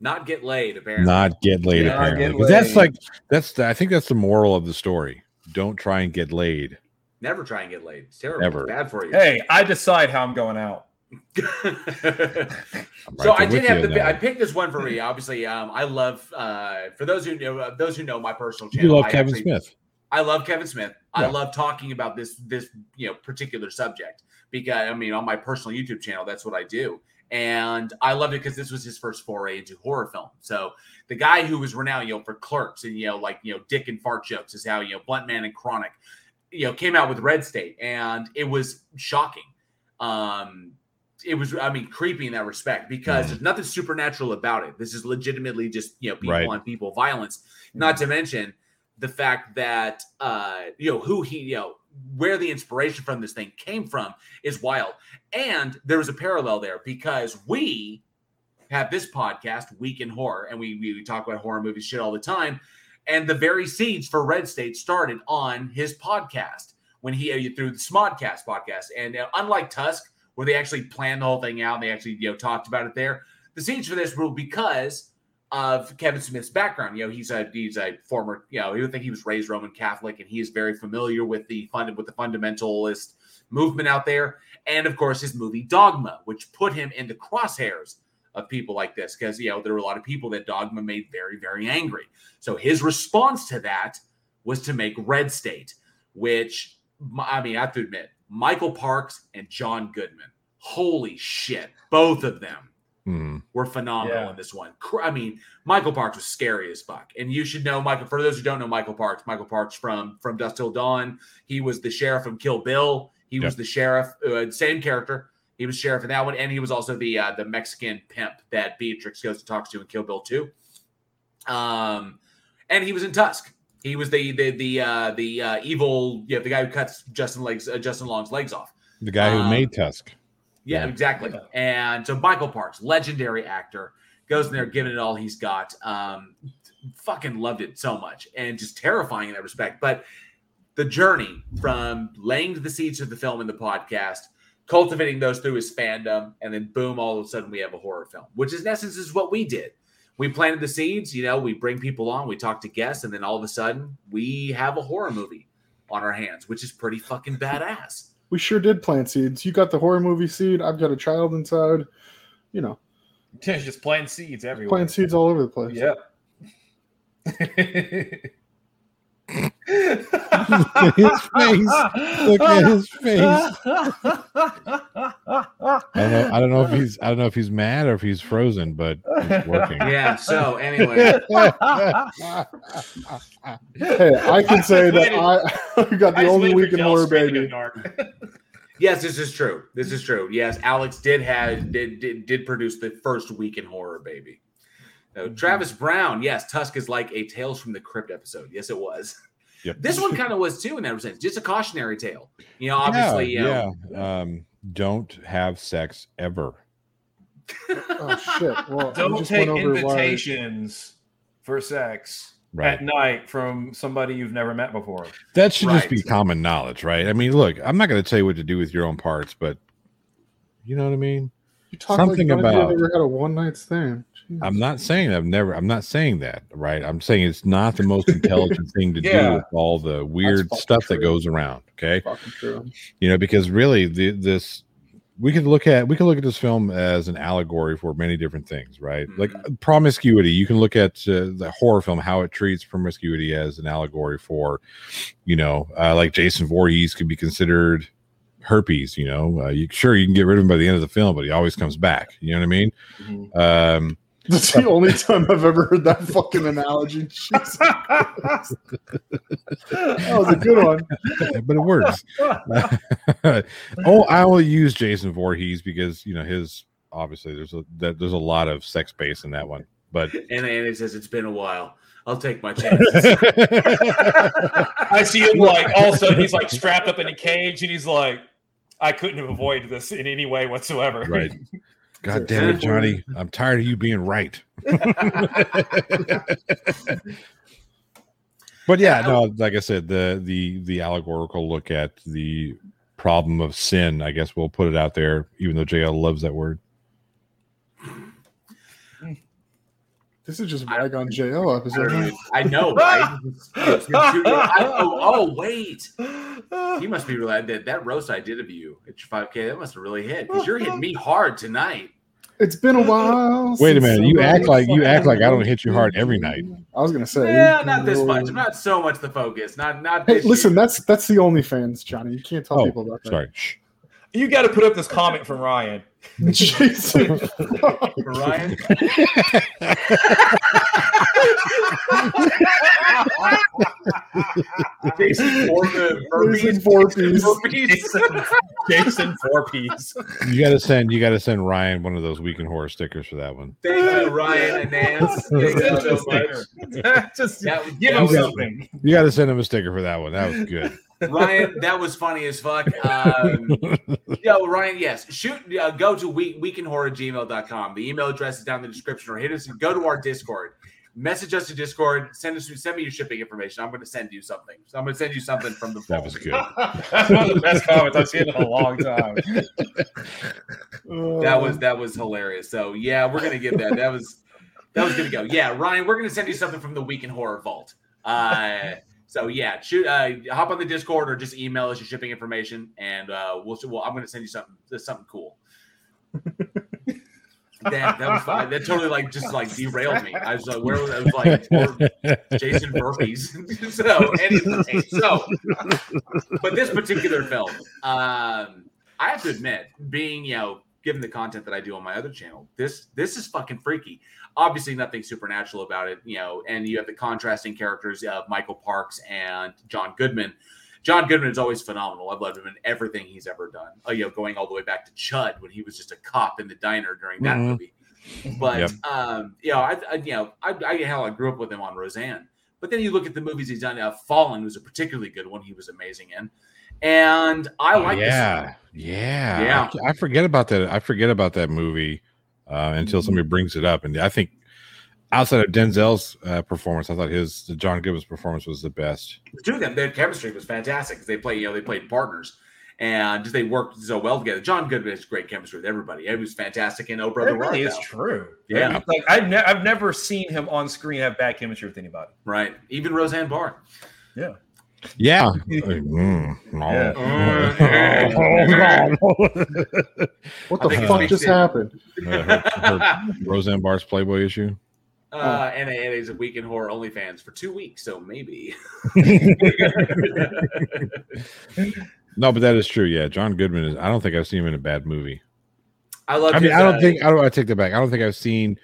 not get laid, apparently. Not get laid, Yeah, not apparently. get 'Cause that's like that's the, I think that's the moral of the story. Don't try and get laid. Never try and get laid. It's terrible. Never. It's bad for you. hey, I decide how I'm going out. So I did have the I picked this one for me. Obviously, um, I love uh, for those who know those who know my personal channel. You love I Kevin actually- Smith. I love Kevin Smith. I love talking about this this you know particular subject because I mean on my personal YouTube channel that's what I do. And I loved it because this was his first foray into horror film. So the guy who was renowned, you know, for clerks and you know, like you know, dick and fart jokes is how you know Bluntman and Chronic, you know, came out with Red State, and it was shocking. Um, it was, I mean, creepy in that respect because Mm. there's nothing supernatural about it. This is legitimately just you know people Right. on people violence. Not to mention the fact that uh you know who he you know where the inspiration from this thing came from is wild and there was a parallel there because we have this podcast week in horror and we we talk about horror movies shit all the time and the very seeds for red state started on his podcast when he uh, through the smodcast podcast and uh, unlike tusk where they actually planned the whole thing out and they actually you know talked about it there the scenes for this were because of Kevin Smith's background. You know, he's a he's a former, you know, you would think he was raised Roman Catholic, and he is very familiar with the fund with the fundamentalist movement out there, and of course his movie Dogma, which put him in the crosshairs of people like this, because you know there were a lot of people that Dogma made very very angry. So his response to that was to make Red State, which I mean I have to admit, Michael Parks and John Goodman, holy shit, both of them Hmm. were phenomenal Yeah. in this one. I mean, Michael Parks was scary as fuck, and you should know Michael. For those who don't know Michael Parks, Michael Parks from from Dusk Till Dawn, he was the sheriff from Kill Bill. He was the sheriff, uh, same character. He was sheriff in that one, and he was also the uh, the Mexican pimp that Beatrix goes to talk to in Kill Bill Two. Um, and he was in Tusk. He was the the the uh, the uh, evil, yeah, the guy who cuts Justin legs uh, Justin Long's legs off. The guy who Um, made Tusk. Yeah, Yeah. exactly. And so Michael Parks, legendary actor, goes in there giving it all he's got. Um, fucking loved it so much and just terrifying in that respect. But the journey from laying the seeds of the film in the podcast, cultivating those through his fandom, and then boom, all of a sudden we have a horror film, which is in essence is what we did. We planted the seeds, you know, we bring people on, we talk to guests, and then all of a sudden we have a horror movie on our hands, which is pretty fucking badass. We sure did plant seeds. You got the horror movie seed. I've got a child inside. You know, Yeah, just planting seeds everywhere. plant seeds all over the place. Yeah. his face. Look at his face. I don't know. I don't know if he's. I don't know if he's mad or if he's frozen, but it's working. Yeah. So anyway, Hey, I can say that I, I got the only week in horror baby. yes, this is true. This is true. Yes, Alex did have did did, did produce the first week in horror baby. So Travis Brown, yes, Tusk is like a Tales from the Crypt episode. Yes, it was. Yep. This one kind of was too in that sense, just a cautionary tale. You know, obviously, you yeah, know, yeah. Um, don't have sex ever. Oh shit! Well, Don't take went over why- invitations for sex Right. at night from somebody you've never met before. That should just be common knowledge, right? I mean, look, I'm not going to tell you what to do with your own parts, but you know what I mean. You talk Something like none of you about- have ever had a one night stand. I'm not saying I've never. I'm not saying that, right? I'm saying it's not the most intelligent thing to do with all the weird stuff that goes around. Okay, true. you know, because really, the, this we could look at we can look at this film as an allegory for many different things, right? Like promiscuity. You can look at uh, the horror film how it treats promiscuity as an allegory for, you know, uh, like Jason Voorhees could be considered herpes. You know, uh, you sure you can get rid of him by the end of the film, but he always comes back. You know what I mean? Um, That's the only time I've ever heard that fucking analogy. Jesus that was a good one. but it works. oh, I only use Jason Voorhees because you know his obviously there's a that, there's a lot of sex base in that one. But And Annie says it's been a while. I'll take my chances. I see him like all of a sudden he's like strapped up in a cage and he's like, I couldn't have avoided this in any way whatsoever. right. God damn it, Johnny! I'm tired of you being right. but yeah, no, um, like I said, the the the allegorical look at the problem of sin. I guess we'll put it out there, even though JL loves that word. This is just rag on JL episode. I, I know, right? It's been two- I- oh, oh, wait. You must be really that that roast I did of you at your 5K. That must have really hit because you're hitting me hard tonight. It's been a while. Wait a minute, you act like you act like I don't hit you hard every night. I was gonna say. Yeah, not this much. Not so much the focus. Not not. Hey, this listen, year. that's that's the OnlyFans, Johnny. You can't tell Oh, people about that. sorry. You got to put up this comment from Ryan. Jason. Ryan. Jason for the Jason Voorhees. Jason, Jason four piece. You got to send you got to send Ryan one of those Week in Horror stickers for that one. Thank you, Ryan and Nance. Thank you so much. Just That, give him was- something. You got to send him a sticker for that one. That was good. Ryan, that was funny as fuck. Um, yo, Ryan, yes. Shoot, uh, go to week, weekinhorror@gmail.com. The email address is down in the description, or hit us. And go to our Discord. Message us to Discord. Send us. Send me your shipping information. I'm going to send you something. So I'm going to send you something from the. That was good. That's one of the best comments I've seen in a long time. That was that was hilarious. So yeah, we're gonna get that. That was that was gonna go. Yeah, Ryan, we're gonna send you something from the Week in Horror Vault. Uh, so yeah, shoot, uh, hop on the Discord or just email us your shipping information, and uh, we'll, well I'm gonna send you something something cool. that, that was fun. That totally like just like derailed me. I was like, where was I was like Jason burpees. so anyway, so but this particular film, um, I have to admit, being you know, given the content that I do on my other channel, this this is fucking freaky. Obviously, nothing supernatural about it, you know, and you have the contrasting characters of Michael Parks and John Goodman. John Goodman is always phenomenal. I've loved him in everything he's ever done. Oh, you know, going all the way back to Chud when he was just a cop in the diner during that Mhm. movie. But Yep. um, you know, I, I you know, I, I hell, I grew up with him on Roseanne. But then you look at the movies he's done. Uh, Fallen was a particularly good one. He was amazing in, and I Oh, like this yeah, one. yeah, Yeah. I, I forget about that. I forget about that movie uh, until somebody brings it up, and I think outside of Denzel's uh, performance, I thought his the John Gibbons performance was the best. the two of them, their chemistry was fantastic because they play, you know, they played partners and just they worked so well together. John Goodman has great chemistry with everybody. It was fantastic in Oh Brother That really Where is Art Thou. true. Yeah. Like I've, ne- I've never seen him on screen have bad chemistry with anybody. Right. Even Roseanne Barr. Yeah. Yeah. Mm, no. Yeah. What the fuck just to- happened? Uh, her- her Roseanne Barr's Playboy issue. Uh, and, and he's a week in horror OnlyFans for two weeks, so maybe. No, but that is true. Yeah, John Goodman is. I don't think I've seen him in a bad movie. I love. I mean, his, I don't uh, think. I don't. I take that back. I don't think I've seen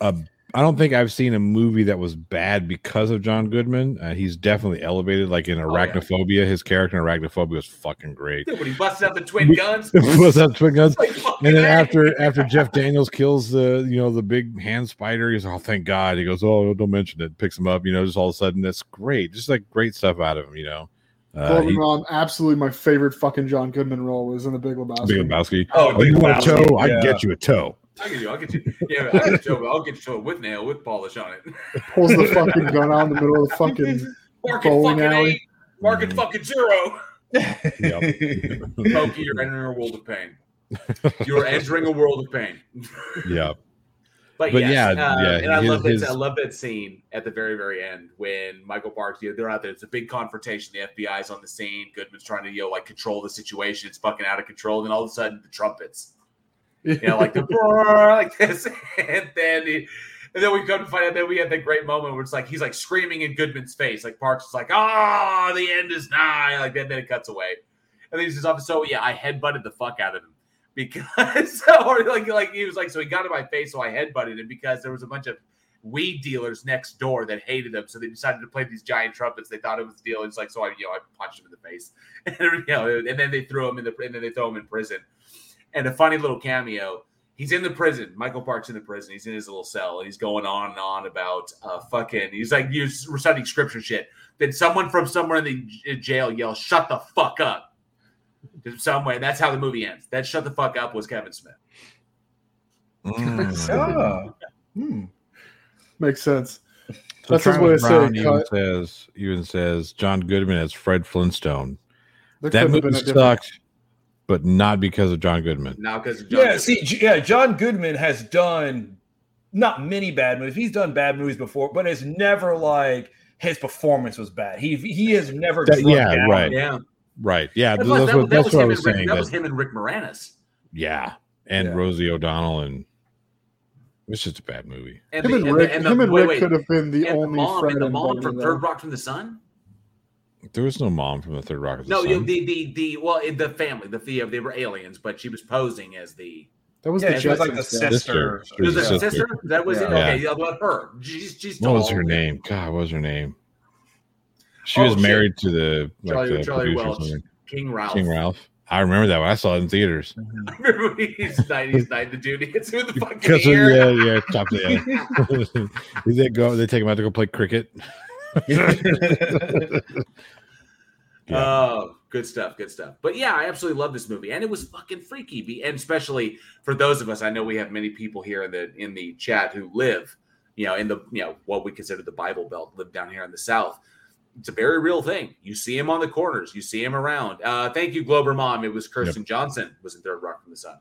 a. I don't think I've seen a movie that was bad because of John Goodman. Uh, he's definitely elevated. Like in Oh, yeah. Arachnophobia, his character in Arachnophobia was fucking great. Dude, when he busted out the twin We- guns. was that twin guns? Like, And then after after Jeff Daniels kills the you know the big hand spider, he's oh thank God. He goes oh don't mention it. Picks him up. You know just all of a sudden that's great. Just like great stuff out of him. You know. Uh, he, Ron, absolutely my favorite fucking John Goodman role was in The Big Lebowski. Big Lebowski. Oh, Oh, you Big want a Lebowski, toe? I can get you a toe. I get you. I'll get you. Yeah, I'll get you. I'll get you to it with nail with polish on it. Pulls the fucking gun out in the middle of the fucking Market bowling fucking alley. eight. Market Mm-hmm. fucking zero. Yep. Smokey, you're entering a world of pain. You're entering a world of pain. yep. But, But yes, yeah, uh, yeah, and I his- love that. his- I love that scene at the very, very end when Michael Parks, you know, they're out there. It's a big confrontation. The FBI's on the scene. Goodman's trying to, you know, like control the situation. It's fucking out of control. And then all of a sudden, the trumpets, you know, like the like this, and then. It, and then we come to find out that we had that great moment where it's like he's like screaming in Goodman's face, like Parks is like, "Ah, the end is nigh!" Like that, then it cuts away, and then he says, "Oh, "So yeah, I headbutted the fuck out of him because, or like, like he was like, so he got in my face, so I headbutted him because there was a bunch of weed dealers next door that hated him, so they decided to play these giant trumpets. They thought it was the deal. It's like, so I, you know, I punched him in the face, and you know, and then they threw him in the, and then they throw him in prison. And a funny little cameo. He's in the prison. Michael Park's in the prison. He's in his little cell, and he's going on and on about uh, fucking. He's like he's reciting scripture shit. Then someone from somewhere in the jail yells, "Shut the fuck up!" In some way, that's how the movie ends. That "shut the fuck up" was Kevin Smith. Mm. Ah. Hmm. makes sense. So That's his way Travis of Brown saying even says even says John Goodman as Fred Flintstone. There that couldn't movie a different- sucked, but not because of John Goodman. Now because John Yeah, Goodman. see, yeah, John Goodman has done not many bad movies. He's done bad movies before, but it's never like his performance was bad. He he has never That- yeah, down. right. yeah. Right. Yeah. That That's, was, what, that, that that's what I him was and Rick, saying. that that- was him and Rick Moranis. yeah. And Yeah. Rosie O'Donnell and it's just a bad movie. And Him the- and the- Rick, the- him and wait, Rick wait. could have been the only the mom, Fred and the mom from. Third Rock from the Sun. There was no mom from the third rock of the No, Sun. you the the the well, the family, the, the they were aliens, but she was posing as the. That was Yeah, the she was like the Jetsons guy. sister. Sister. Was it Yeah. a sister? That was it. Okay, yeah, about her. She's she's what was her name? God, what was her name? She Oh, was shit. married to the like Charlie the Charlie Welch. King Ralph. King Ralph. I remember that one. I saw it in theaters. I remember when he's nineties night the dude hits him the fucking Because yeah, yeah, chopped it. Yeah. they go. They take him out to go play cricket. Yeah. Oh, good stuff, good stuff. But yeah, I absolutely love this movie, and it was fucking freaky. And especially for those of us, I know we have many people here in the in the chat who live, you know, in the you know what we consider the Bible Belt, live down here in the South. It's a very real thing. You see him on the corners, you see him around. Uh, thank you, Glober Mom. It was Kristen Johnston was in Third Rock from the Sun.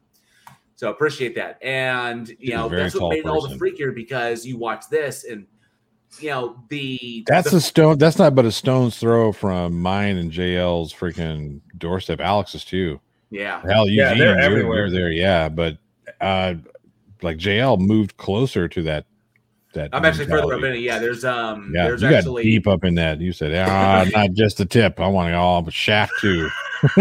So appreciate that. And you She's know, that's what made it all the person. freakier because you watch this and you know the That's the a stone. That's not but a stone's throw from mine and JL's freaking doorstep. Alex's too. yeah. Hell, yeah, they're you're, everywhere. you're there. Yeah, but uh, like JL moved closer to that. That I'm actually further up mentality. in it. Yeah, there's um Yeah, there's you got deep up in that. You said, ah, not just the tip. I want it all, but shaft too.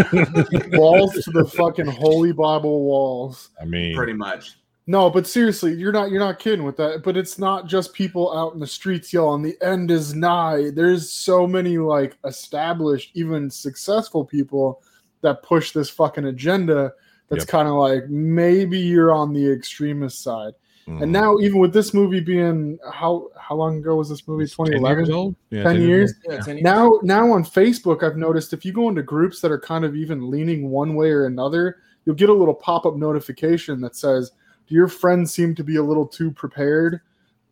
walls to the fucking holy Bible walls. I mean, pretty much. No, but seriously, you're not you're not kidding with that. But it's not just people out in the streets yelling, "The end is nigh." There's so many like established, even successful people that push this fucking agenda. That's Yep. kind of like maybe you're on the extremist side. mm. And now, even with this movie being how how long ago was this movie? It's 10 years 2011. old? Yeah, 10 years. Yeah, 10 years. Now, now on Facebook, I've noticed if you go into groups that are kind of even leaning one way or another, you'll get a little pop up notification that says, "Do your friends seem to be a little too prepared?"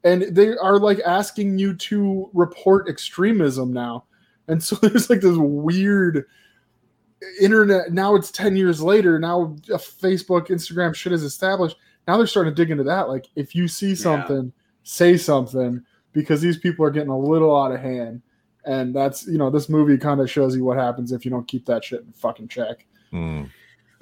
And they are like asking you to report extremism now. And so there's like this weird internet. Now it's 10 years later. Now Facebook, Instagram shit is established. Now they're starting to dig into that. Like, if you see something, say something because these people are getting a little out of hand. And that's, you know, this movie kind of shows you what happens if you don't keep that shit in fucking check. Mm.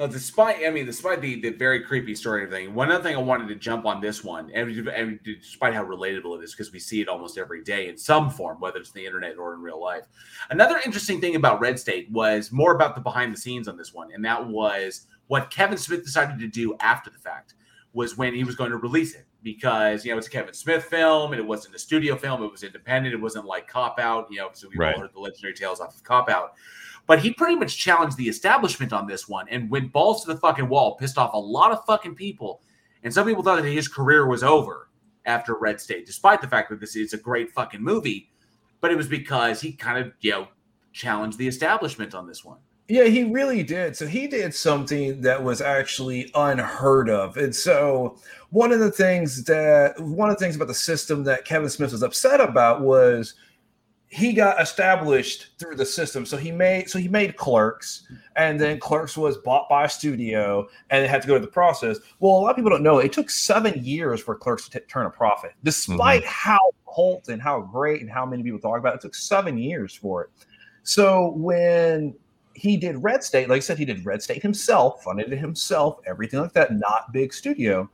Well, despite I mean, despite the, the very creepy story and everything, one other thing I wanted to jump on this one, and, and despite how relatable it is, because we see it almost every day in some form, whether it's the internet or in real life. Another interesting thing about Red State was more about the behind the scenes on this one, and that was what Kevin Smith decided to do after the fact was when he was going to release it because you know it's a Kevin Smith film and it wasn't a studio film, it was independent, it wasn't like Cop Out, you know, so we Right. all heard the legendary tales off of Cop Out. But he pretty much challenged the establishment on this one and went balls to the fucking wall, pissed off a lot of fucking people. And some people thought that his career was over after Red State, despite the fact that this is a great fucking movie. But it was because he kind of, you know, challenged the establishment on this one. Yeah, he really did. So he did something that was actually unheard of. And so one of the things that one of the things about the system that Kevin Smith was upset about was he got established through the system. So he made so he made Clerks, and then Clerks was bought by a studio, and it had to go to the process. Well, a lot of people don't know it took seven years for Clerks to t- turn a profit, despite mm-hmm. how cult and how great and how many people talk about it. It took seven years for it. So when he did Red State, like I said, he did Red State himself, funded it himself, everything like that, not big studio.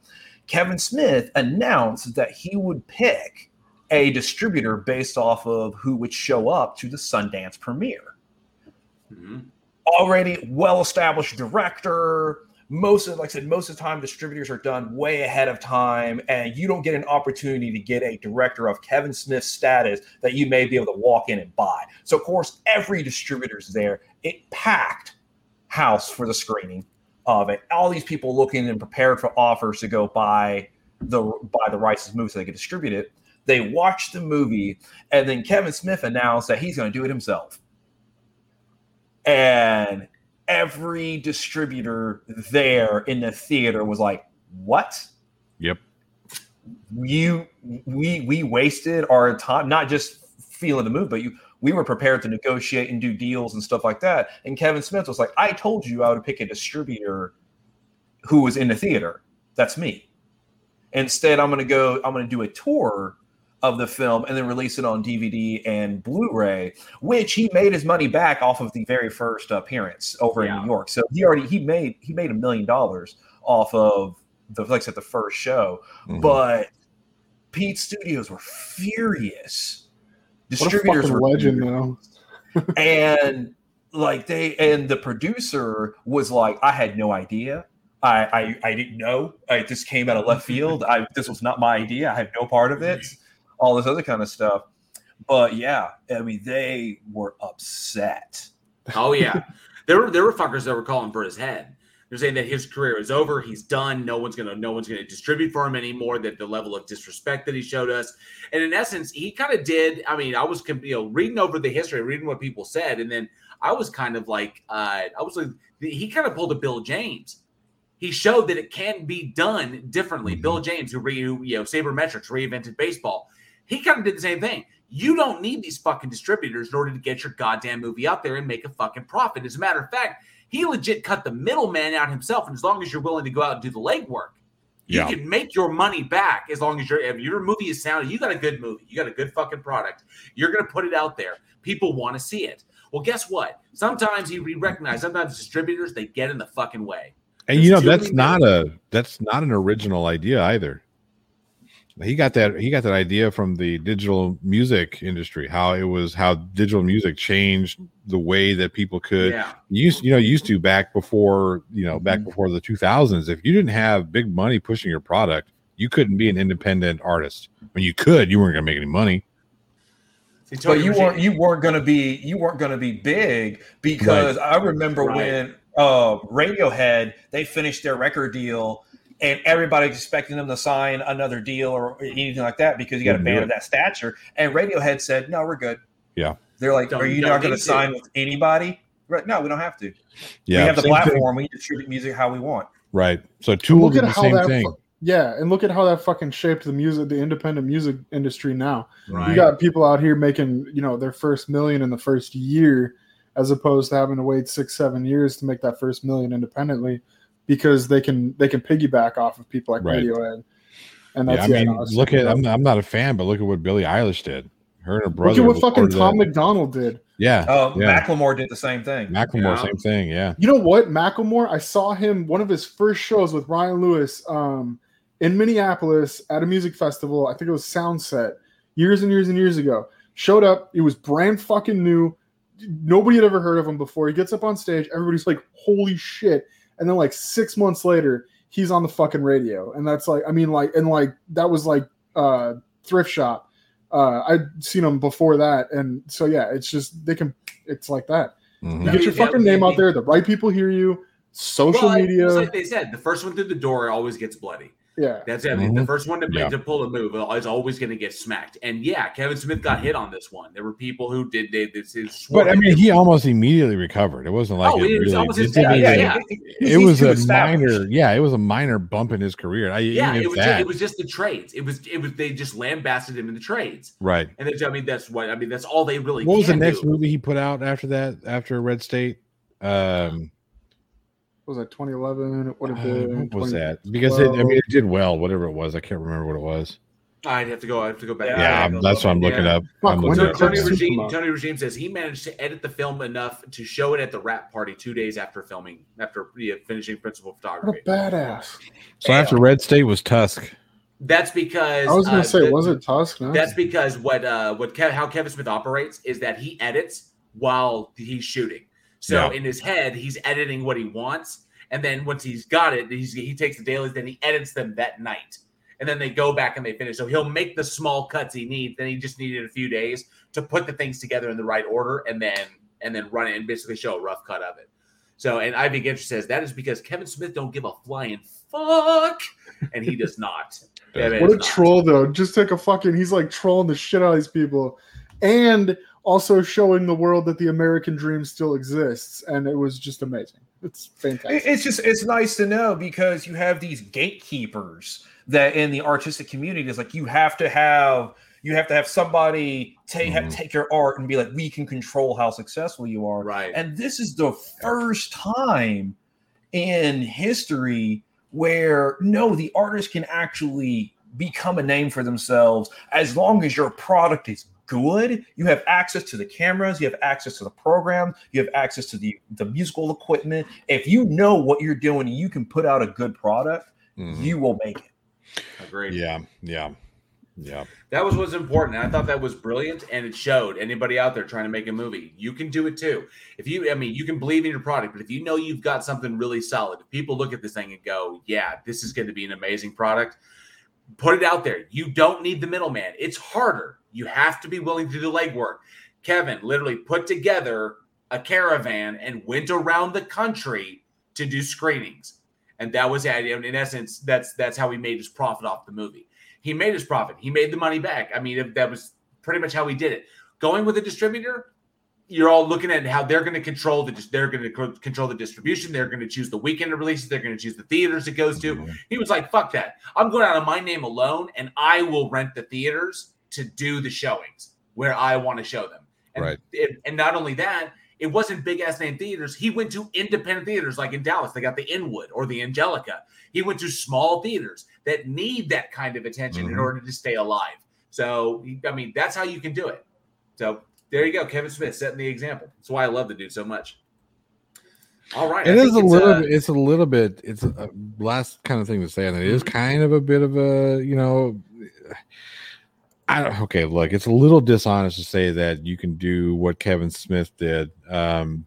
Kevin Smith announced that he would pick a distributor based off of who would show up to the Sundance premiere. Mm-hmm. Already well established director. Most of, like I said, most of the time distributors are done way ahead of time, and you don't get an opportunity to get a director of Kevin Smith's status that you may be able to walk in and buy. So, of course, every distributor's there. It packed house for the screening of it. All these people looking and prepared for offers to go buy the buy the rights to the movie so they could distribute it. They watched the movie, and then Kevin Smith announced that he's going to do it himself. And every distributor there in the theater was like, "What? Yep. You we we wasted our time not just feeling the move, but you we were prepared to negotiate and do deals and stuff like that." And Kevin Smith was like, "I told you I would pick a distributor who was in the theater. That's me. Instead, I'm going to go. I'm going to do a tour." Of the film and then release it on DVD and Blu-ray, which he made his money back off of the very first appearance over in New York. So he already he made he made a million dollars off of the like I said the first show, but Pete Studios were furious. Distributors were legend, though. and like they and the producer was like, I had no idea. I I, I didn't know. I just came out of left field. I this was not my idea. I had no part of it. All this other kind of stuff. But yeah, I mean, they were upset. Oh yeah, there were there were fuckers that were calling for his head. They're saying that his career is over. He's done. No one's gonna no one's gonna distribute for him anymore. That the level of disrespect that he showed us, and in essence, he kind of did. I mean, I was you know reading over the history, reading what people said, and then I was kind of like, uh, I was like, he kind of pulled a Bill James. He showed that it can be done differently. Bill James, who re, who, you know sabermetrics reinvented baseball, he kind of did the same thing. You don't need these fucking distributors in order to get your goddamn movie out there and make a fucking profit. As a matter of fact, he legit cut the middleman out himself. And as long as you're willing to go out and do the legwork, you can make your money back as long as your if your movie is sound. You got a good movie. You got a good fucking product. You're gonna put it out there. People want to see it. Well, guess what? Sometimes he recognize. Sometimes distributors they get in the fucking way. And you know that's not a that's not an original idea either. He got that he got that idea from the digital music industry. How it was how digital music changed the way that people could Yeah. used you know used to back before you know Mm-hmm. back before the 2000s. If you didn't have big money pushing your product, you couldn't be an independent artist. When you could, you weren't going to make any money. but you weren't you weren't gonna be you weren't gonna be big because I remember Right. when uh Radiohead they finished their record deal and everybody expecting them to sign another deal or anything like that because you got a Wouldn't band of that stature and Radiohead said no we're good Yeah. they're like Don't- are you don't going to to. sign with anybody right no we don't have to Yeah. we have the same thing. platform we distribute music how we want Right. So Tool look did at the how same that thing. fu- yeah, and look at how that fucking shaped the music, the independent music industry now. Right. You got people out here making, you know, their first million in the first year, as opposed to having to wait six, seven years to make that first million independently, because they can they can piggyback off of people like Right. Radiohead. And yeah, that's I yeah, mean, no, look at I'm, I'm not a fan, but look at what Billie Eilish did. Her and her brother. look at what fucking Tom that- McDonald did. Yeah. uh, yeah. Macklemore did the same thing Macklemore, Yeah. same thing. Yeah. You know what, Macklemore? I saw him one of his first shows with Ryan Lewis um, in Minneapolis at a music festival. I think it was Soundset years and years and years ago. Showed up. It was brand fucking new. Nobody had ever heard of him before. He gets up on stage. Everybody's like, "Holy shit!" And then like six months later, he's on the fucking radio. And that's like, I mean, like, and like that was like uh, thrift shop. Uh, I'd seen him before that, and so yeah, it's just they can. It's like that. Mhm. You get your fucking name out there. The right people hear you. Social Well, media. Like they said, the first one through the door always gets bloody. Yeah. That's I mean, the first one to, Yeah. to pull a move is always going to get smacked. And yeah, Kevin Smith got hit on this one. There were people who did they this is But I mean, he almost immediately recovered. It wasn't like Oh, it it was really. almost it his- yeah, yeah. It He's was a minor, yeah, it was a minor bump in his career. I, yeah, it was that, just, it was just the trades. It was it was they just lambasted him in the trades. right. And then, I mean that's what I mean that's all they really What was the next do. movie he put out after that? After Red State, um, What was that 2011? It would have uh, been. what was that? Because it, I mean, it did well. Whatever it was, I can't remember what it was. I'd have to go. I have to go back. Yeah, Yeah, have that's what I'm looking Yeah. up. Fuck, I'm looking did up. Tony Super Regime, Tony Regime says he managed to edit the film enough to show it at the wrap party two days after filming, after yeah, finishing principal photography. What a badass. So after Red State was Tusk. That's because I was gonna uh, say, the- was it Tusk? No. That's because what uh what Kev, how Kevin Smith operates is that he edits while he's shooting. So Yeah. in his head, he's editing what he wants, and then once he's got it, he's, he takes the dailies, then he edits them that night, and then they go back and they finish. So he'll make the small cuts he needs. Then he just needed a few days to put the things together in the right order, and then and then run it and basically show a rough cut of it. So and Ivy Ginter says that is because Kevin Smith don't give a flying fuck, and he does not. What a not. troll, though. Just take a fucking. He's like trolling the shit out of these people, and also showing the world that the American dream still exists. And it was just amazing. It's fantastic. It's just it's nice to know because you have these gatekeepers that in the artistic community is like you have to have you have to have somebody take Mhm. take your art and be like we can control how successful you are. Right. And this is the first time in history where no, the artist can actually become a name for themselves as long as your product is good. You have access to the cameras, you have access to the program, you have access to the, the musical equipment. If you know what you're doing you can put out a good product, Mhm. you will make it. Agreed. Yeah, yeah, yeah. That was what's important. And I thought that was brilliant, and it showed anybody out there trying to make a movie. You can do it too. If you, I mean, you can believe in your product, but if you know you've got something really solid, if people look at this thing and go, "Yeah, this is going to be an amazing product," put it out there. You don't need the middleman. It's harder. You have to be willing to do the legwork. Kevin literally put together a caravan and went around the country to do screenings, and that was in essence that's that's how he made his profit off the movie he made his profit. He made the money back. I mean, that was pretty much how he did it. Going with a distributor, you're all looking at how they're going to control the they're going to control the distribution. They're going to choose the weekend releases. They're going to choose the theaters it goes to. Mm-hmm. He was like, "Fuck that! I'm going out of my name alone, and I will rent the theaters to do the showings where I want to show them." And, Right. it- and not only that, it wasn't big ass name theaters. He went to independent theaters like in Dallas. They got the Inwood or the Angelica. He went to small theaters that need that kind of attention in Mhm. order to stay alive. So, I mean, that's how you can do it. So, there you go. Kevin Smith setting the example. That's why I love the dude so much. All right. It is a it's, little. uh, bit it's a little bit. It's a last kind of thing to say, and it is Mm-hmm. kind of a bit of a you know. I don't. Okay, look, it's a little dishonest to say that you can do what Kevin Smith did, um,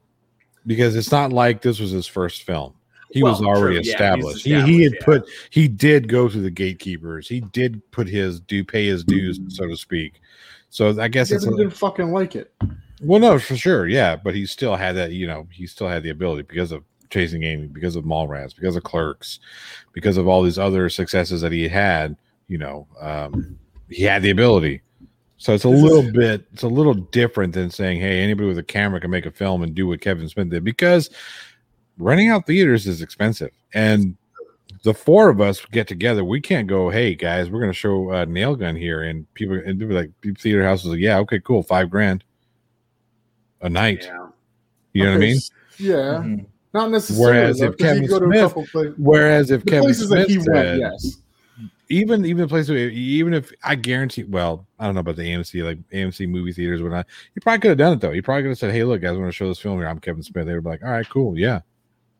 because it's not like this was his first film. He was already true, yeah, he's established. He he had established, put. He did go through the gatekeepers. He did put his do pay his dues, so to speak. So I guess He it's a, didn't fucking like it. well, no, for sure, yeah, but he still had that, you know, he still had the ability because of chasing Amy, because of Mallrats, because of Clerks, because of all these other successes that he had. You know, um, he had the ability. So it's a little bit, it's a little different than saying, "Hey, anybody with a camera can make a film and do what Kevin Smith did," because renting out theaters is expensive, and the four of us get together. We can't go, "Hey guys, we're going to show uh, Nail Gun here," and people and people like theater houses, like, "Yeah, okay, cool, five grand." a night. Yeah. You know what I mean? s- Yeah, Mhm. not necessarily. Whereas though, if 'cause you Kevin go to a Smith- places, Whereas if the Kevin Smith that he said, went, yes, even even the place where even if I guarantee, well, I don't know about the AMC like AMC movie theaters, whatnot. you probably could have done it though. You probably could have said, "Hey, look, guys, I want to show this film here. I'm Kevin Smith." They would be like, "All right, cool, yeah."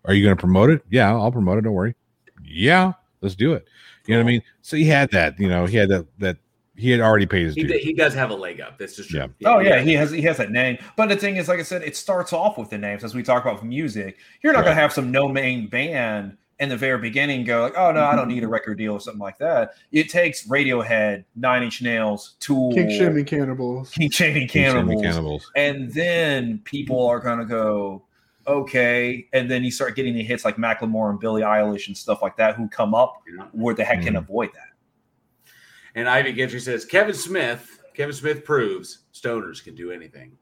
Are you going to promote it? Yeah, I'll promote it. Don't worry. Yeah, let's do it. You know what I mean? So he had that. You know, he had that that he had already paid his He, dues. d- he does have a leg up. That's just true. Oh yeah, he has he has that name. But the thing is, like I said, it starts off with the names. As we talk about music, you're not Right. gonna have some no name band in the very beginning go like, oh no, I don't need a mm-hmm. record deal or something like that. It takes Radiohead, Nine Inch Nails, Tool, Kink Shaming Cannibals. Kink Shaming King Cannibals, Cannibals. and then people are gonna go, okay, and then you start getting the hits like Macklemore and Billie Eilish and stuff like that who come up. Where the heck can mm-hmm. avoid that? And Ivy Gentry says Kevin Smith. Kevin Smith proves stoners can do anything.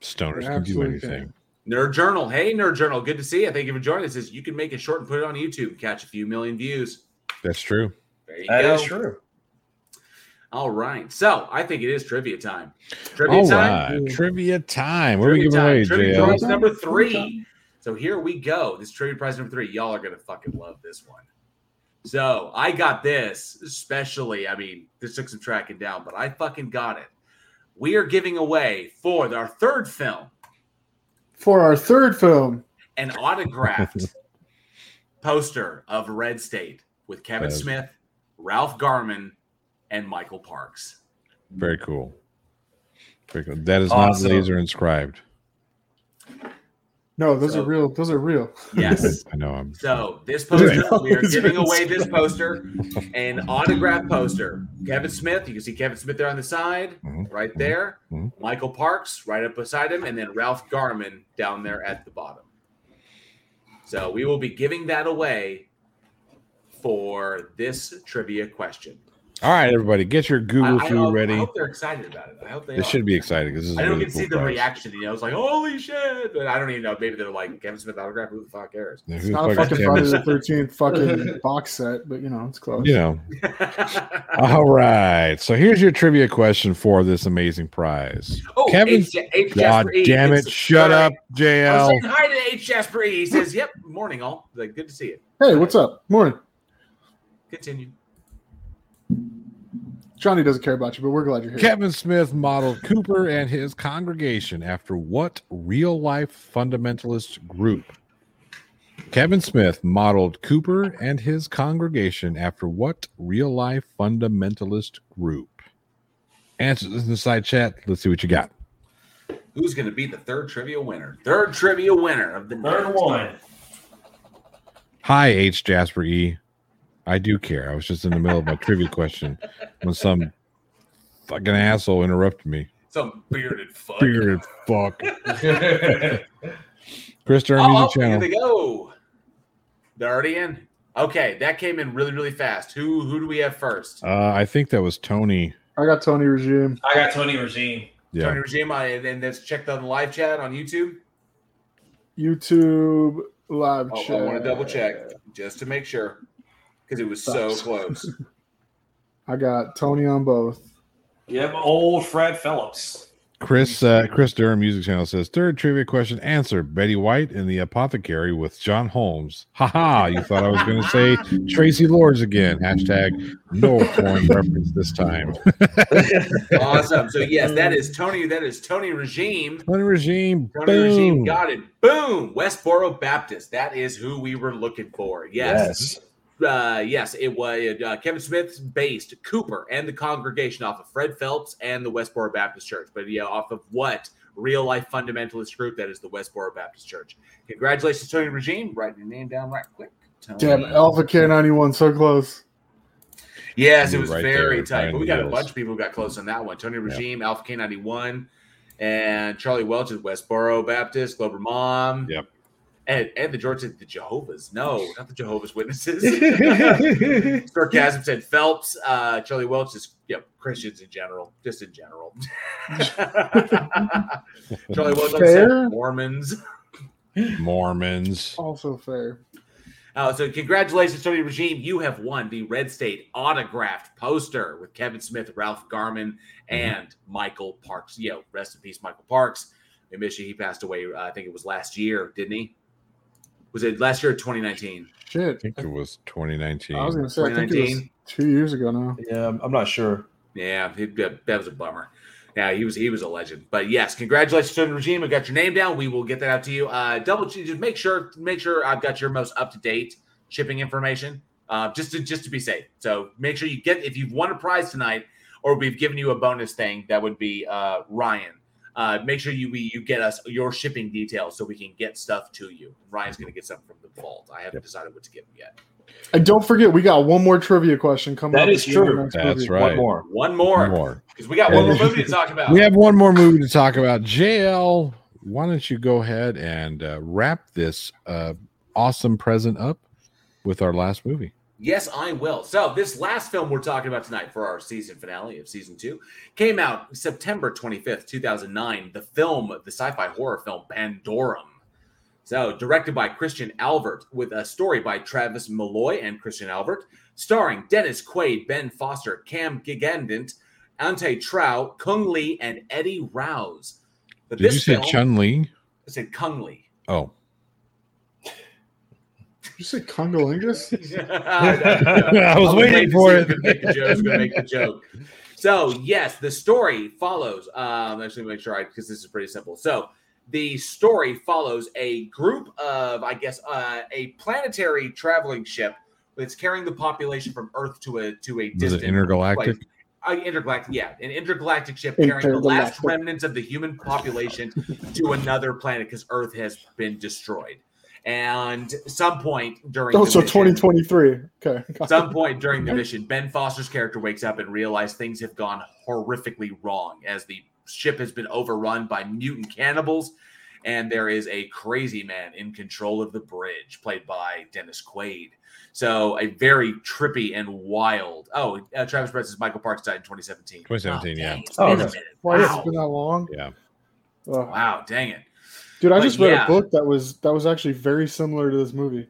Stoners can do anything. Nerd Journal. Hey, Nerd Journal. Good to see you. Thank you for joining us. Says you can make it short and put it on YouTube catch a few million views. That's true. There you That go. is true. All right. So I think it is trivia time. Trivia All time. right, trivia time. What are we Trivia giving time. away, Trivia prize number three. So here we go. This trivia prize number three. Y'all are gonna fucking love this one. So I got this, especially. I mean, this took some tracking down, but I fucking got it. We are giving away for our third film For our third film, an autographed poster of Red State with Kevin Yes. Smith, Ralph Garman, and Michael Parks. Very cool. Very cool. That is Awesome. not laser inscribed. No, those So- are real. Those are real. Yes. I know. I'm. So this poster, we are giving away this poster, an autograph poster. Kevin Smith, you can see Kevin Smith there on the side, Mhm. right there. Mhm. Michael Parks right up beside him, and then Ralph Garman down there at the bottom. So we will be giving that away for this trivia question. All right, everybody, get your Google I food hope, I ready. hope they're excited about it. I hope they They are. should be excited because this is I a don't really get to cool see the reaction. You know, it's like, holy shit. But I don't even know. Maybe they're like, Kevin Smith autograph. Who the fuck cares? Yeah, It's not a fuck is fucking Kevin? Friday the Thirteenth fucking box set, but you know it's close. You know. All right. So here's your trivia question for this amazing prize. Oh, Kevin, H, H. God Jasper E. damn it! Shut up, I'm JL. hi to H. Jasper E. He says, "Yep, morning all. Like, good to see you." Hey, what's up? Morning. Continue. Johnny doesn't care about you, but we're glad you're here. Kevin Smith modeled Cooper and his congregation after what real life fundamentalist group? Kevin Smith modeled Cooper and his congregation after what real life fundamentalist group? Answers in the side chat. Let's see what you got. Who's going to be the third trivia winner? Third trivia winner of the Third night. one. Hi, H. Jasper E. I do care. I was just in the middle of my trivia question when some fucking asshole interrupted me. Some bearded fuck. Bearded fuck. Chris Durham Oh, Music here Channel. they go. They're already in. Okay, that came in really, really fast. Who who do we have first? Uh, I think that was Tony. I got Tony Regime. I got Tony Regime. Yeah. Tony Regime, I- and then let's check the live chat on YouTube. YouTube live Oh, chat. I want to double check just to make sure because it was so close. I got Tony on both. Yep, old Fred Phelps. Chris uh, Chris Durham Music Channel says third trivia question answer Betty White in the Apothecary with John Holmes. Haha! You thought I was going to say Traci Lords again? Hashtag no foreign reference this time. awesome. So yes, that is Tony. That is Tony Regime. Tony Regime. Tony Regime Boom. got it. Boom. Westboro Baptist. That is who we were looking for. Yes. Uh, yes, it was uh, Kevin Smith's based Cooper and the congregation off of Fred Phelps and the Westboro Baptist Church. But yeah, off of what real life fundamentalist group that is the Westboro Baptist Church. Congratulations, Tony Regime. Write your name down right quick. Tony. Damn, Alpha K91, so close. Yes, it was right very there, tight. But we got a bunch of people who got close on that one. Tony Regime, Alpha K91, and Charlie Welch is Westboro Baptist, Glover Mom. Yep. And, and the George said the Jehovah's. No, not the Jehovah's Witnesses. Sarcasm said Phelps. Uh, Charlie Welch is you know, Christians in general, just in general. Charlie Welch said, Mormons. Mormons. Also fair. Uh, so congratulations, Tony Regime. You have won the Red State autographed poster with Kevin Smith, Ralph Garman, and Michael Parks. Yo, rest in peace, Michael Parks. We miss you. He passed away. Uh, I think it was last year, didn't he? Was it last year or 2019? I think it was 2019. I was going to say, I think it was 2019. two years ago now. Yeah, I'm I'm not sure. Yeah, he, that that was a bummer. Yeah, he was he was a legend. But yes, congratulations to the regime. We got your name down. We will get that out to you. Uh, double check just make sure make sure I've got your most up to date shipping information. Uh, just to just to be safe. So make sure you get if you've won a prize tonight, or we've given you a bonus thing. That would be uh, Ryan. Uh, make sure you we, you get us your shipping details so we can get stuff to you. Ryan's going to get something from the vault. I haven't decided what to get him yet. And don't forget, we got one more trivia question coming That up. is at the end of true. That's movie. right. One more. One more One more. because we got one more movie to talk about. We have one more movie to talk about. JL, why don't you go ahead and uh, wrap this uh, awesome present up with our last movie? Yes, I will. So, this last film we're talking about tonight for our season finale of season two came out September 25th, 2009. The film, the sci fi horror film Pandorum. So, directed by Christian Alvart with a story by Travis Milloy and Christian Alvart, starring Dennis Quaid, Ben Foster, Cam Gigandet, Antje Traue, Cung Le, and Eddie Rouse. But Did you say Chun Li? I said Cung Le. Oh, you say Congolingus? I was waiting for it. I was going to make the joke. So, yes, the story follows. Um, actually, make sure I because this is pretty simple. So, the story follows a group of, I guess, uh, a planetary traveling ship that's carrying the population from Earth to a to a Was distant it intergalactic? place. Uh, intergalactic, yeah, an intergalactic ship carrying the last remnants of the human population to another planet because Earth has been destroyed. And some point during Oh, the so mission- 2023. Okay. at some point during the mission, Ben Foster's character wakes up and realizes things have gone horrifically wrong as the ship has been overrun by mutant cannibals, and there is a crazy man in control of the bridge, played by Dennis Quaid. So a very trippy and wild. Oh, uh, Travis Brett Michael Parks died in 2017. 2017, yeah. Oh, been a okay. minute. Why has been that long? Yeah. Ugh. Wow, dang it. Dude, I But just read yeah. a book that was that was actually very similar to this movie.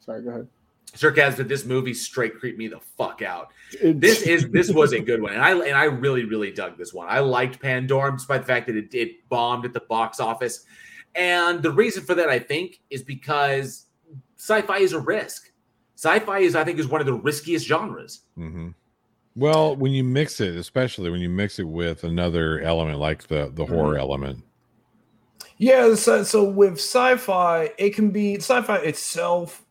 Sorry, go ahead. Sir Kaz, but this movie straight creeped me the fuck out. It- this is this was a good one, and I and I really really dug this one. I liked Pandorum despite the fact that it, it bombed at the box office, and the reason for that I think is because sci-fi is a risk. Sci-fi is I think is one of the riskiest genres. hmm Well, when you mix it, especially when you mix it with another element like the the horror element, Yeah, so, so with sci-fi, it can be sci-fi itself.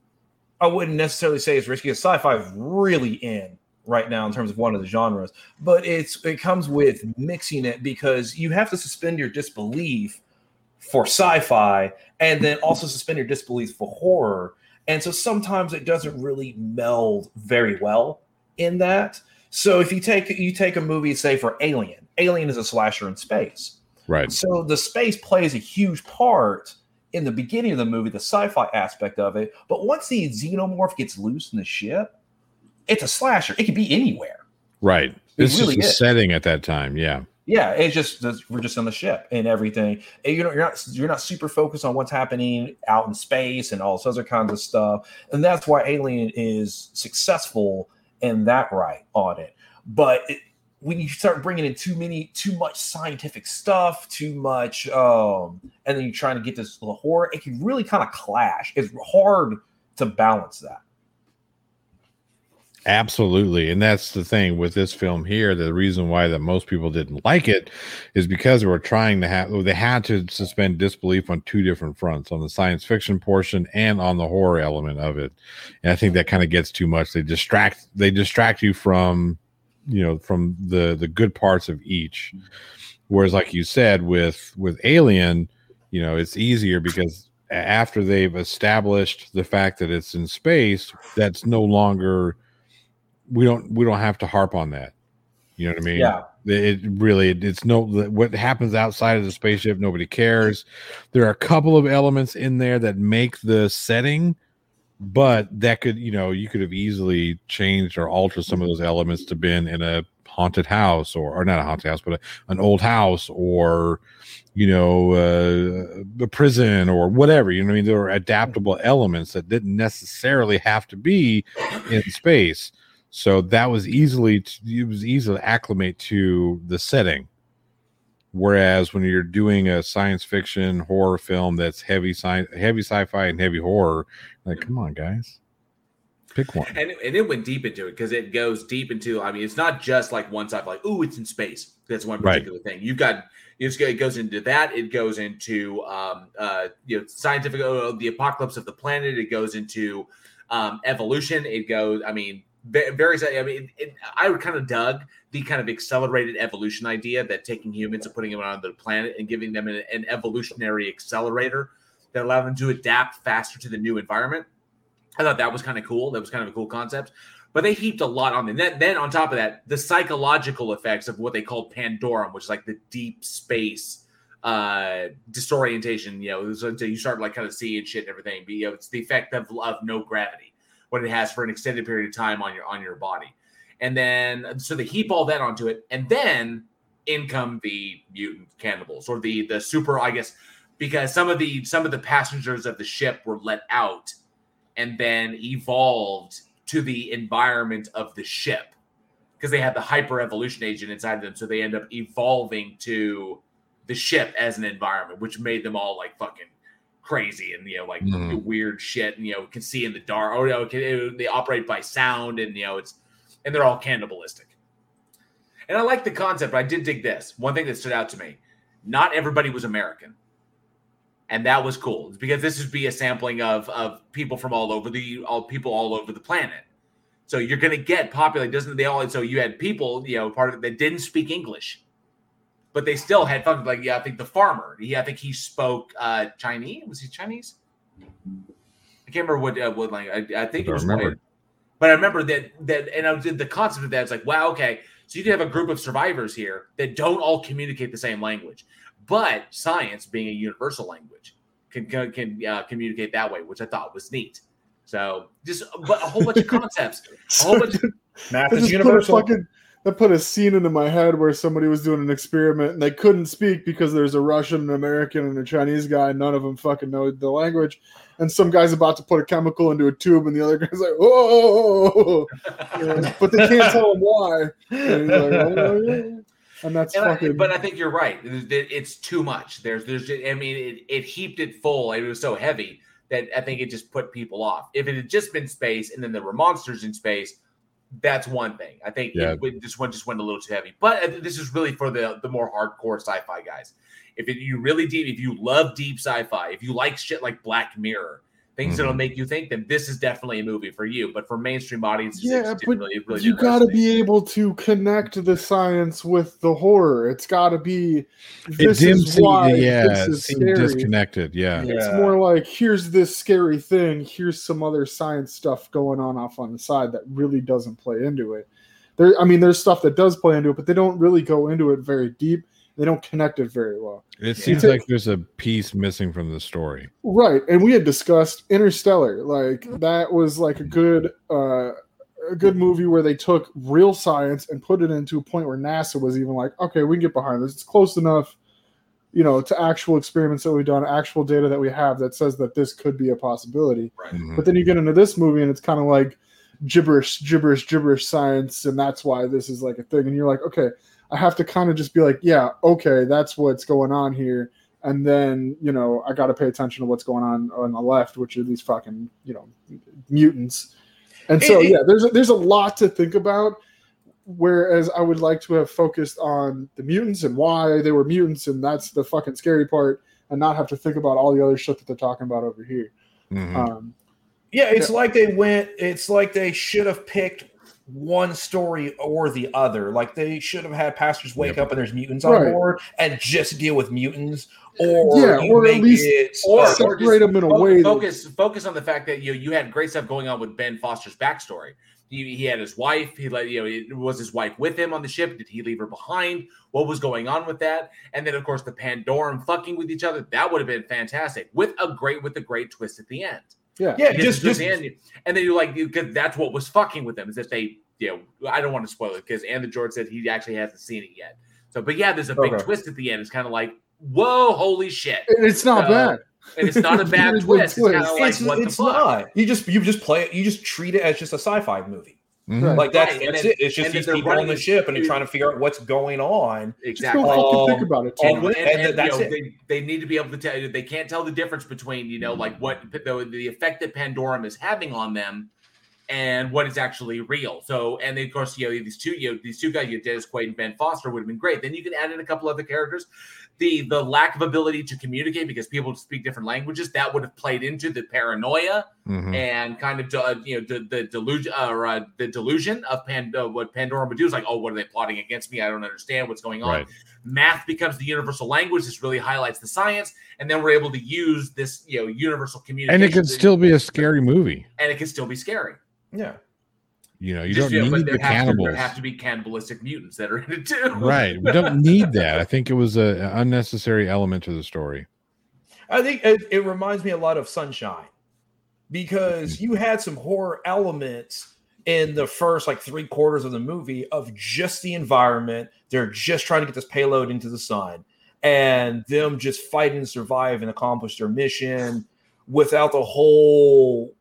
I wouldn't necessarily say it's risky. Sci-fi is really in right now in terms of one of the genres, but it's it comes with mixing it because you have to suspend your disbelief for sci-fi and then also suspend your disbelief for horror. And so sometimes it doesn't really meld very well in that. So if you take you take a movie, say for Alien, Alien is a slasher in space. Right? So the space plays a huge part in the beginning of the movie, the sci-fi aspect of it. But once the xenomorph gets loose in the ship, it's a slasher. It could be anywhere. Right. It's really just the is. setting at that time. Yeah. Yeah, it's just we're just on the ship and everything. And you know, you're not you're not super focused on what's happening out in space and all this other kinds of stuff. And that's why Alien is successful in that right on it. But it, when you start bringing in too many, too much scientific stuff, too much, um, and then you're trying to get this horror, it can really kind of clash. It's hard to balance that. Absolutely. And that's the thing with this film here. The reason why that most people didn't like it is because they were trying to have they had to suspend disbelief on two different fronts, on the science fiction portion and on the horror element of it. And I think that kind of gets too much. They distract they distract you from you know from the the good parts of each. Whereas like you said with with Alien, you know, it's easier because after they've established the fact that it's in space, that's no longer we don't we don't have to harp on that. You know what I mean? Yeah. It really it's no what happens outside of the spaceship nobody cares. There are a couple of elements in there that make the setting but that could you know you could have easily changed or altered some of those elements to been in a haunted house or, or not a haunted house but a, an old house or you know uh, a prison or whatever you know what i mean? There are adaptable elements that didn't necessarily have to be in space. So that was easily it was easy to acclimate to the setting whereas when you're doing a science fiction horror film that's heavy science heavy sci-fi and heavy horror like come on guys pick one And, and it went deep into it because it goes deep into. I mean, it's not just like one side, like oh, it's in space. That's one Right. particular thing. You've got it goes into that. It goes into um, uh, you know scientific uh, the apocalypse of the planet. It goes into um, evolution. It goes. I mean, ve- various. I mean, it, I kind of dug the kind of accelerated evolution idea that taking humans and putting them on the planet and giving them an, an evolutionary accelerator that allowed them to adapt faster to the new environment. I thought that was kind of cool. That was kind of a cool concept. But they heaped a lot on them. Then, then on top of that, the psychological effects of what they called Pandorum, which is like the deep space uh disorientation you know so you start like kind of seeing shit and everything but you know it's the effect of, of no gravity what it has for an extended period of time on your on your body. And then so they heap all that onto it and then in come the mutant cannibals or the the super i guess because some of the some of the passengers of the ship were let out and then evolved to the environment of the ship because they had the hyper evolution agent inside of them. So they end up evolving to the ship as an environment which made them all like fucking crazy and you know like Mhm. weird shit and you know can see in the dark. Or you know can, they operate by sound and you know it's and they're all cannibalistic. And i like the concept but i did dig this. One thing that stood out to me not everybody was american. And that was cool because this would be a sampling of of people from all over the all people all over the planet. So you're going to get popular doesn't they all? So you had people you know part of that didn't speak english but they still had fucking like yeah i think the farmer he i think he spoke uh chinese was he chinese i can't remember what uh, what language I, I think I it was remember. white. but i remember that that and i did the concept of that it's like wow okay so you can have a group of survivors here that don't all communicate the same language but science being a universal language can can, can uh, communicate that way which i thought was neat so just but a whole bunch of concepts a whole bunch Math That is just put a universal. fucking that put a scene into my head where somebody was doing an experiment and they couldn't speak because there's a Russian, an American, and a Chinese guy. And none of them fucking know the language. And some guy's about to put a chemical into a tube, and the other guy's like, "Oh!" But they can't tell him why. And, he's like, "Oh, yeah." And that's And I- fucking. but I think you're right. It- it- It's too much. There's, there's. I mean, it, it heaped it full. It was so heavy that I think it just put people off. If it had just been space and then there were monsters in space, that's one thing. I think Yeah. it, this one just went a little too heavy. But uh, this is really for the the more hardcore sci-fi guys. If it, you really deep, if you love deep sci-fi, if you like shit like Black Mirror, things that'll Mhm. make you think, then this is definitely a movie for you. But for mainstream audiences, yeah, just but really, really you got to be able to connect the science with the horror. It's got to be. It This didn't is seem, why yeah, this it is seemed scary. disconnected. Yeah. It's more like here's this scary thing. Here's some other science stuff going on off on the side that really doesn't play into it. There, I mean, there's stuff that does play into it, but they don't really go into it very deep. They don't connect it very well. It seems Yeah. like there's a piece missing from the story. Right, and we had discussed Interstellar. Like that was like a good, uh, a good movie where they took real science and put it into a point where NASA was even like, okay, we can get behind this. It's close enough, you know, to actual experiments that we've done, actual data that we have that says that this could be a possibility. Mhm. But then you get into this movie and it's kind of like gibberish, gibberish, gibberish science, and that's why this is like a thing. And you're like, okay, I have to kind of just be like, yeah, okay, that's what's going on here. And then, you know, I got to pay attention to what's going on on the left, which are these fucking, you know, mutants. And so, It- it- yeah, there's a, there's a lot to think about. Whereas I would like to have focused on the mutants and why they were mutants, and that's the fucking scary part, and not have to think about all the other shit that they're talking about over here. Mhm. Um, Yeah, it's like they went. It's like they should have picked one story or the other. Like they should have had pastors wake up and there's mutants on board and just deal with mutants, or Yeah, you or at least- it or, separate or them in a fo- way that- Focus focus on the fact that you you had great stuff going on with Ben Foster's backstory. He, he had his wife. He let you know was his wife with him on the ship. Did he leave her behind? What was going on with that? And then of course the Pandorum fucking with each other. That would have been fantastic with a great with a great twist at the end. Yeah, yeah, just towards just the end, and then you like you because that's what was fucking with them is that they you know I don't want to spoil it because Anthony George said he actually hasn't seen it yet. So, but yeah, there's a big Okay. twist at the end. It's kind of like whoa, holy shit! And it's not So- bad. and it's not a bad really good twist. It's kind of like it's, what it's the fuck. not. You just you just play it. You just treat it as just a sci-fi movie. Mhm. Like that's, Right, that's then- it. It's just and then these they're people on the ship and they're trying to figure out what's going on. Exactly. don't Um, think about it. Too And, and, and and, that's you know, it. they, they need to be able to tell you they can't tell the difference between you know like what the, the effect that Pandorum is having on them and what is actually real. So and then, of course you know these two you know, these two guys you know, Dennis Quaid and Ben Foster would have been great. Then you can add in a couple other characters. The the lack of ability to communicate because people speak different languages that would have played into the paranoia Mhm. and kind of uh, you know the, the delusion or uh, the delusion of Pan, uh, what Pandora would do is like, oh, what are they plotting against me? I don't understand what's going on. Right. Math becomes the universal language. This really highlights the science, and then we're able to use this you know universal communication. And it could still be a scary movie. and it can still be scary. Yeah. You know, you Just, don't yeah, need the have, to, cannibals. there have to be cannibalistic mutants that are in it too. right. We don't need that. I think it was an unnecessary element to the story. I think it, it reminds me a lot of Sunshine because mm-hmm. you had some horror elements in the first like three quarters of the movie of just the environment. They're just trying to get this payload into the sun and them just fighting to survive and accomplish their mission without the whole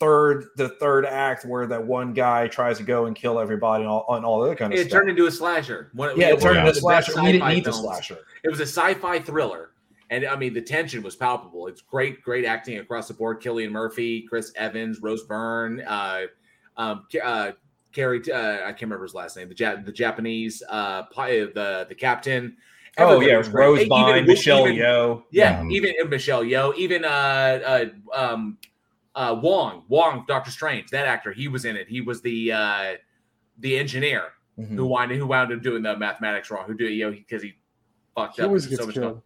third the third act where that one guy tries to go and kill everybody and all, and all that kind of It stuff. It turned into a slasher. One- Yeah, it turned of into a slasher. We didn't sci-fi need the slasher. It was a sci-fi thriller, and I mean the tension was palpable. It's great, great acting across the board. Cillian Murphy, Chris Evans, Rose Byrne, uh, um, uh, Carrie. Uh, I can't remember his last name. The ja- the Japanese, uh, the the captain. Oh yeah. Rose Even- Byrne, Michelle even- Yeoh. Yeah, even Michelle Yeoh, even uh, uh, um, uh, Wong, Wong, Doctor Strange, that actor, he was in it. He was the uh, the engineer Mhm. who wound who wound up doing the mathematics wrong, who did you know because he fucked He up so much killed. stuff.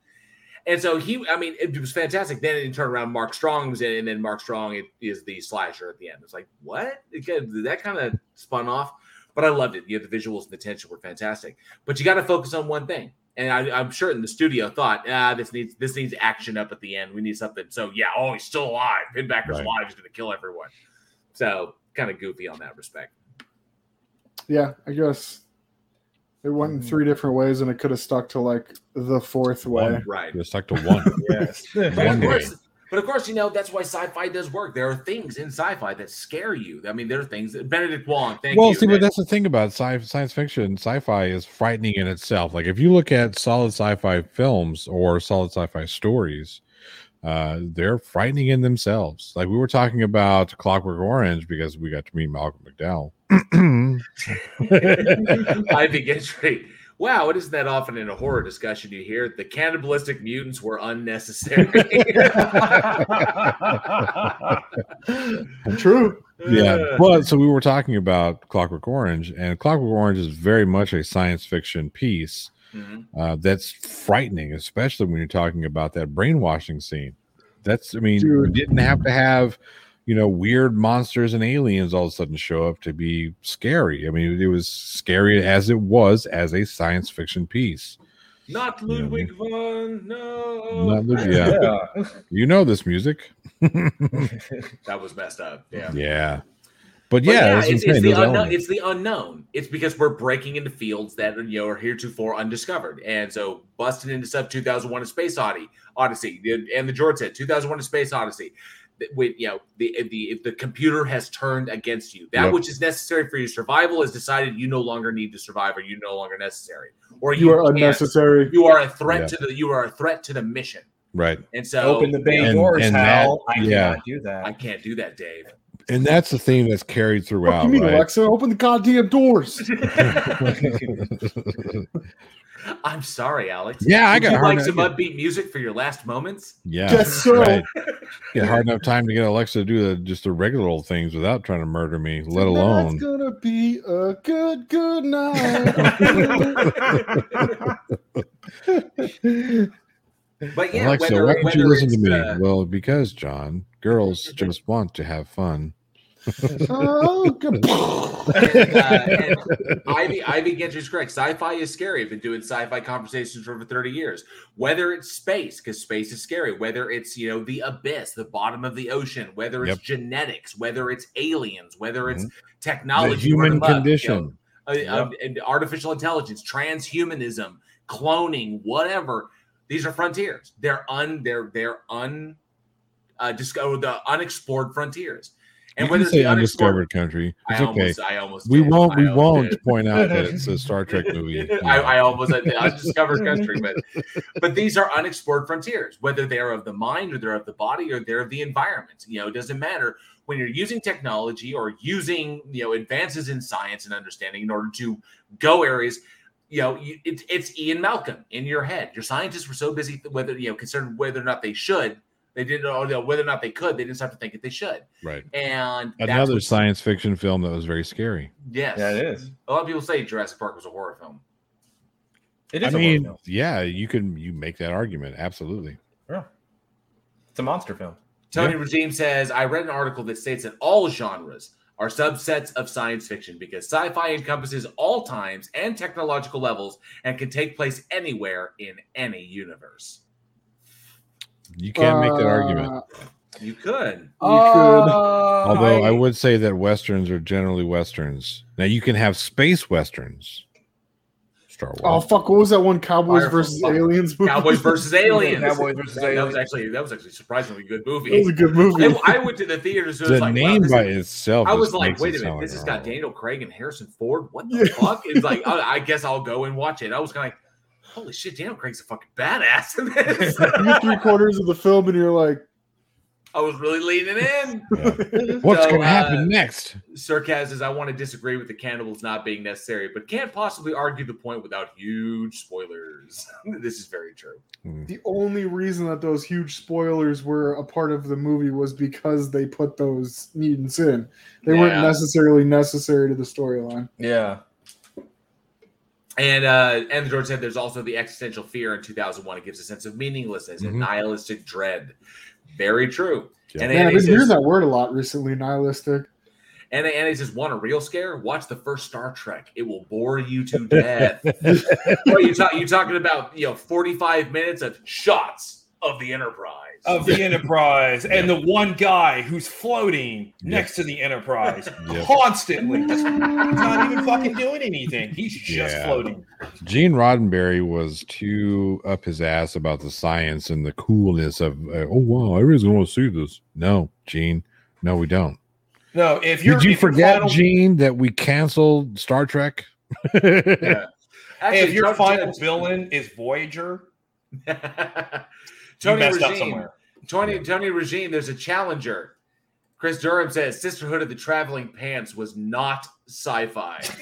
And so he, I mean, it was fantastic. Then it turned around, Mark Strong was in, it, and then Mark Strong is the slasher at the end. It's like what? It that kind of spun off, but I loved it. You know, the visuals and the tension were fantastic. But you got to focus on one thing. And I, I'm sure in the studio thought, ah, this needs this needs action up at the end. We need something. So yeah, oh, he's still alive. Pinbacker's Right. alive. He's going to kill everyone. So kind of goofy on that respect. Yeah, I guess it went in three different ways, and it could have stuck to like the fourth way. One. Right. You're stuck to one. Yes. But of One way. course, but of course, you know that's why sci-fi does work. There are things in sci-fi that scare you. I mean, there are things. That, Benedict Wong, thank well, you. see, but that's the thing about sci- science fiction. Sci-fi is frightening in itself. Like if you look at solid sci-fi films or solid sci-fi stories, uh, they're frightening in themselves. Like we were talking about Clockwork Orange because we got to meet Malcolm McDowell. Ivy Gentry. Wow, it isn't that often in a horror discussion you hear the cannibalistic mutants were unnecessary. True. yeah, but so we were talking about Clockwork Orange, and Clockwork Orange is very much a science fiction piece Mhm. uh, that's frightening, especially when you're talking about that brainwashing scene. That's, I mean, you didn't have to have, you know, weird monsters and aliens all of a sudden show up to be scary. I mean, it was scary as it was as a science fiction piece. Not Ludwig von. No. Not Lud- yeah. You know this music. that was messed up. Yeah. yeah. But But yeah, it's, it's the unknown. elements. It's the unknown. It's because we're breaking into fields that you know are heretofore undiscovered, and so busting into sub 2001: A Space Odyssey, Odyssey, and the George said 2001: A Space Odyssey. That With you know the the if the computer has turned against you, that Yep. which is necessary for your survival is decided you no longer need to survive, or you no longer necessary, or You are unnecessary. You are a threat Yeah. to the you are a threat to the mission, right. and so Open the bay And- doors, and Hal. that- I yeah. cannot do that. I can't do that, Dave. And that's the theme that's carried What throughout. do you mean, right? Alexa? Open the goddamn doors. I'm sorry, Alex. Yeah, I Would got you hard like enough- some upbeat music for your last moments. Yeah, Guess so. right. Yeah, hard enough time to get Alexa to do the, just the regular old things without trying to murder me, let alone. it's gonna be a good, good night. But yeah, Alexa, whether, why don't you listen to me? uh, well, because John, girls just want to have fun. Oh, good. uh, and Ivy Ivy Gentry's correct. Sci-fi is scary. I've been doing sci-fi conversations for over 30 years. Whether it's space, because space is scary, whether it's you know the abyss, the bottom of the ocean, whether it's Yep. genetics, whether it's aliens, whether it's Mhm. technology, The human running up, you know, condition. uh, uh, and artificial intelligence, transhumanism, cloning, whatever. These are frontiers. They're un they're they're un uh discovered the unexplored frontiers. And you whether say the undiscovered country. I It's okay. almost I almost we did. won't. I We won't did. point out that it's a Star Trek movie. I, I almost the undiscovered country, but but these are unexplored frontiers, whether they're of the mind or they're of the body or they're of the environment. You know, it doesn't matter when you're using technology or using you know advances in science and understanding in order to go areas. You know, it's it's Ian Malcolm in your head. Your scientists were so busy whether you know concerned whether or not they should. They didn't know whether or not they could. They didn't stop to think if they should. right. And Another science fiction film that was very scary. Yes, Yeah, it is. A lot of people say Jurassic Park was a horror film. It I mean, horror film. yeah, you can you make that argument absolutely. Yeah, it's a monster film. Tony Regime says, I read an article that states that all genres are subsets of science fiction because sci-fi encompasses all times and technological levels and can take place anywhere in any universe. You can't make that argument. Uh, You could. You Although I, I- would say that westerns are generally westerns. Now you can have space westerns. Star Wars. Oh fuck! What was that one? Cowboys Fire versus from- aliens movie. Cowboys versus aliens. Cowboys versus That- That was actually that was actually surprisingly good movie. It was a good movie. I, I went to the theaters. And the was like, name this by is- itself. I was like, wait a minute, this has got. Daniel Craig and Harrison Ford. What the fuck? It's like, I, I guess I'll go and watch it. I was kind of like, holy shit, Daniel Craig's a fucking badass in this. you three quarters of the film, and you're like, I was really leaning in. What's So, going to happen uh, next? Sarkaz says, I want to disagree with the cannibals not being necessary, but can't possibly argue the point without huge spoilers. this is very true. the only reason that those huge spoilers were a part of the movie was because they put those mutants in. They weren't necessarily necessary to the storyline. Yeah. And uh, and George said there's also the existential fear in 2001. It gives a sense of meaninglessness and Mhm. nihilistic dread. Very true. Yeah. And Man, I've been hearing that word a lot recently. Nihilistic. and Annie says, want a real scare? Watch the first Star Trek. It will bore you to death. what are you, talk- you talking about? You know, 45 minutes of shots of the Enterprise. Of the Enterprise and the one guy who's floating next to the Enterprise Yep. constantly. Just he's not even fucking doing anything. He's just Yeah. floating. Gene Roddenberry was too up his ass about the science and the coolness of, uh, oh, wow, everybody's going to see this. No, Gene. No, we don't. No, if you're Did you forget, final- Gene, that we canceled Star Trek? Yeah. if your Tony- final villain is Voyager, you Tony messed up somewhere. Tony Tony Regime, there's a challenger. Chris Durham says Sisterhood of the Traveling Pants was not sci-fi.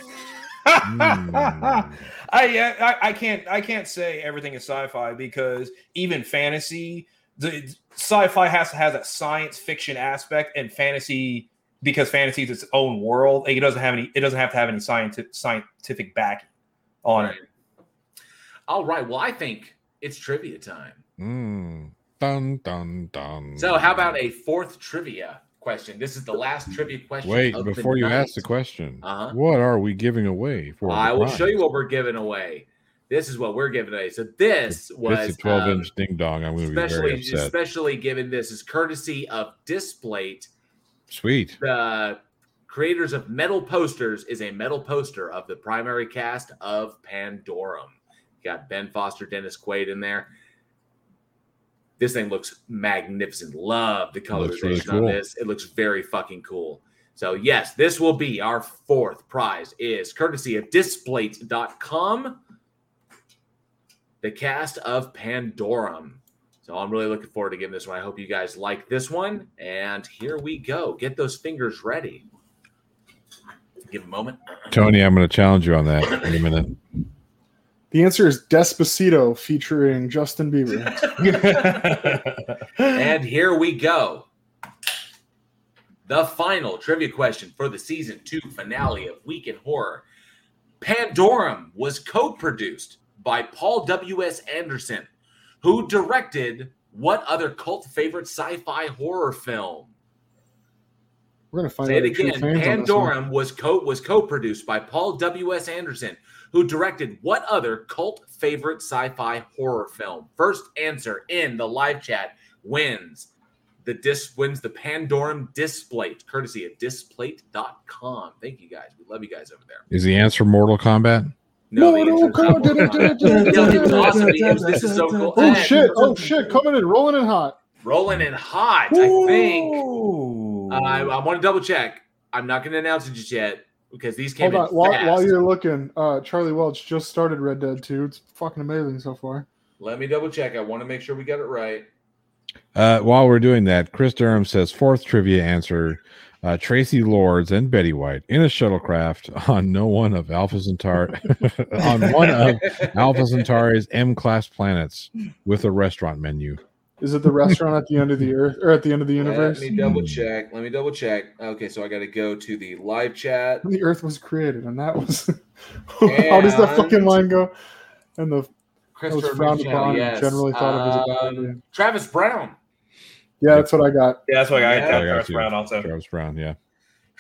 Hmm. I, I I can't I can't say everything is sci-fi because even fantasy, the sci-fi has to have that science fiction aspect, and fantasy because fantasy is its own world. It doesn't have any. It doesn't have to have any scientific scientific backing on it. All right. Well, I think it's trivia time. Mm. Dun, dun, dun. So, how about a fourth trivia question? This is the last trivia question. Wait, of the before you night. ask the question, Uh-huh. what are we giving away for? I will prize? show you what we're giving away. This is what we're giving away. So this It's was a 12 um, inch ding dong. I'm going to be very especially upset. especially given this is courtesy of Displate. Sweet. The creators of Metal Posters is a metal poster of the primary cast of Pandorum. You got Ben Foster, Dennis Quaid in there. This thing looks magnificent. Love the colorization really on this. It looks very fucking cool. So yes, this will be our fourth prize. Is courtesy of Displate.com. The cast of Pandorum. So I'm really looking forward to giving this one. I hope you guys like this one. And here we go. Get those fingers ready. Give a moment. Tony, I'm going to challenge you on that in a minute. The answer is Despacito featuring Justin Bieber. and here we go. The final trivia question for the season two finale of Week in Horror. Pandorum was co produced by Paul W.S. Anderson, who directed what other cult favorite sci fi horror film? We're gonna find Say it again. fans on this one. Pandorum was co was co-produced by Paul W. S. Anderson, who directed what other cult favorite sci-fi horror film? First answer in the live chat wins. The disc wins the Pandorum Displate, courtesy of displate.com. Thank you guys. We love you guys over there. Is the answer Mortal Kombat? No, the Mortal answer is Kombat. Yo, it's awesome. It's- This is so cool. Oh And shit! Oh shit! Coming in, rolling in hot. Rolling in hot, I think. Uh, I, I want to double check. I'm not going to announce it just yet because these came Hold on, while, fast. while you're looking, uh, Charlie Welch just started Red Dead 2. It's fucking amazing so far. Let me double check. I want to make sure we got it right. Uh, while we're doing that, Chris Durham says fourth trivia answer: uh, Traci Lords and Betty White in a shuttlecraft on no one of Alpha Centauri on one of Alpha Centauri's M-class planets with a restaurant menu. Is it the restaurant at the end of the earth or at the end of the universe? Let me double check. Let me double check. Okay, so I got to go to the live chat. When the earth was created, and that was how does that fucking line go? And the that was Christopher frowned Michelle, upon yes. and generally thought of as a bad Um, idea. Travis Brown. Yeah, that's what I got. Yeah, that's what I Yeah, got. I got Travis you. Brown also. Travis Brown, yeah.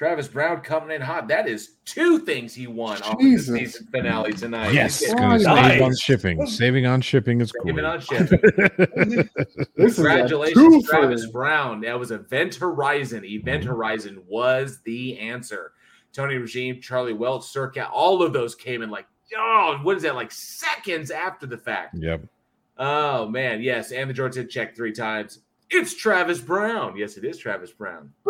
Travis Brown coming in hot. That is two things he won on the Jesus. season finale tonight. Yes, He's it's getting save on shipping. Saving on shipping is cool. Saving on shipping. This is a Congratulations. Travis Brown. That was Event Horizon. Event Horizon was the answer. Tony Regime, Charlie Welch, Circa, all of those came in like, oh, what is that, like seconds after the fact. Yep. Oh, man. Yes. And the George said check three times. It's Travis Brown. Yes, it is Travis Brown.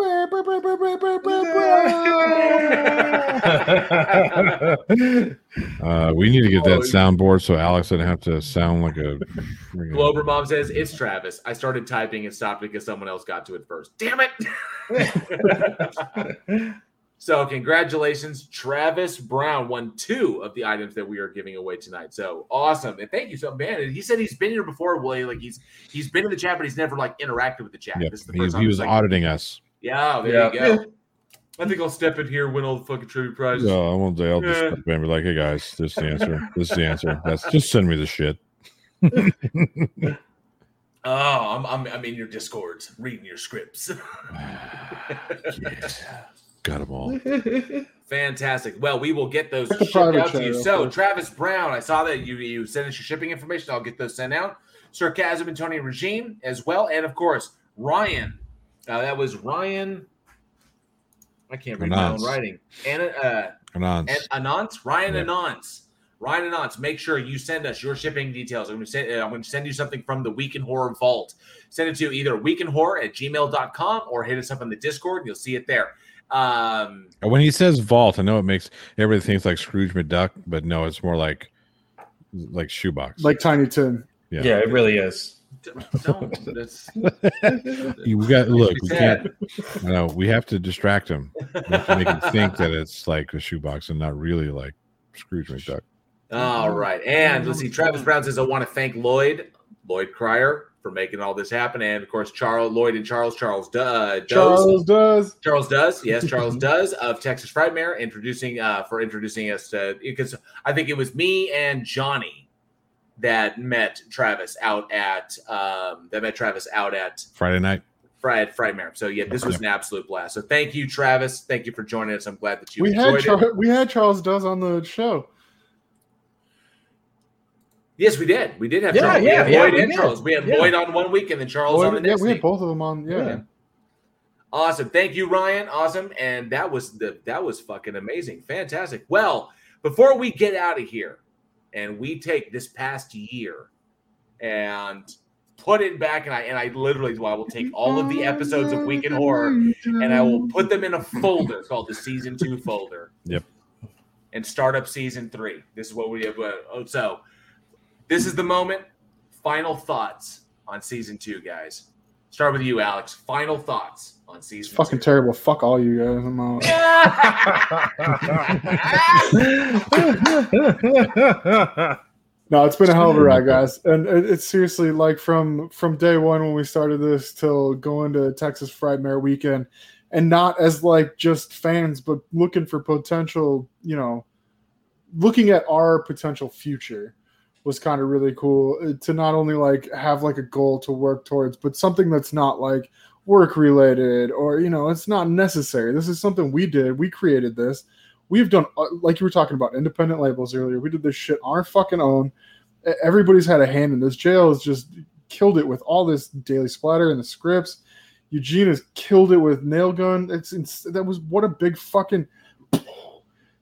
Uh, we need to get that Oh, soundboard so Alex doesn't have to sound like a. friggin- Glober Mom says it's Travis. I started typing and stopped because someone else got to it first. Damn it. so, congratulations. Travis Brown won two of the items that we are giving away tonight. So awesome. And thank you so man. And he said he's been here before, Willie. Like he's he's been in the chat, but he's never like interacted with the chat. Yep. This is the He, first time he was like, auditing us. Yeah, oh, there Yeah. you go. I think I'll step in here, win all the fucking tribute prizes. So I won't. I'll just Yeah. step in and be like, "Hey guys, this is the answer. This is the answer. That's just send me the shit." Oh, I'm, I'm I'm in your discords, reading your scripts. Ah, yes. Got them all. Fantastic. Well, we will get those Check shipped out to you. So. Travis Brown, I saw that you you sent us your shipping information. I'll get those sent out. Sarcasm and Tony Regime as well, and of course Ryan. Uh, that was Ryan. I can't read my own writing. And uh, Anons. and Anons, Ryan Yeah. Anons. Ryan Anons, make sure you send us your shipping details. I'm going to send, uh, I'm going to send you something from the Week in Horror Vault. Send it to either weekinhorror at gmail.com or hit us up on the Discord and you'll see it there. Um, When he says vault, I know it makes everybody thinks like Scrooge McDuck, but no, it's more like like shoebox. Like Tiny Tim. Yeah. Yeah, it really is. don't. That's, You- we got look. We can't. I know we have to distract him. We have to make him think that it's like a shoebox and not really like Scrooge McDuck. All right. And let's see. Travis Brown says, I want to thank Loyd, Loyd Cryer, for making all this happen. And of course, Charles, Loyd and Charles, Charles, Du- uh, Does. Charles does. Charles does, yes, Charles does of Texas Frightmare, introducing uh for introducing us to because I think it was me and Johnny that met Travis out at um that met Travis out at Friday night. Fried Frightmare. So yeah, this was an absolute blast. So thank you, Travis. Thank you for joining us. I'm glad that you We had enjoyed it. Char- we had Charles does on the show. Yes, we did. We did have Yeah, Charles. we yeah, had yeah, Lloyd we and. Charles. We had Yeah. Lloyd on one week and then Charles on the Lloyd- yeah, we had week. both of them on. Yeah. Yeah. Awesome. Thank you, Ryan. Awesome. And that was the that was fucking amazing. Fantastic. Well, before we get out of here and we take this past year and put it back and I and I literally well, I will take all of the episodes of Week in Horror and I will put them in a folder called the season two folder Yep. and start up season three. This is what we have. uh, oh, So, this is the moment. Final thoughts on season two, guys. Start with you, Alex. Final thoughts on season Fucking two. terrible. Fuck all you guys. I'm out. No, it's been a hell of a ride, guys, and it- it's seriously like from from day one when we started this till going to Texas Frightmare weekend, and not as like just fans, but looking for potential. You know, looking at our potential future was kind of really cool uh, to not only like have like a goal to work towards, but something that's not like work related or you know it's not necessary. This is something we did. We created this. We've done uh, like you were talking about independent labels earlier. We did this shit on our fucking own. Everybody's had a hand in this. JL has just killed it with all this daily splatter and the scripts. Eugene has killed it with nail gun. It's ins- that was what a big fucking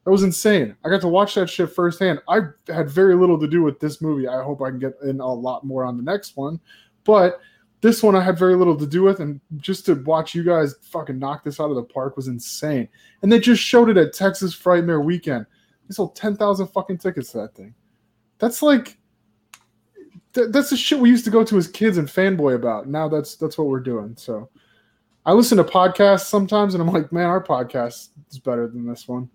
that was insane i got to watch that shit firsthand i had very little to do with this movie i hope i can get in a lot more on the next one but this one I had very little to do with, and just to watch you guys fucking knock this out of the park was insane. And they just showed it at Texas Frightmare Weekend. They sold ten thousand fucking tickets to that thing. That's like, th- that's the shit we used to go to as kids and fanboy about. Now that's that's what we're doing. So, I listen to podcasts sometimes, and I'm like, man, our podcast is better than this one.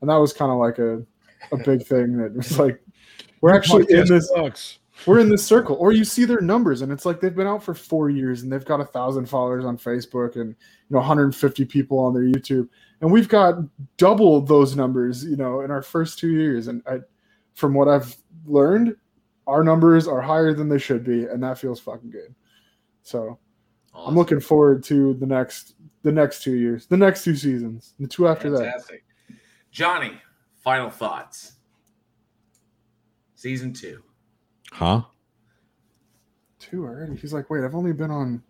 And that was kind of like a a big thing that was like, we're actually in this sucks. we're in this circle. Or you see their numbers and it's like they've been out for four years and they've got a thousand followers on facebook and you know 150 people on their youtube. And we've got double those numbers you know in our first two years. And I, from what i've learned our numbers are higher than they should be. And that feels fucking good. So I'm looking forward to the next the next two years, the next two seasons, the two after that. Fantastic. Johnny, final thoughts. Season two. Huh? Two already. He's like, wait, I've only been on.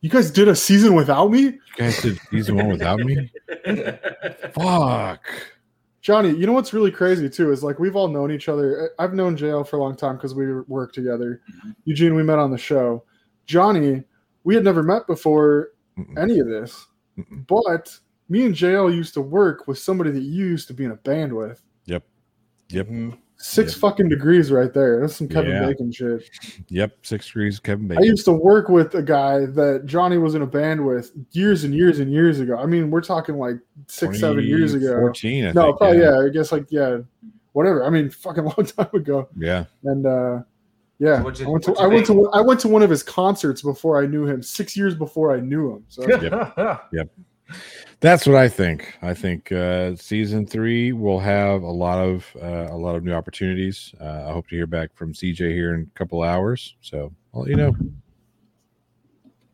You guys did a season without me? You guys did season one without me? Fuck. Johnny, you know what's really crazy too is like we've all known each other. I've known JL for a long time because we work together. Mm-hmm. Eugene, we met on the show. Johnny, we had never met before any of this, but me and JL used to work with somebody that you used to be in a band with. Yep. Yep. Six fucking degrees right there. That's some Kevin Yeah. Bacon shit. Yep. Six degrees, Kevin Bacon. I used to work with a guy that Johnny was in a band with years and years and years ago. I mean, we're talking like six, seven years ago. 14, I no, think, probably yeah. yeah. I guess like yeah, whatever. I mean, fucking long time ago. Yeah. And uh yeah, What'd you- I went to I went to I went to one of his concerts before I knew him. Six years before I knew him. So Yep. Yep. That's what I think. I think uh, season three will have a lot of uh, a lot of new opportunities. Uh, I hope to hear back from CJ here in a couple hours. So I'll let you know.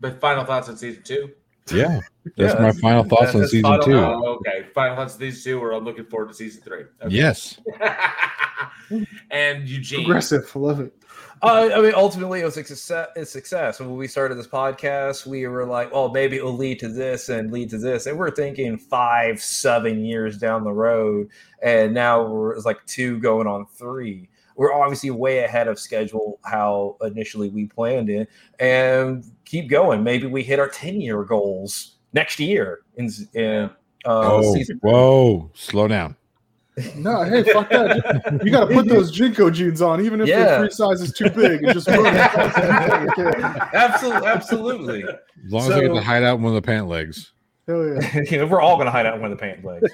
But final thoughts on season two? Yeah, that's Yeah, my final thoughts that's- on that's season final- two. oh, okay, final thoughts on season two, or I'm looking forward to season three. Okay. Yes. and Eugene. aggressive. Love it. Uh, I mean, ultimately, it was a success. A success. When we started this podcast, we were like, "Oh, maybe it will lead to this and lead to this," and we're thinking five, seven years down the road, and now we're it's like two going on three. We're obviously way ahead of schedule how initially we planned it, and keep going. Maybe we hit our ten-year goals next year in, in uh, oh, season. whoa! Slow down. No, hey, fuck that. You got to put those JNCO jeans on, even if Yeah. the free size is too big, and just put them absolutely, absolutely. As long as I get to hide out in one of the pant legs. Hell yeah. you know, we're all going to hide out in one of the pant legs.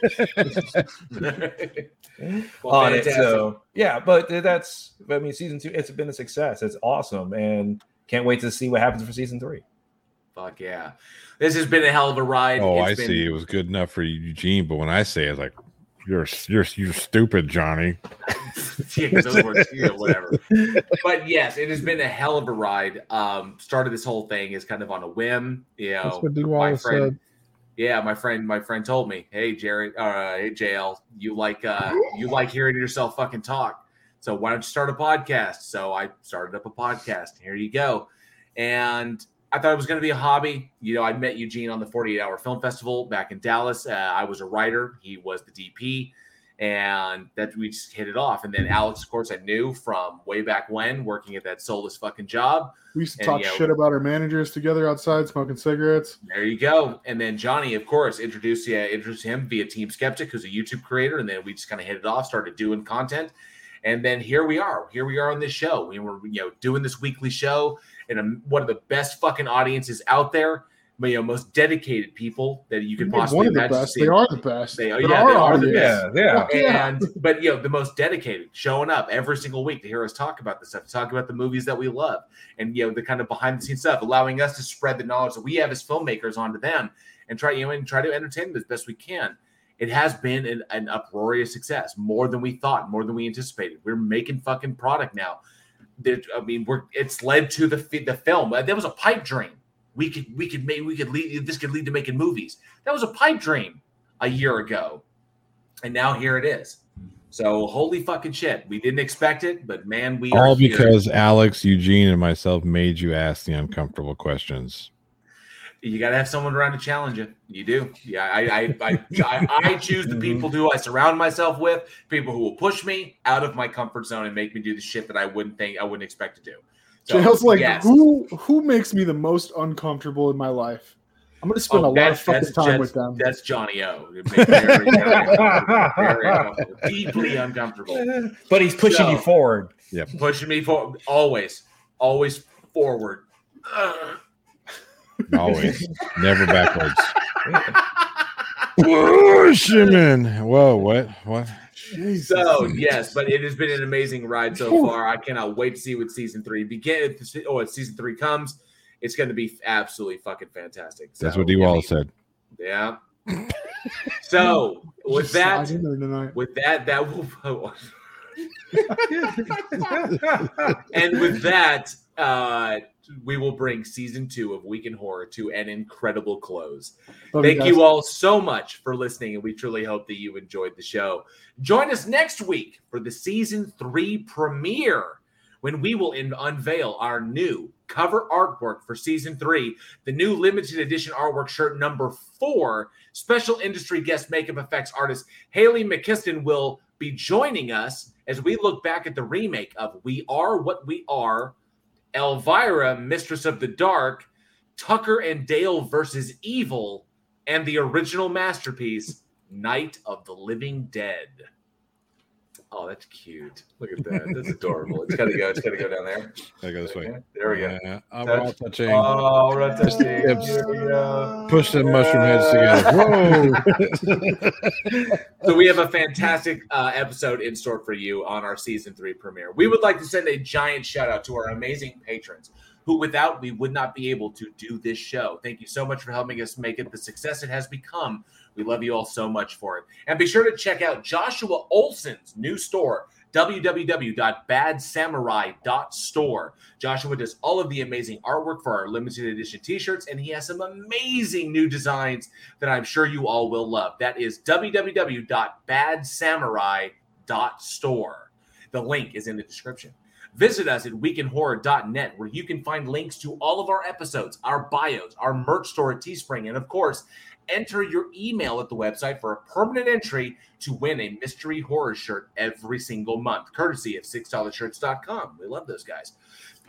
Well, on it. So yeah, but that's I mean, season two, it's been a success. It's awesome, and can't wait to see what happens for season three. Fuck yeah. This has been a hell of a ride. Oh, It's I been- see. It was good enough for Eugene, but when I say it, it's like you're you're you're stupid, Johnny. yeah, 'cause those words, you know, whatever. But yes, it has been a hell of a ride. Um, started this whole thing is kind of on a whim. You know, That's what D. my friend. said. Yeah, my friend, my friend told me, "Hey, Jerry, uh, hey, JL, you like uh, you like hearing yourself fucking talk. So why don't you start a podcast?" So I started up a podcast. Here you go, and I thought it was going to be a hobby. You know, I met Eugene on the 48 Hour Film Festival back in Dallas. Uh, I was a writer; he was the DP, and that we just hit it off. And then Alex, of course, I knew from way back when, working at that soulless fucking job. We used to And, talk you know, shit about our managers together outside smoking cigarettes. there you go. And then Johnny, of course, introduced yeah, introduced him via Team Skeptic, who's a YouTube creator, and then we just kind of hit it off, started doing content, and then here we are. Here we are on this show. We were you know doing this weekly show, and um, one of the best fucking audiences out there. You know, most dedicated people that you could They're possibly one of the imagine. best. They are the best. They, They're yeah, our they are the best. Yeah, yeah. And but you know, the most dedicated, showing up every single week to hear us talk about this stuff, to talk about the movies that we love, and you know, the kind of behind the scenes stuff, allowing us to spread the knowledge that we have as filmmakers onto them and try, you know, and try to entertain them as best we can. It has been an, an uproarious success, more than we thought, more than we anticipated. We're making fucking product now. That I mean, we're it's led to the the film. Uh, that was a pipe dream. We could we could make we could lead this could lead to making movies. That was a pipe dream a year ago, and now here it is. So holy fucking shit, we didn't expect it, but man, we All are here. because Alex, Eugene, and myself made you ask the uncomfortable questions. You got to have someone around to challenge you. You do. Yeah, I I, I, I, I choose the mm-hmm. people who I surround myself with, people who will push me out of my comfort zone and make me do the shit that I wouldn't think I wouldn't expect to do. So, JL's like, yes. who who makes me the most uncomfortable in my life? I'm gonna spend Oh, a lot of fucking time that's- with them. That's Johnny O. It makes me Very, very very uncomfortable, deeply uncomfortable. But he's pushing So- you forward. Yep. Pushing me forward, always, always forward. Ugh. Always, never backwards. Push him in. Whoa, what? What? So yes, but it has been an amazing ride so far. I cannot wait to see what season three begin. Oh, if season three comes, it's going to be absolutely fucking fantastic. That's So, what Dee I Wallace mean, said. Yeah. So with that, slide in there tonight. with that, that will. and with that, uh, we will bring season two of Week in Horror to an incredible close. Love Thank guys. you all so much for listening, and we truly hope that you enjoyed the show. Join us next week for the season three premiere when we will in- unveil our new cover artwork for season three, the new limited edition artwork shirt number four. Special industry guest makeup effects artist Haley McKiston will be joining us as we look back at the remake of We Are What We Are, Elvira, Mistress of the Dark, Tucker and Dale versus Evil, and the original masterpiece, Night of the Living Dead. Oh, that's cute. Look at that. That's adorable. It's gotta go. It's gotta go down there. I go this way. There we go. Yeah, oh, we're all touching. Oh, we're not touching. tips. Here we go. Push the mushroom heads together. Whoa! So we have a fantastic uh, episode in store for you on our season three premiere. We would like to send a giant shout out to our amazing patrons, who without we would not be able to do this show. Thank you so much for helping us make it the success it has become. We love you all so much for it. And be sure to check out Joshua Olsen's new store, www.badsamurai.store. Joshua does all of the amazing artwork for our limited edition t-shirts, and he has some amazing new designs that I'm sure you all will love. That is www.badsamurai.store. The link is in the description. Visit us at weekinhorror.net where you can find links to all of our episodes, our bios, our merch store at Teespring, and of course, enter your email at the website for a permanent entry to win a mystery horror shirt every single month, courtesy of $6shirts.com. We love those guys.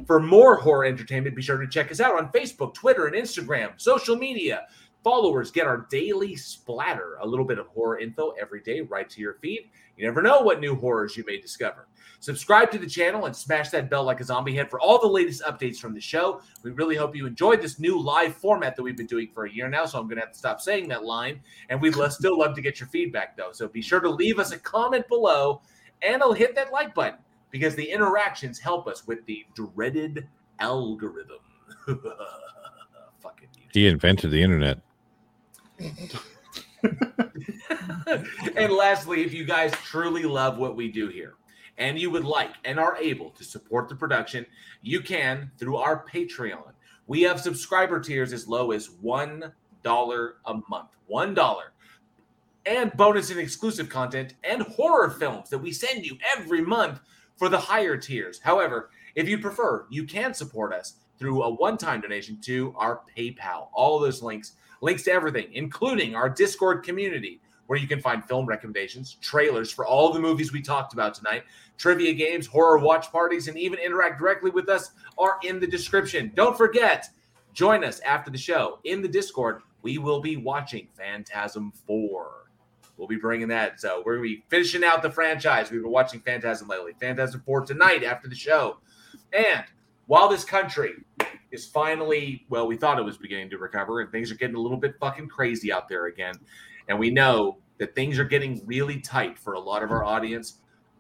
For more horror entertainment, be sure to check us out on Facebook, Twitter, and Instagram, social media. Followers get our daily splatter, a little bit of horror info every day right to your feed. You never know what new horrors you may discover. Subscribe to the channel and smash that bell like a zombie head for all the latest updates from the show. We really hope you enjoyed this new live format that we've been doing for a year now, so I'm going to have to stop saying that line. And we'd still love to get your feedback, though. So be sure to leave us a comment below and I'll hit that like button because the interactions help us with the dreaded algorithm. Fucking He invented the internet. and lastly, if you guys truly love what we do here and you would like and are able to support the production, you can through our Patreon. We have subscriber tiers as low as $1 a month. $1. And bonus and exclusive content and horror films that we send you every month for the higher tiers. However, if you prefer, you can support us through a one time donation to our PayPal. All those links, links to everything, including our Discord community, where you can find film recommendations, trailers for all the movies we talked about tonight, trivia games, horror watch parties, and even interact directly with us are in the description. Don't forget, join us after the show in the Discord. We will be watching Phantasm 4. We'll be bringing that. So we're going to be finishing out the franchise. We've been watching Phantasm lately. Phantasm 4 tonight after the show. And while this country is finally, well, we thought it was beginning to recover, and things are getting a little bit fucking crazy out there again. And we know that things are getting really tight for a lot of our audience.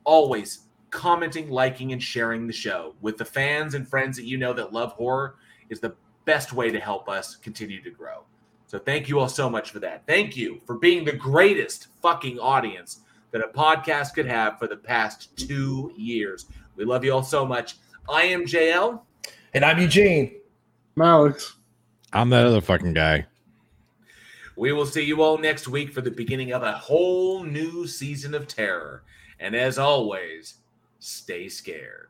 Always commenting, liking, and sharing the show with the fans and friends that you know that love horror is the best way to help us continue to grow. So thank you all so much for that. Thank you for being the greatest fucking audience that a podcast could have for the past two years. We love you all so much. I am JL. And I'm Eugene. I'm Alex. I'm that other fucking guy. We will see you all next week for the beginning of a whole new season of terror. And as always, stay scared.